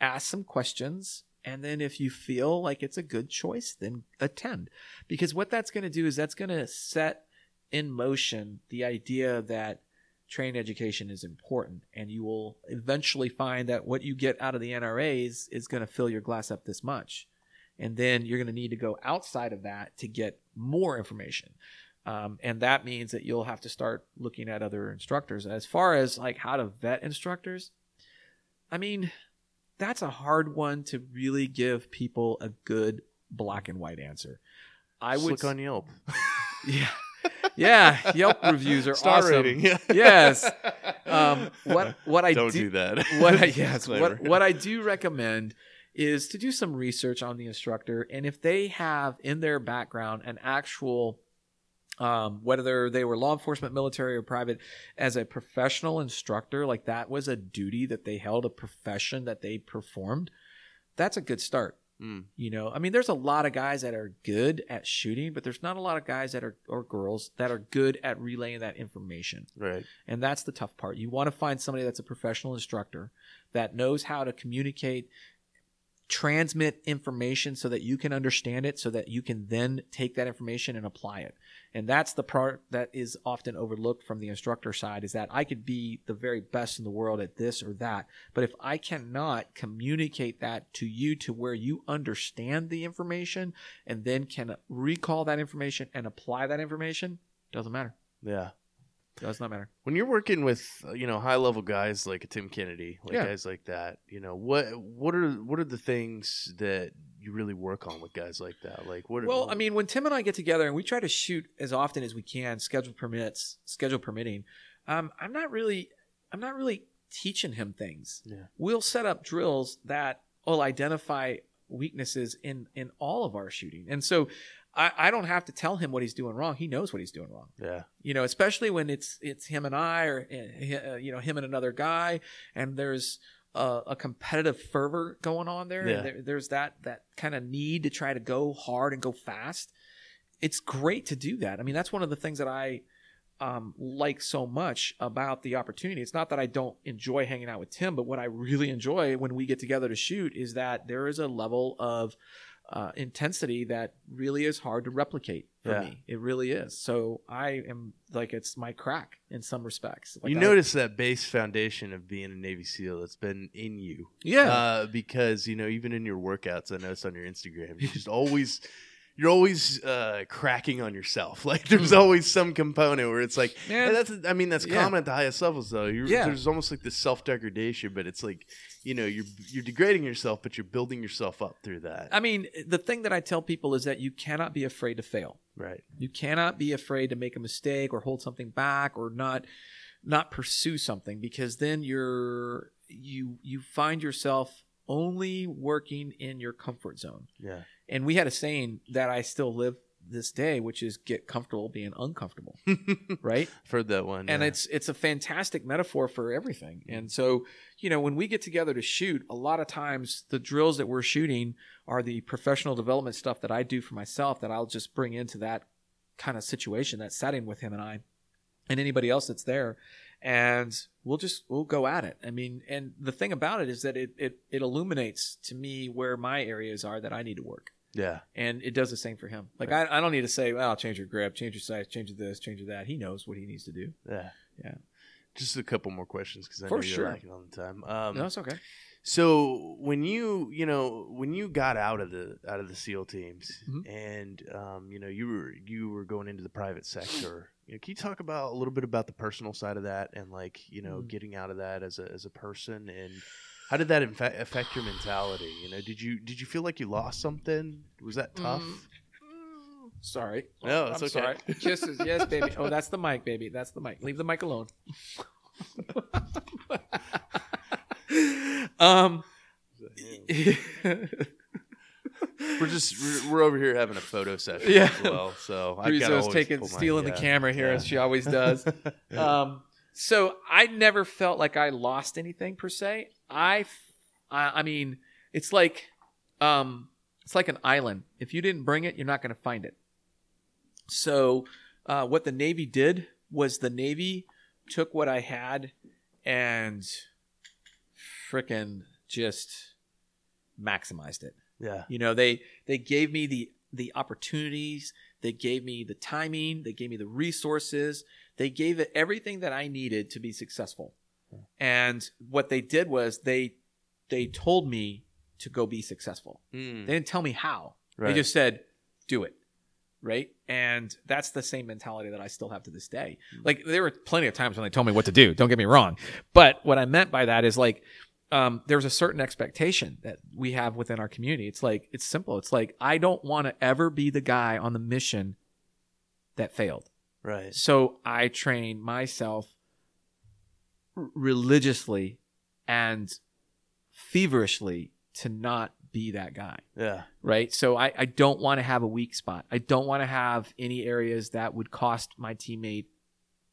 S3: ask some questions and then if you feel like it's a good choice then attend. Because what that's going to do is that's going to set in motion the idea that training education is important and you will eventually find that what you get out of the NRAs is going to fill your glass up this much. And then you're going to need to go outside of that to get more information um, and that means that you'll have to start looking at other instructors as far as like how to vet instructors i mean that's a hard one to really give people a good black and white answer i
S4: Just
S3: would
S4: look on Yelp. <laughs>
S3: yeah yeah yelp reviews are
S4: Star
S3: awesome
S4: rating. Yeah.
S3: Yes. um, what <laughs> what i
S4: Don't
S3: do,
S4: do that. <laughs>
S3: what I, yes, what, what I do recommend is to do some research on the instructor, and if they have in their background an actual, um, whether they were law enforcement, military, or private, as a professional instructor, like that was a duty that they held, a profession that they performed, that's a good start.
S4: Mm.
S3: You know, I mean, there's a lot of guys that are good at shooting, but there's not a lot of guys that are or girls that are good at relaying that information.
S4: Right.
S3: And that's the tough part. You want to find somebody that's a professional instructor that knows how to communicate, transmit information so that you can understand it, so that you can then take that information and apply it. And that's the part that is often overlooked from the instructor side is that I could be the very best in the world at this or that. But if I cannot communicate that to you to where you understand the information and then can recall that information and apply that information, doesn't matter.
S4: Yeah.
S3: Does not matter.
S4: When you're working with uh, you know high level guys like a Tim Kennedy, like
S3: Yeah.
S4: guys like that, you know what what are what are the things that you really work on with guys like that? Like what?
S3: Well, I mean, when Tim and I get together and we try to shoot as often as we can, schedule permits, schedule permitting, um, I'm not really, I'm not really teaching him things.
S4: Yeah.
S3: We'll set up drills that will identify weaknesses in in all of our shooting, and so I, I don't have to tell him what he's doing wrong. He knows what he's doing wrong.
S4: Yeah,
S3: you know especially when it's it's him and i or uh, you know him and another guy and there's a, a competitive fervor going on there,
S4: Yeah.
S3: there there's that that kind of need to try to go hard and go fast. It's great to do that. I mean that's one of the things that i um, like so much about the opportunity. It's not that i don't enjoy hanging out with tim but what i really enjoy when we get together to shoot is that there is a level of uh, intensity that really is hard to replicate for
S4: Yeah.
S3: me. It really is. So I am like it's my crack in some respects. Like
S4: you
S3: I-
S4: notice that base foundation of being a Navy SEAL that's been in you.
S3: yeah,
S4: Uh, because you know, even in your workouts, I noticed on your Instagram, you just always. You're always uh, cracking on yourself. <laughs> Like there's always some component where it's like,
S3: Yeah.
S4: that's. I mean, that's
S3: Yeah.
S4: common at the highest levels, though. You're,
S3: Yeah.
S4: There's almost like this self degradation, but it's like, you know, you're you're degrading yourself, but you're building yourself up through that.
S3: I mean, the thing that I tell people is that you cannot be afraid to fail.
S4: right.
S3: You cannot be afraid to make a mistake or hold something back or not not pursue something because then you're you you find yourself only working in your comfort zone.
S4: Yeah.
S3: And we had a saying that I still live this day, which is get comfortable being uncomfortable, <laughs> right?
S4: I've heard that one.
S3: and
S4: yeah.
S3: it's it's a fantastic metaphor for everything mm. and so you know when we get together to shoot a lot of times the drills that we're shooting are the professional development stuff that i do for myself that i'll just bring into that kind of situation that setting with him and i and anybody else that's there and we'll just we'll go at it i mean and the thing about it is that it it, it illuminates to me where my areas are that i need to work
S4: yeah.
S3: and it does the same for him like I, I don't need to say well change your grip change your size change this change that he knows what he needs to do
S4: Yeah.
S3: Yeah.
S4: Just a couple more questions because I
S3: For
S4: know you're lacking on the time. Um,
S3: no it's okay
S4: So when you you know when you got out of the out of the SEAL teams
S3: Mhm.
S4: and um, you know you were you were going into the private sector, you know, can you talk about a little bit about the personal side of that and like you know
S3: Mhm.
S4: getting out of that as a as a person and how did that infa- affect your mentality? You know, did you did you feel like you lost something? Was that tough?
S3: Mm. Sorry.
S4: No, it's
S3: I'm
S4: okay.
S3: Sorry. <laughs> Kisses, yes, baby. Oh, that's the mic, baby. That's the mic. Leave the mic alone. <laughs> um, <laughs>
S4: We're just we're, we're over here having a photo session
S3: Yeah.
S4: as well. So I got
S3: Rizzo's taking stealing the camera here as she always does. um, so I never felt like I lost anything per se. I, I, I mean, it's like, um, it's like an island. If you didn't bring it, you're not going to find it. So, uh, what the Navy did was the Navy took what I had and frickin' just maximized it.
S4: yeah,
S3: You know, they they gave me the the opportunities, they gave me the timing, they gave me the resources, they gave it everything that I needed to be successful. And what they did was they they told me to go be successful.
S4: Mm,
S3: They didn't tell me how.
S4: right.
S3: They just said, "Do it." Right? And that's the same mentality that I still have to this day. Like there were plenty of times when they told me what to do, don't get me wrong. But what I meant by that is like um, there's a certain expectation that we have within our community. It's like it's simple. It's like I don't want to ever be the guy on the mission that failed.
S4: right.
S3: So I train myself religiously and feverishly to not be that guy
S4: Yeah,
S3: right? So I, I don't want to have a weak spot. I don't want to have any areas that would cost my teammate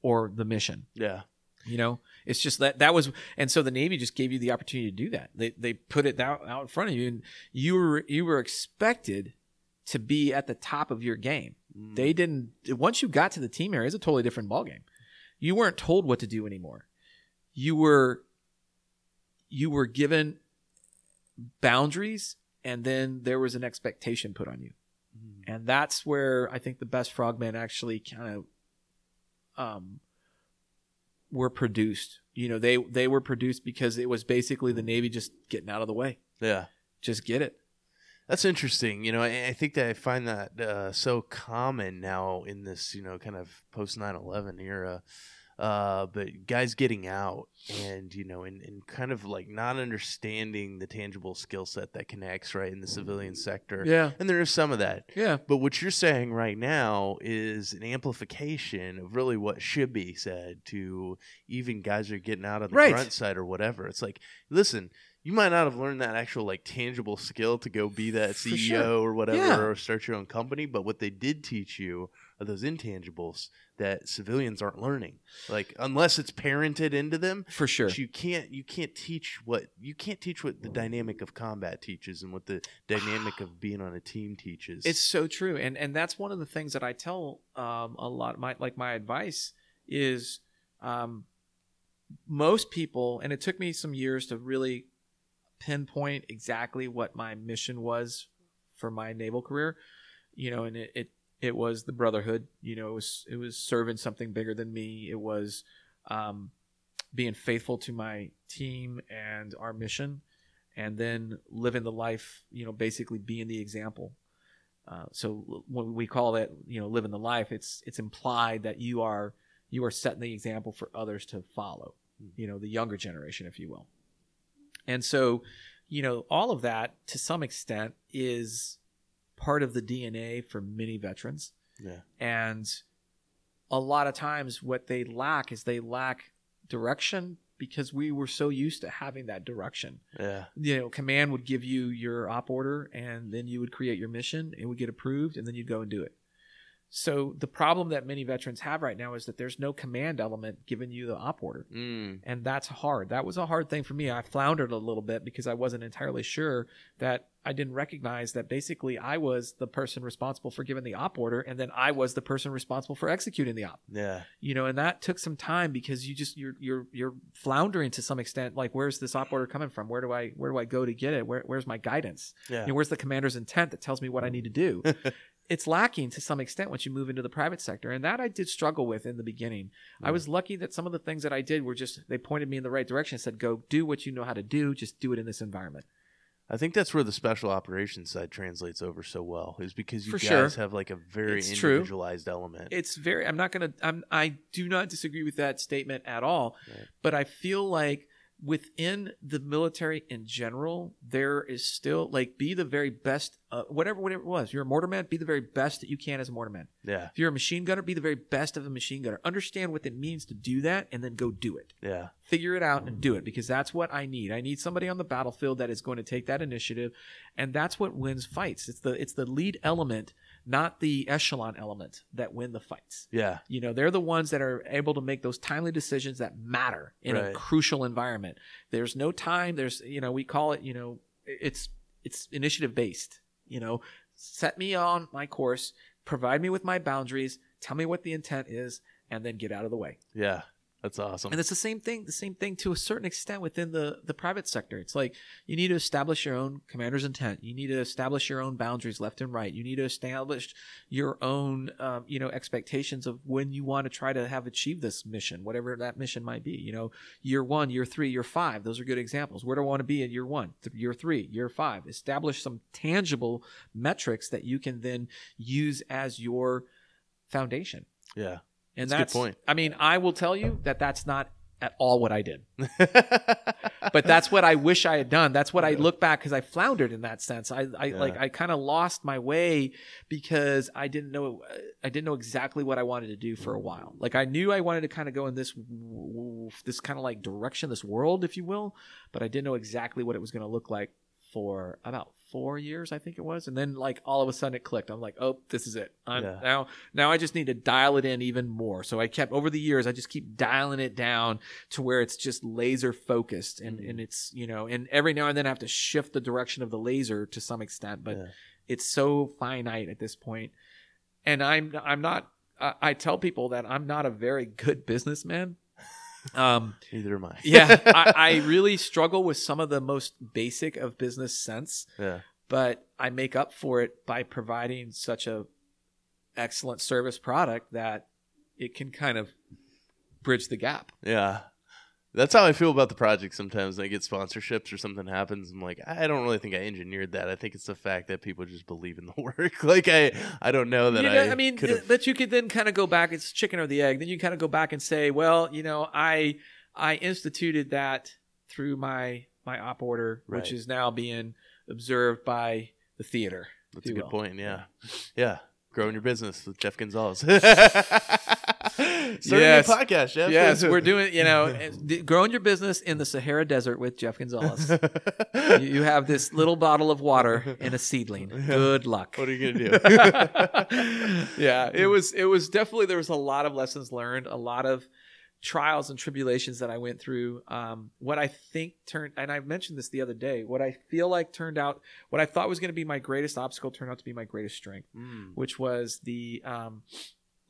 S3: or the mission.
S4: yeah,
S3: You know, it's just that that was, and so the Navy just gave you the opportunity to do that. They they put it out, out in front of you, and you were you were expected to be at the top of your game.
S4: Mm,
S3: They didn't. Once you got to the team area, it's a totally different ballgame. You weren't told what to do anymore. You were you were given boundaries, and then there was an expectation put on you,
S4: mm,
S3: and that's where I think the best frogmen actually kind of um were produced. You know, they they were produced because it was basically the Navy just getting out of the way.
S4: yeah.
S3: Just get it.
S4: That's interesting. You know, I, I think that I find that uh, so common now in this, you know, kind of post 9 11 era. Uh, but guys getting out and, you know, and, and kind of like not understanding the tangible skill set that connects, right, in the civilian sector.
S3: Yeah.
S4: And there is some of that.
S3: Yeah.
S4: But what you're saying right now is an amplification of really what should be said to even guys who are getting out of the
S3: Right.
S4: front side or whatever. It's like, listen, you might not have learned that actual like tangible skill to go be that
S3: For
S4: CEO
S3: sure.
S4: or whatever
S3: Yeah.
S4: or start your own company, but what they did teach you are those intangibles that civilians aren't learning. Like unless it's parented into them,
S3: For sure.
S4: you can't you can't teach what you can't teach what the dynamic of combat teaches and what the dynamic of being on a team teaches.
S3: It's so true, and and that's one of the things that I tell um, a lot. My like my advice is um, most people, and it took me some years to really pinpoint exactly what my mission was for my naval career. You know, and it it, it was the brotherhood. You know, it was it was serving something bigger than me. It was um, being faithful to my team and our mission, and then living the life. You know, basically being the example. Uh, so when we call that, you know, living the life, it's it's implied that you are you are setting the example for others to follow. You know, the younger generation, if you will. And so, you know, all of that to some extent is part of the DNA for many veterans.
S4: yeah.
S3: And a lot of times, what they lack is they lack direction because we were so used to having that direction.
S4: Yeah.
S3: You know, command would give you your op order and then you would create your mission, it would get approved and then you'd go and do it. So the problem that many veterans have right now is that there's no command element giving you the op order.
S4: Mm.
S3: And that's hard. That was a hard thing for me. I floundered a little bit because I wasn't entirely sure that I didn't recognize that basically I was the person responsible for giving the op order and then I was the person responsible for executing the op.
S4: Yeah.
S3: You know, and that took some time because you just you're you're you're floundering to some extent like where's this op order coming from? Where do I where do I go to get it? Where where's my guidance?
S4: Yeah.
S3: You know, where's the commander's intent that tells me what I need to do? <laughs> it's lacking to some extent once you move into the private sector and that i did struggle with in the beginning i was lucky that some of the things that i did were just they pointed me in the right direction and said go do what you know how to do just do it in this environment
S4: I think that's where the special operations side translates over so well, is because you
S3: For
S4: guys
S3: sure.
S4: have like a very
S3: It's true.
S4: individualized element.
S3: it's very i'm not gonna i'm i do not disagree with that statement at all
S4: Right.
S3: but i feel like within the military in general there is still like be the very best uh, whatever whatever it was you're a mortarman be the very best that you can as a mortarman
S4: yeah.
S3: if you're a machine gunner be the very best of a machine gunner understand what it means to do that and then go do it
S4: Yeah.
S3: figure it out and do it because that's what I need. I need somebody on the battlefield that is going to take that initiative and that's what wins fights. It's the it's the lead element, not the echelon element that win the fights.
S4: Yeah.
S3: You know, they're the ones that are able to make those timely decisions that matter in a crucial environment. There's no time, there's you know, we call it, you know, it's it's initiative based. You know, set me on my course, provide me with my boundaries, tell me what the intent is and then get out of the way.
S4: Yeah. That's awesome.
S3: And it's the same thing, the same thing to a certain extent within the, the private sector. It's like you need to establish your own commander's intent. You need to establish your own boundaries left and right. You need to establish your own, um, you know, expectations of when you want to try to have achieved this mission, whatever that mission might be. You know, year one, year three, year five. Those are good examples. Where do I want to be in year one, th- year three, year five? Establish some tangible metrics that you can then use as your foundation.
S4: yeah.
S3: And
S4: That's a good point.
S3: I mean, I will tell you that that's not at all what I did, <laughs> but that's what I wish I had done. That's what I look back because I floundered in that sense. I, I
S4: Yeah.
S3: like, I kind of lost my way because I didn't know, I didn't know exactly what I wanted to do for a while. Like I knew I wanted to kind of go in this, this kind of like direction, this world, if you will, but I didn't know exactly what it was going to look like for about four years, I think it was. And then like all of a sudden it clicked. I'm like, oh, this is it. I'm
S4: Yeah.
S3: now now I just need to dial it in even more. So I kept over the years, I just keep dialing it down to where it's just laser focused and,
S4: Mhm.
S3: and it's, you know, and every now and then I have to shift the direction of the laser to some extent, but
S4: Yeah.
S3: it's so finite at this point. And I'm I'm not I, I tell people that I'm not a very good <laughs> businessman. Um
S4: Neither am I. <laughs>
S3: yeah, I, I <laughs> really struggle with some of the most basic of business sense
S4: yeah.
S3: but I make up for it by providing such a excellent service product that it can kind of bridge the gap.
S4: Yeah. That's how I feel about the project sometimes. When I get sponsorships or something happens. I'm like, I don't really think I engineered that. I think it's the fact that people just believe in the <laughs> work. like I, I don't know that
S3: You know,
S4: I.
S3: I mean,
S4: could've...
S3: but you could then kind of go back. It's chicken or the egg. Then you kind of go back and say, well, you know, I I instituted that through my my op order, which is now being observed by the theater.
S4: That's a good
S3: will.
S4: point. Yeah. Yeah. Growing your business with Jeff Gonzales. <laughs> <laughs>
S3: Yes.
S4: a podcast, Jeff.
S3: Yes, we're <laughs> doing. You know, growing your business in the Sahara Desert with Jeff Gonzales. <laughs> you, you have this little bottle of water and a seedling. Good luck.
S4: What are you gonna do?
S3: yeah, it was it was definitely there was a lot of lessons learned, a lot of trials and tribulations that I went through. Um, what I think turned, and I mentioned this the other day, what I feel like turned out, what I thought was going to be my greatest obstacle turned out to be my greatest strength,
S4: Mm,
S3: which was the um,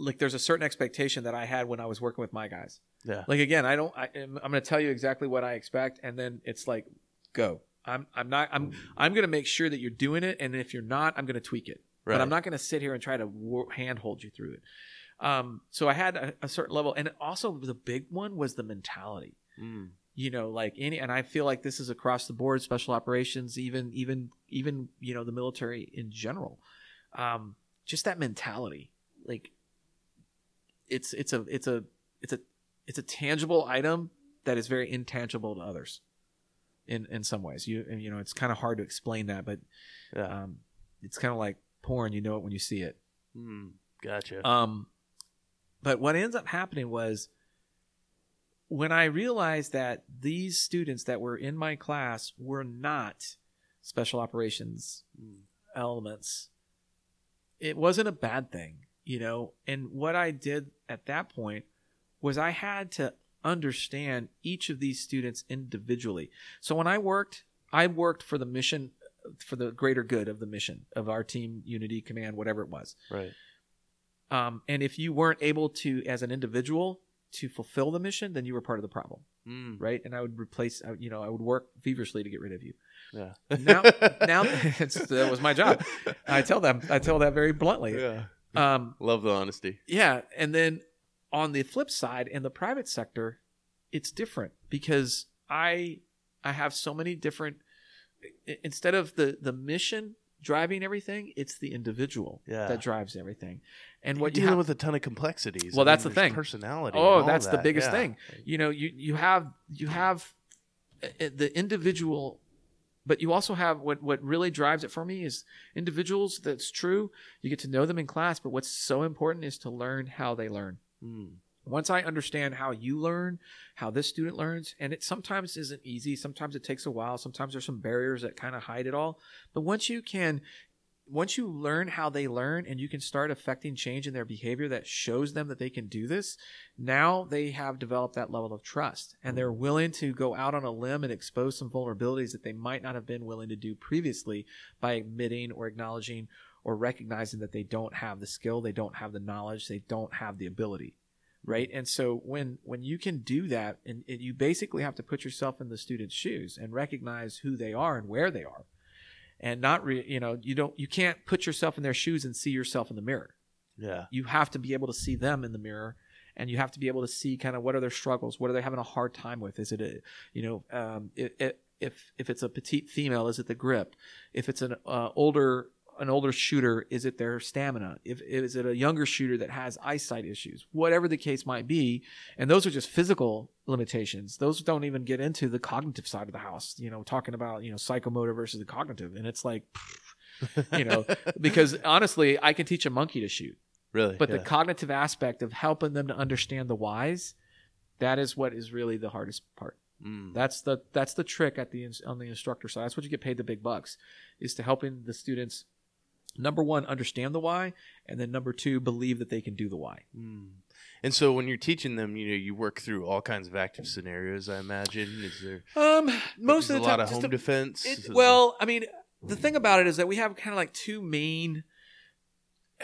S3: like there's a certain expectation that I had when I was working with my guys.
S4: yeah.
S3: Like again, I don't. I, I'm going to tell you exactly what I expect, and then it's like, go. I'm. I'm not. I'm. I'm going to make sure that you're doing it, and if you're not, I'm going to tweak it.
S4: Right.
S3: But I'm not going to sit here and try to war- handhold you through it. Um. So I had a, a certain level, and also the big one was the mentality.
S4: Mm,
S3: You know, like any, and I feel like this is across the board, special operations, even, even, even, you know, the military in general. Um, just that mentality, like it's, it's a, it's a, it's a, it's a tangible item that is very intangible to others. In in some ways, you and, you know, it's kind of hard to explain that, but
S4: yeah.
S3: um, it's kind of like porn. You know it when you see it.
S4: Mm, gotcha.
S3: Um, but what ends up happening was when I realized that these students that were in my class were not special operations elements, it wasn't a bad thing, you know. And what I did at that point was I had to understand each of these students individually. So when I worked, I worked for the mission, for the greater good of the mission of our team, Unity Command, whatever it was.
S4: Right.
S3: Um, and if you weren't able to, as an individual, to fulfill the mission, then you were part of the problem,
S4: Mm.
S3: right? And I would replace, you know, I would work feverishly to get rid of you.
S4: Yeah.
S3: Now, now <laughs> that was my job. I tell them, I tell that very bluntly.
S4: yeah.
S3: Um,
S4: Love the honesty.
S3: yeah, and then on the flip side, in the private sector, it's different because I I have so many different. Instead of the the mission driving everything, it's the individual
S4: Yeah.
S3: that drives everything. And
S4: What
S3: you
S4: dealing with a ton of complexities.
S3: Well,
S4: I
S3: that's
S4: mean,
S3: the thing.
S4: Personality.
S3: Oh, that's the biggest
S4: Yeah.
S3: thing. you know you you have you have the individual but you also have what what really drives it for me is individuals that's true. You get to know them in class but what's so important is to learn how they learn.
S4: Mm.
S3: once i understand how you learn how this student learns and it sometimes isn't easy. Sometimes it takes a while. Sometimes there's some barriers that kind of hide it all. But once you can once you learn how they learn and you can start affecting change in their behavior that shows them that they can do this now they have developed that level of trust and they're willing to go out on a limb and expose some vulnerabilities that they might not have been willing to do previously by admitting or acknowledging or recognizing that they don't have the skill they don't have the knowledge they don't have the ability right? And so when when you can do that and, and you basically have to put yourself in the student's shoes and recognize who they are and where they are and not re, you know you don't you can't put yourself in their shoes and see yourself in the mirror.
S4: Yeah.
S3: you have to be able to see them in the mirror and you have to be able to see kind of what are their struggles what are they having a hard time with? Is it a you know um, it, it, if if it's a petite female is it the grip? If it's an uh, older an older shooter is it their stamina? If is it a younger shooter that has eyesight issues? Whatever the case might be and those are just physical limitations. Those don't even get into the cognitive side of the house you know talking about you know psychomotor versus the cognitive. And it's like you know <laughs> because honestly i can teach a monkey to shoot.
S4: Really.
S3: but
S4: yeah.
S3: the cognitive aspect of helping them to understand the whys that is what is really the hardest part.
S4: Mm.
S3: that's the that's the trick at the on the instructor side. That's what you get paid the big bucks is to helping the students number one understand the why and then number two believe that they can do the why
S4: Mm. And so when you're teaching them, you know, you work through all kinds of active scenarios. I imagine is there
S3: um most of
S4: a
S3: the
S4: lot
S3: time
S4: of home
S3: a-
S4: defense.
S3: It- well, I mean, the thing about it is that we have kind of like two main. <sighs>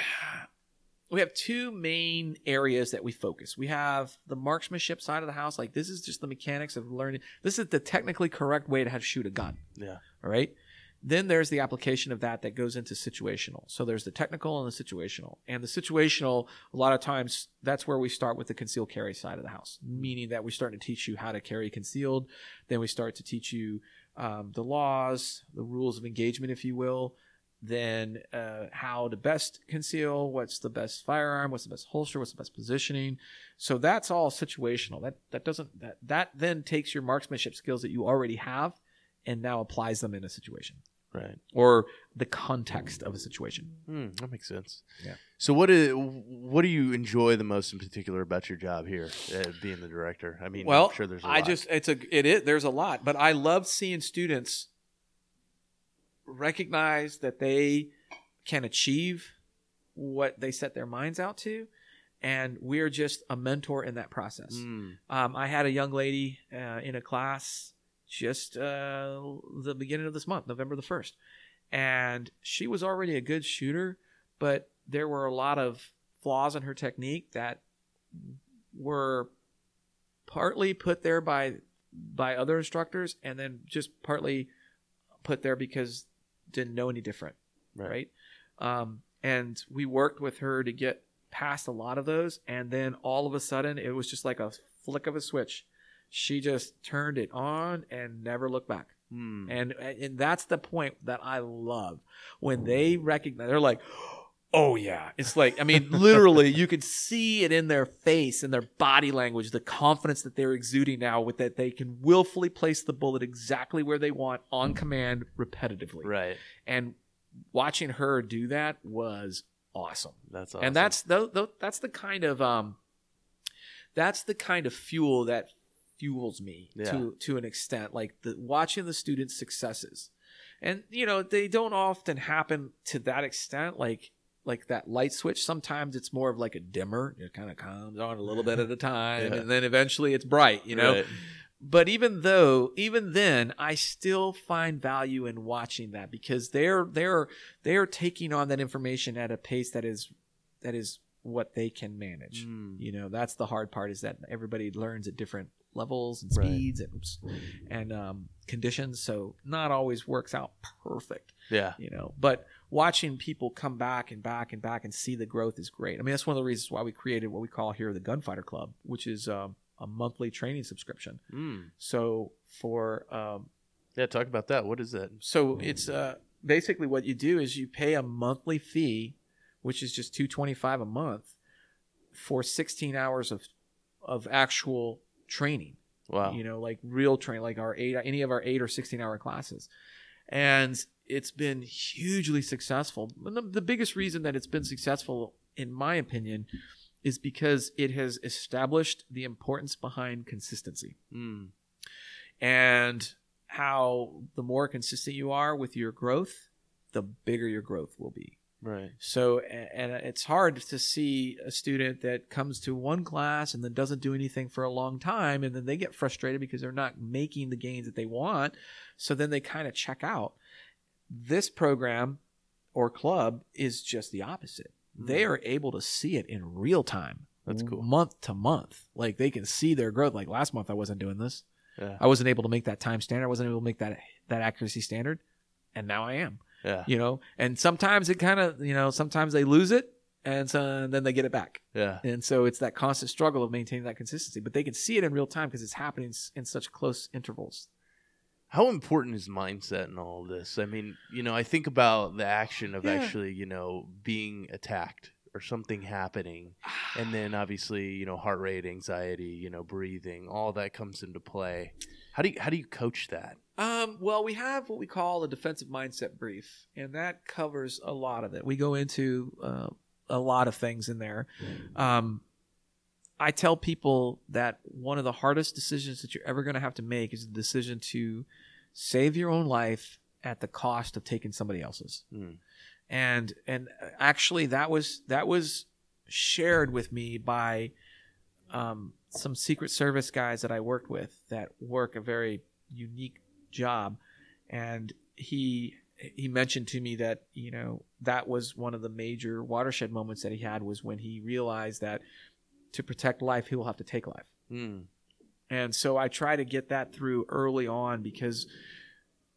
S3: We have two main areas that we focus. We have the marksmanship side of the house. Like this is just the mechanics of learning. This is the technically correct way to how to shoot a gun.
S4: yeah.
S3: All right. Then there's the application of that that goes into situational. So there's the technical and the situational. And the situational, a lot of times, that's where we start with the concealed carry side of the house, meaning that we start to teach you how to carry concealed. Then we start to teach you um, the laws, the rules of engagement, if you will. Then uh, how to best conceal, what's the best firearm, what's the best holster, what's the best positioning. So that's all situational. That that doesn't that that then takes your marksmanship skills that you already have and now applies them in a situation
S4: Right.
S3: or the context of a situation.
S4: Hmm, that makes sense.
S3: Yeah.
S4: So what is what do you enjoy the most in particular about your job here, uh, being the director? I mean,
S3: well,
S4: I'm sure there's a
S3: I
S4: lot.
S3: just it's a it is there's a lot, but I love seeing students recognize that they can achieve what they set their minds out to, and we're just a mentor in that process.
S4: Mm,
S3: Um, I had a young lady uh, in a class just uh, the beginning of this month, November the 1st. And she was already a good shooter, but there were a lot of flaws in her technique that were partly put there by by other instructors and then just partly put there because didn't know any different
S4: right.
S3: right? Um, and we worked with her to get past a lot of those, and then all of a sudden, it was just like a flick of a switch. She just turned it on and never looked back.
S4: Hmm.
S3: And and that's the point that I love when they recognize. They're like. Oh yeah, it's like I mean, <laughs> literally, you could see it in their face and their body language, the confidence that they're exuding now, with that they can willfully place the bullet exactly where they want on command, repetitively
S4: Right.
S3: and watching her do that was awesome.
S4: That's awesome.
S3: And that's the, the, that's the kind of um that's the kind of fuel that fuels me
S4: Yeah.
S3: to to an extent. Like the watching the students' successes, and you know they don't often happen to that extent. Like like that light switch. Sometimes it's more of like a dimmer. It kind of comes on a little bit at a time,
S4: Yeah.
S3: and then eventually it's bright. You know.
S4: Right.
S3: But even though, even then, I still find value in watching that because they're they're they're taking on that information at a pace that is that is what they can manage.
S4: Mm.
S3: You know, that's the hard part is that everybody learns at different levels and
S4: Right.
S3: speeds and and um, conditions, so not always works out perfect.
S4: Yeah.
S3: You know, but watching people come back and back and back and see the growth is great. I mean, that's one of the reasons why we created what we call here the Gunfighter Club, which is um, a monthly training subscription.
S4: Mm.
S3: So for um,
S4: Yeah. Talk about that. What is that?
S3: so it's uh, basically what you do is you pay a monthly fee, which is just two twenty five a month, for sixteen hours of of actual training.
S4: Wow.
S3: You know, like real training, like our eight any of our eight or sixteen hour classes, and it's been hugely successful. The, the biggest reason that it's been successful, in my opinion, is because it has established the importance behind consistency
S4: Mm.
S3: and how the more consistent you are with your growth, the bigger your growth will be.
S4: Right.
S3: So, and it's hard to see a student that comes to one class and then doesn't do anything for a long time, and then they get frustrated because they're not making the gains that they want. So then they kind of check out. This program or club is just the opposite. They mm. are able to see it in real time.
S4: That's cool.
S3: Month to month. Like they can see their growth. Like last month, I wasn't doing this.
S4: Yeah.
S3: I wasn't able to make that time standard. I wasn't able to make that that accuracy standard, and now I am.
S4: Yeah.
S3: You know, and sometimes it kind of you know sometimes they lose it, and, so, and then they get it back,
S4: Yeah.
S3: and so it's that constant struggle of maintaining that consistency. But they can see it in real time because it's happening in such close intervals.
S4: How important is mindset in all of this? I mean, you know, I think about the action of
S3: Yeah.
S4: actually, you know, being attacked or something happening. <sighs> And then obviously, you know, heart rate, anxiety, you know, breathing, all that comes into play. How do you how do you coach that?
S3: Um, well, we have what we call a defensive mindset brief, and that covers a lot of it. We go into uh, a lot of things in there. Um, I tell people that one of the hardest decisions that you're ever going to have to make is the decision to save your own life at the cost of taking somebody else's.
S4: Hmm.
S3: And and actually, that was that was shared with me by um, some Secret Service guys that I worked with that work a very unique job, and he he mentioned to me that you know that was one of the major watershed moments that he had was when he realized that to protect life he will have to take life,
S4: Mm.
S3: and so I try to get that through early on because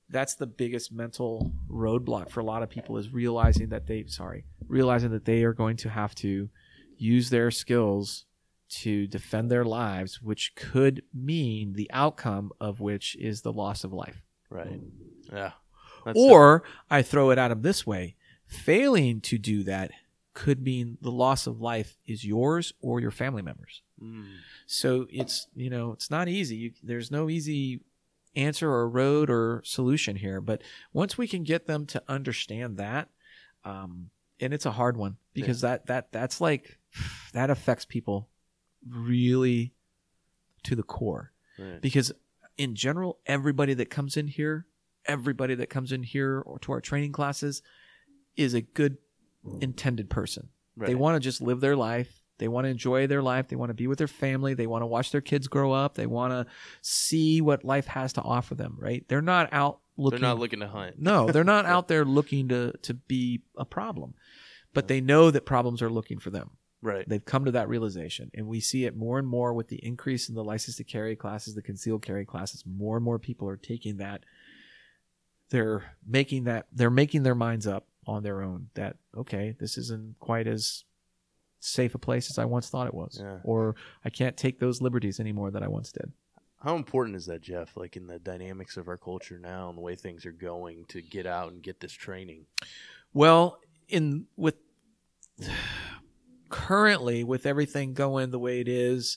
S3: that's the biggest mental roadblock for a lot of people is realizing that they sorry realizing that they are going to have to use their skills to defend their lives which could mean the outcome of which is the loss of life
S4: Right. Yeah. That's
S3: or i throw it at them this way failing to do that could mean the loss of life is yours or your family members
S4: Mm.
S3: so it's you know it's not easy. You, there's no easy answer or road or solution here. But once we can get them to understand that, um, and it's a hard one because that that that's like <sighs> that affects people really to the core.
S4: Right.
S3: Because in general, everybody that comes in here, everybody that comes in here or to our training classes, is a good intended person. They want to just live their life. They want to enjoy their life. They want to be with their family. They want to watch their kids grow up. They want to see what life has to offer them, right? They're not out looking.
S4: They're not looking to hunt.
S3: No, they're not <laughs> out there looking to to be a problem. But they know that problems are looking for them.
S4: Right.
S3: They've come to that realization. And we see it more and more with the increase in the license to carry classes, the concealed carry classes. More and more people are taking that. They're making that, they're making their minds up on their own that, okay, this isn't quite as safe a place as I once thought it was.
S4: Yeah.
S3: Or I can't take those liberties anymore that I once did.
S4: How important is that, Jeff? Like in the dynamics of our culture now and the way things are going to get out and get this training.
S3: Well, in with currently with everything going the way it is,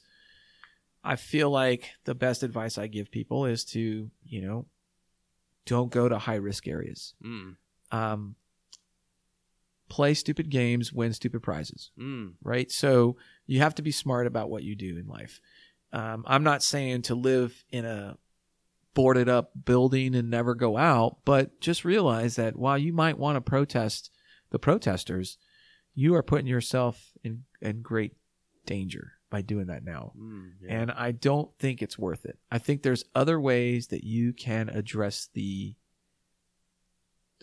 S3: I feel like the best advice I give people is to, you know, don't go to high risk areas.
S4: Mm.
S3: Um, play stupid games, win stupid prizes,
S4: Mm.
S3: right? So you have to be smart about what you do in life. Um, I'm not saying to live in a boarded up building and never go out, but just realize that while you might want to protest the protesters, you are putting yourself in, in great danger by doing that now.
S4: Mm, yeah.
S3: And I don't think it's worth it. I think there's other ways that you can address the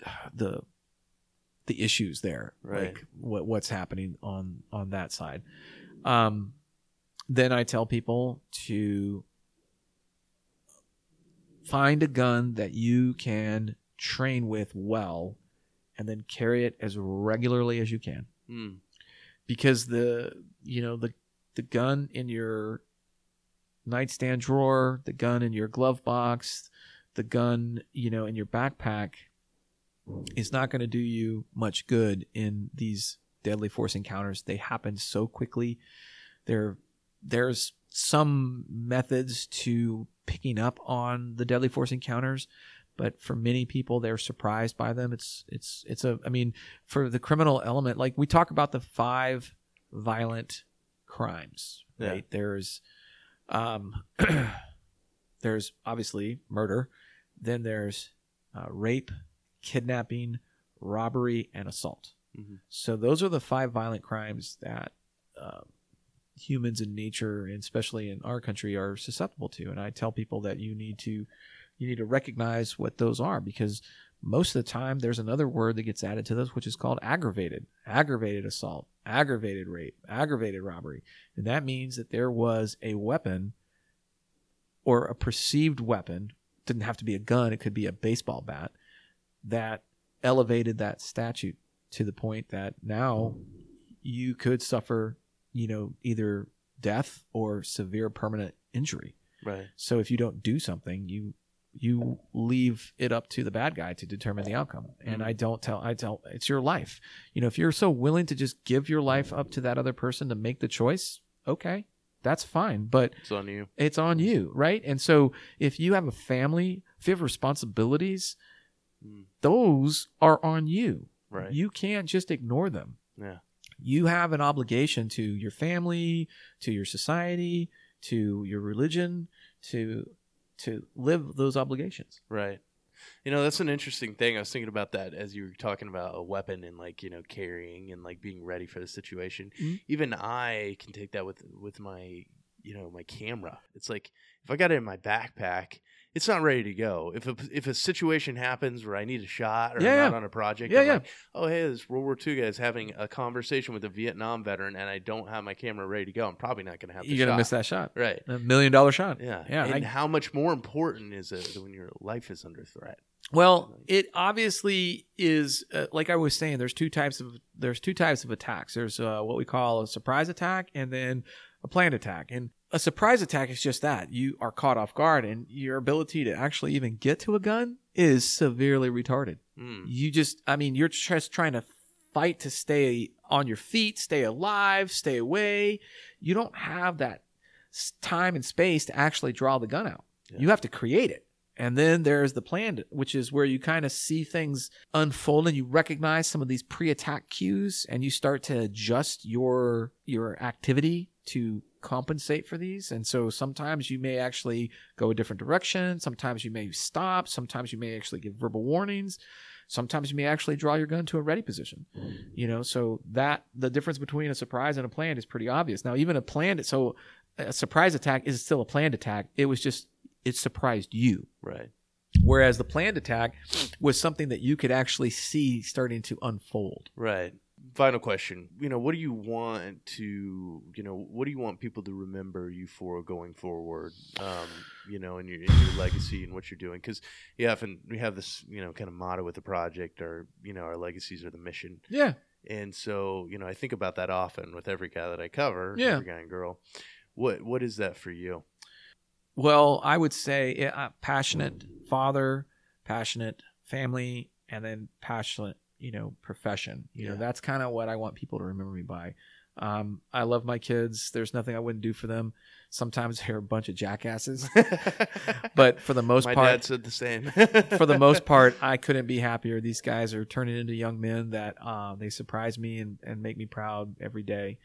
S3: <sighs> the the issues there,
S4: Right.
S3: like what what's happening on on that side. Um, then I tell people to find a gun that you can train with well, and then carry it as regularly as you can
S4: Mm,
S3: because the you know the the gun in your nightstand drawer, the gun in your glove box, the gun you know in your backpack is not going to do you much good in these deadly force encounters. They happen so quickly. There there's some methods to picking up on the deadly force encounters, but for many people they're surprised by them. It's it's it's a I mean for the criminal element like we talk about the five violent crimes,
S4: Yeah.
S3: right? There's um <clears throat> there's obviously murder, then there's uh, rape, kidnapping, robbery and assault.
S4: Mhm.
S3: So those are the five violent crimes that uh, humans in nature, and especially in our country, are susceptible to. And I tell people that you need to you need to recognize what those are because most of the time there's another word that gets added to those, which is called aggravated, aggravated assault, aggravated rape, aggravated robbery, and that means that there was a weapon or a perceived weapon. Didn't have to be a gun; it could be a baseball bat that elevated that statute to the point that now you could suffer, you know, either death or severe permanent injury.
S4: right.
S3: So if you don't do something, you you leave it up to the bad guy to determine the outcome. And I don't tell I tell it's your life. You know, if you're so willing to just give your life up to that other person to make the choice, okay, that's fine. But
S4: It's on you.
S3: it's on you, right? And so if you have a family, if you have responsibilities,
S4: Mm.
S3: those are on you.
S4: Right.
S3: You can't just ignore them.
S4: Yeah.
S3: You have an obligation to your family, to your society, to your religion, to to live those obligations.
S4: Right. You know, that's an interesting thing. I was thinking about that as you were talking about a weapon and like, you know, carrying and like being ready for the situation.
S3: Mhm.
S4: Even I can take that with with my, you know, my camera. It's like if I got it in my backpack, it's not ready to go. If a if a situation happens where I need a shot or
S3: Yeah,
S4: I'm
S3: yeah.
S4: not on a project,
S3: Yeah,
S4: I'm
S3: yeah.
S4: like, oh hey, this World War II guy is having a conversation with a Vietnam veteran and I don't have my camera ready to go, I'm probably not gonna have the
S3: You're gonna miss that shot,
S4: Right.
S3: a million dollar shot.
S4: Yeah.
S3: Yeah,
S4: And
S3: I-
S4: how much more important is it when your life is under threat?
S3: Well, it obviously is uh, like I was saying. There's two types of there's two types of attacks. There's uh, what we call a surprise attack, and then a planned attack. And a surprise attack is just that you are caught off guard, and your ability to actually even get to a gun is severely retarded.
S4: Mm.
S3: You just, I mean, you're just trying to fight to stay on your feet, stay alive, stay away. You don't have that time and space to actually draw the gun out.
S4: Yeah.
S3: You have to create it. And then there's the planned, which is where you kind of see things unfold and you recognize some of these pre-attack cues and you start to adjust your your activity to compensate for these. And so sometimes you may actually go a different direction, sometimes you may stop, sometimes you may actually give verbal warnings, sometimes you may actually draw your gun to a ready position. You know, so that the difference between a surprise and a planned is pretty obvious. Now, even a planned so a surprise attack is still a planned attack. It was just it surprised you.
S4: Right.
S3: Whereas the planned attack was something that you could actually see starting to unfold.
S4: Right. Final question. You know, what do you want to, you know, what do you want people to remember you for going forward? Um, you know, in your in your legacy and what you're doing, because you often we have this, you know, kind of motto with the project, or you know, our legacies are the mission,
S3: Yeah.
S4: and so you know, I think about that often with every guy that I cover,
S3: Yeah.
S4: every guy and girl. What what is that for you?
S3: Well, I would say uh, passionate father, passionate family, and then passionate, you know, profession. You know, that's kind of what I want people to remember me by. Um, I love my kids. There's nothing I wouldn't do for them. Sometimes <laughs> they're a bunch of jackasses, <laughs> but for the most
S4: My
S3: part,
S4: dad said the same. <laughs>
S3: for the most part, I couldn't be happier. These guys are turning into young men that um, they surprise me and, and make me proud every day.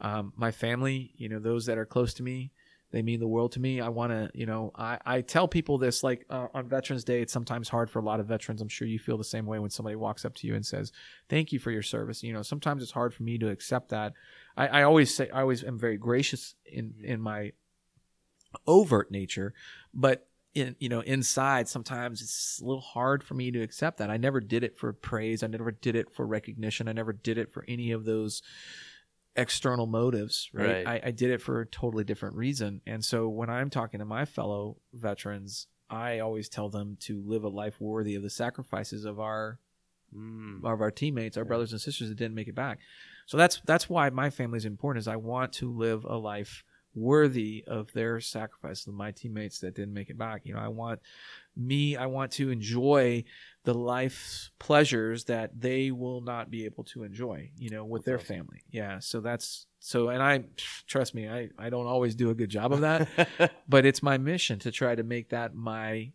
S3: Um, my family, you know, those that are close to me, They mean the world to me. I want to, you know, I, I tell people this like uh, on Veterans Day. It's sometimes hard for a lot of veterans. I'm sure you feel the same way when somebody walks up to you and says, "Thank you for your service." You know, sometimes it's hard for me to accept that. I, I always say I always am very gracious in in my overt nature, but in you know inside sometimes it's a little hard for me to accept that. I never did it for praise. I never did it for recognition. I never did it for any of those external motives right,
S4: Right.
S3: I, I did it for a totally different reason and so when i'm talking to my fellow veterans i always tell them to live a life worthy of the sacrifices of our
S4: Mm.
S3: of our teammates our
S4: Yeah.
S3: brothers and sisters that didn't make it back so that's that's why my family is important is i want to live a life worthy of their sacrifice of my teammates that didn't make it back you know i want me i want to enjoy the life's pleasures that they will not be able to enjoy you know with their family. Yeah so that's so and i trust me i i don't always do a good job of that <laughs> but it's my mission to try to make that my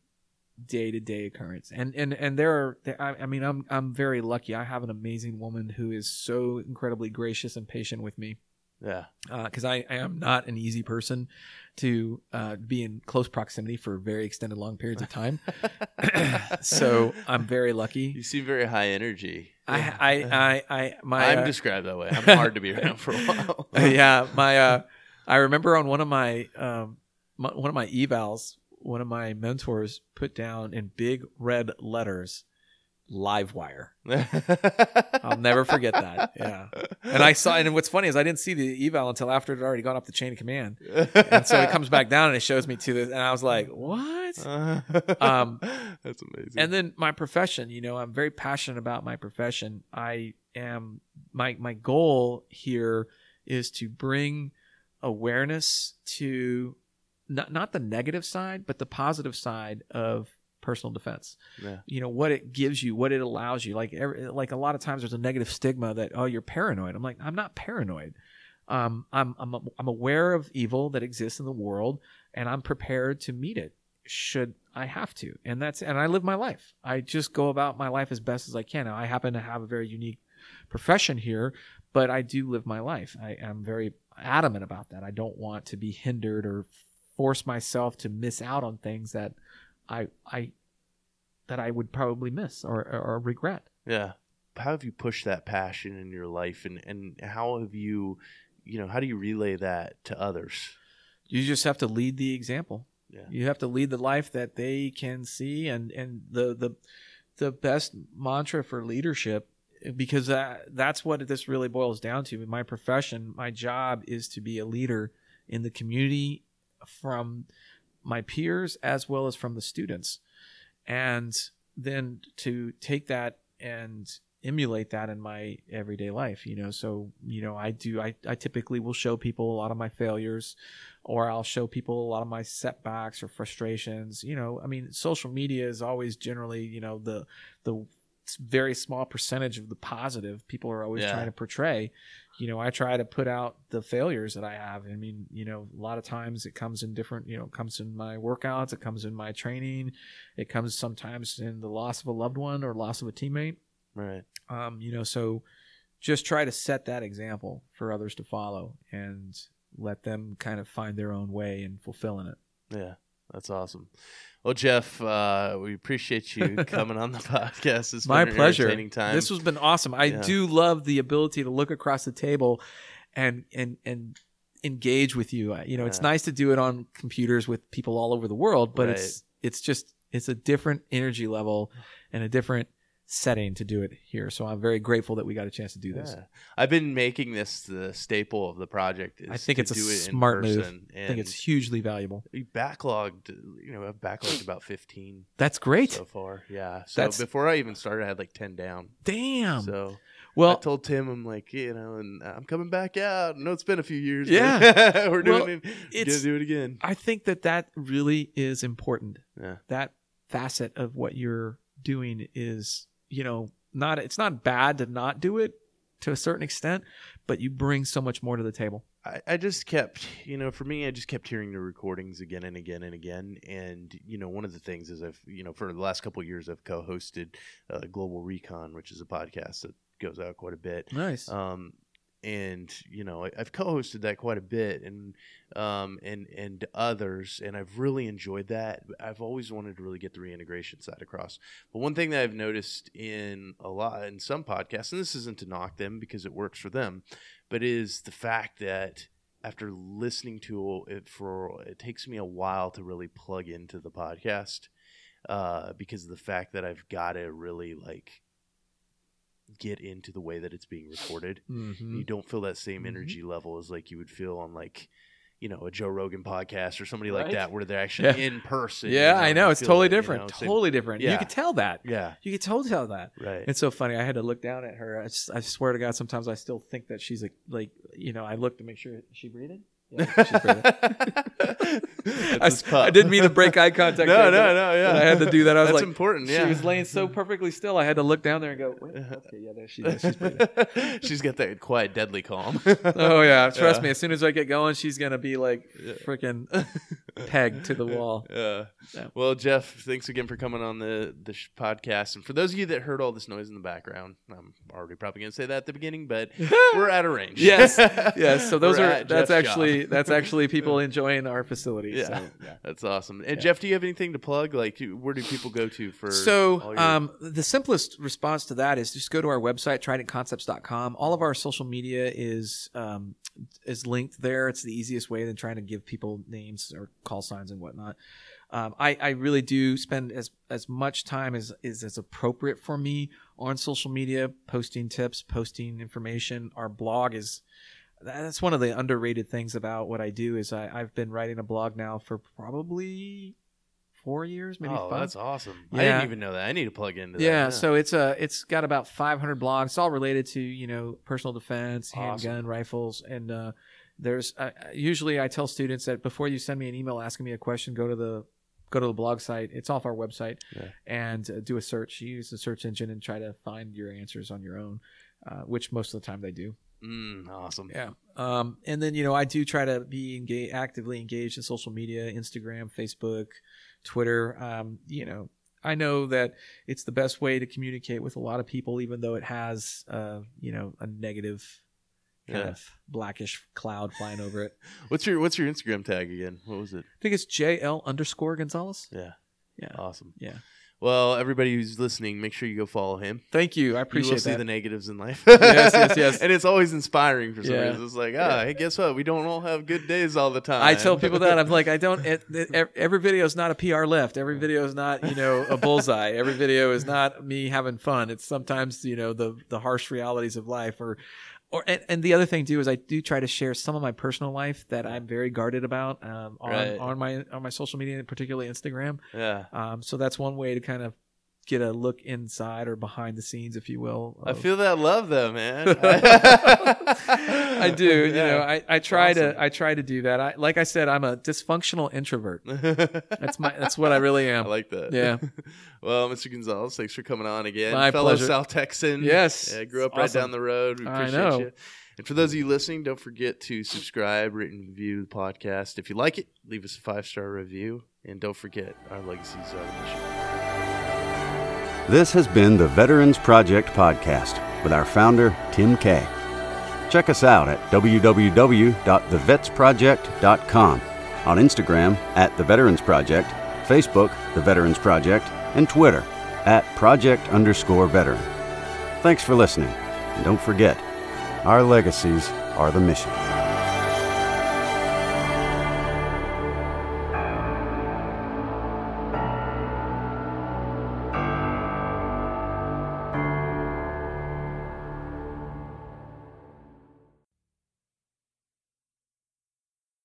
S3: day-to-day occurrence. And and and there are I, I mean i'm i'm very lucky. I have an amazing woman who is so incredibly gracious and patient with me
S4: yeah.
S3: because I, I am not an easy person to uh, be in close proximity for very extended long periods of time <laughs> <clears throat> so i'm very lucky
S4: You seem very high energy.
S3: I, I i i my
S4: I'm
S3: uh,
S4: described that way. I'm <laughs> hard to be around for a while. <laughs>
S3: yeah, my uh, I remember on one of my, um, my one of my evals, one of my mentors put down in big red letters, "Live Wire." <laughs> I'll never forget that. Yeah, and I saw, and what's funny is I didn't see the eval until after it had already gone up the chain of command, and so it comes back down and it shows me to this, and I was like, "What?" <laughs> Um,
S4: That's amazing.
S3: and then my profession you know i'm very passionate about my profession i am my my goal here is to bring awareness to not, not the negative side but the positive side of personal defense
S4: Yeah.
S3: you know what it gives you what it allows you like every, like a lot of times there's a negative stigma that oh you're paranoid i'm like i'm not paranoid um, I'm, I'm I'm aware of evil that exists in the world, and I'm prepared to meet it should I have to. And that's and I live my life. I just go about my life as best as I can. Now, I happen to have a very unique profession here, but I do live my life. I am very adamant about that. I don't want to be hindered or force myself to miss out on things that I I that I would probably miss or, or, or regret.
S4: Yeah. How have you pushed that passion in your life and, and how have you, you know, how do you relay that to others?
S3: You just have to lead the example.
S4: Yeah.
S3: You have to lead the life that they can see, and and the the the best mantra for leadership, because that, that's what this really boils down to. In my profession, my job is to be a leader in the community from my peers as well as from the students, and then to take that and emulate that in my everyday life you know so you know i do I, I typically will show people a lot of my failures or I'll show people a lot of my setbacks or frustrations. You know, I mean, social media is always generally, you know, the the very small percentage of the positive people are always
S4: Yeah.
S3: trying to portray. You know, I try to put out the failures that I have. I mean, you know, a lot of times it comes in different, you know, it comes in my workouts, it comes in my training, it comes sometimes in the loss of a loved one or loss of a teammate.
S4: Right.
S3: Um, you know, so just try to set that example for others to follow and let them kind of find their own way in fulfilling it.
S4: Yeah. That's awesome. Well, Jeff, uh, we appreciate you <laughs> coming on the podcast. It's
S3: My pleasure.
S4: time.
S3: This has been awesome. I
S4: Yeah.
S3: do love the ability to look across the table and and and engage with you. You know, it's nice to do it on computers with people all over the world, but it's it's just it's a different energy level and a different setting to do it here. So I'm very grateful that we got a chance to do this.
S4: Yeah. I've been making this the staple of the project. Is
S3: I think it's a
S4: it
S3: smart move. I think it's hugely valuable.
S4: we backlogged. You know, I've backlogged about fifteen
S3: That's great.
S4: so far. Yeah. So
S3: That's-
S4: before I even started, I had like ten down.
S3: Damn.
S4: So
S3: Well, I
S4: told Tim, I'm like, you know, and I'm coming back out. No, it's been a few years.
S3: Yeah. <laughs>
S4: we're doing
S3: Well,
S4: it.
S3: it's-
S4: Gonna do it again.
S3: I think that that really is important.
S4: Yeah.
S3: That facet of what you're doing is, you know, not it's not bad to not do it to a certain extent, but you bring so much more to the table.
S4: I, I just kept, you know, for me, I just kept hearing the recordings again and again and again. And, you know, one of the things is I've, you know, for the last couple of years, I've co hosted uh, Global Recon, which is a podcast that goes out quite a bit.
S3: Nice.
S4: Um, and you know I, I've co-hosted that quite a bit, and um, and and others, and I've really enjoyed that. I've always wanted to really get the reintegration side across. But one thing that I've noticed in a lot in some podcasts, and this isn't to knock them because it works for them, but is the fact that after listening to it for it takes me a while to really plug into the podcast uh, because of the fact that I've got to really like get into the way that it's being recorded.
S3: Mm-hmm.
S4: You don't feel that same
S3: Mhm.
S4: energy level as like you would feel on like you know a Joe Rogan podcast or somebody like
S3: Right.
S4: that where they're actually
S3: Yeah.
S4: in person.
S3: Yeah,
S4: you
S3: I know. It's totally
S4: it, you
S3: different.
S4: know, same-
S3: totally different. You
S4: Yeah.
S3: could tell that.
S4: Yeah,
S3: You could totally tell that.
S4: right.
S3: It's so funny. I had to look down at her. I swear to God, sometimes I still think that she's like, like you know, I look to make sure she breathing. Yeah, she's <laughs> I,
S4: his
S3: s-
S4: pup.
S3: I didn't mean to break eye contact.
S4: No, <laughs>
S3: there,
S4: no, no. Yeah,
S3: I had to do that. I was
S4: That's
S3: like,
S4: important. Yeah,
S3: She was laying so perfectly still. I had to look down there and go, Wait, okay, yeah, there she is. She's breathing. <laughs>
S4: she's got that quiet, deadly calm.
S3: Oh yeah, trust
S4: Yeah.
S3: me. As soon as I get going, she's gonna be like
S4: Yeah.
S3: freaking pegged to the wall.
S4: Yeah.
S3: Yeah.
S4: Well, Jeff, thanks again for coming on the the sh- podcast. And for those of you that heard all this noise in the background, I'm already probably going to say that at the beginning, but we're out of range.
S3: yes, yes. So those
S4: We're
S3: are that's
S4: Jeff's
S3: actually
S4: job. <laughs>
S3: that's actually people enjoying our facility.
S4: Yeah.
S3: So, yeah. <laughs>
S4: That's awesome. And
S3: Yeah.
S4: Jeff, do you have anything to plug? Like, where do people go to for?
S3: So,
S4: your-
S3: um, the simplest response to that is just go to our website, tridentconcepts.com. All of our social media is um, is linked there. It's the easiest way than trying to give people names or call signs and whatnot. Um, I, I really do spend as as much time as is as appropriate for me on social media, posting tips, posting information. Our blog is that's one of the underrated things about what I do is I, I've been writing a blog now for probably four years, maybe
S4: oh,
S3: five.
S4: that's awesome. I didn't even know that. I need to plug into that.
S3: Yeah, so it's uh it's got about 500 blogs. It's all related to you know personal defense,
S4: Awesome.
S3: handgun, rifles, and uh, there's uh, usually I tell students that before you send me an email asking me a question, go to the go to the blog site. It's off our website,
S4: Yeah.
S3: and uh, do a search. Use the search engine and try to find your answers on your own, uh, which most of the time they do.
S4: Mm, awesome.
S3: Yeah. Um, and then you know I do try to be engaged, actively engaged in social media, Instagram, Facebook, Twitter. Um, you know, I know that it's the best way to communicate with a lot of people, even though it has, uh, you know, a negative kind
S4: Yeah.
S3: of blackish cloud flying over it. <laughs>
S4: What's your What's your Instagram tag again? What was it?
S3: I think it's JL underscore Gonzales.
S4: Yeah.
S3: Yeah.
S4: Awesome.
S3: Yeah.
S4: Well, everybody who's listening, make sure you go follow him.
S3: Thank you. I
S4: you will
S3: appreciate
S4: see
S3: that.
S4: the negatives in life.
S3: Yes, yes, <laughs> yes.
S4: and it's always inspiring for some
S3: Yeah.
S4: reason. It's like, ah, hey, guess what? We don't all have good days all the time.
S3: I tell people that I'm like I don't. <laughs> It, it, every video is not a PR lift. Every video is not you know a bullseye. Every video is not me having fun. It's sometimes you know the the harsh realities of life or. Or, and, and the other thing too is I do try to share some of my personal life that I'm very guarded about um, on
S4: Right.
S3: on my on my social media, particularly Instagram.
S4: yeah.
S3: Um, so that's one way to kind of get a look inside or behind the scenes, if you will.
S4: I feel that love though, man. <laughs>
S3: I do. You know, I, I try
S4: Awesome.
S3: to I try to do that. I like I said, I'm a dysfunctional introvert. That's my that's what I really am. <laughs>
S4: I like that.
S3: Yeah. <laughs>
S4: well, Mr. Gonzales, thanks for coming on again.
S3: My
S4: Fellow
S3: pleasure.
S4: South Texan.
S3: Yes.
S4: Yeah, I grew up
S3: It's
S4: right down the road. We
S3: I
S4: appreciate
S3: know.
S4: you. And for those of you listening, don't forget to subscribe, rate, and review the podcast. If you like it, leave us a five star review. And don't forget, our legacies are the mission.
S2: This has been the Veterans Project Podcast with our founder, Tim Kay. Check us out at www.thevetsproject.com, on Instagram at The Veterans Project, Facebook, The Veterans Project, and Twitter at Project underscore veteran. Thanks for listening, and don't forget, our legacies are the mission.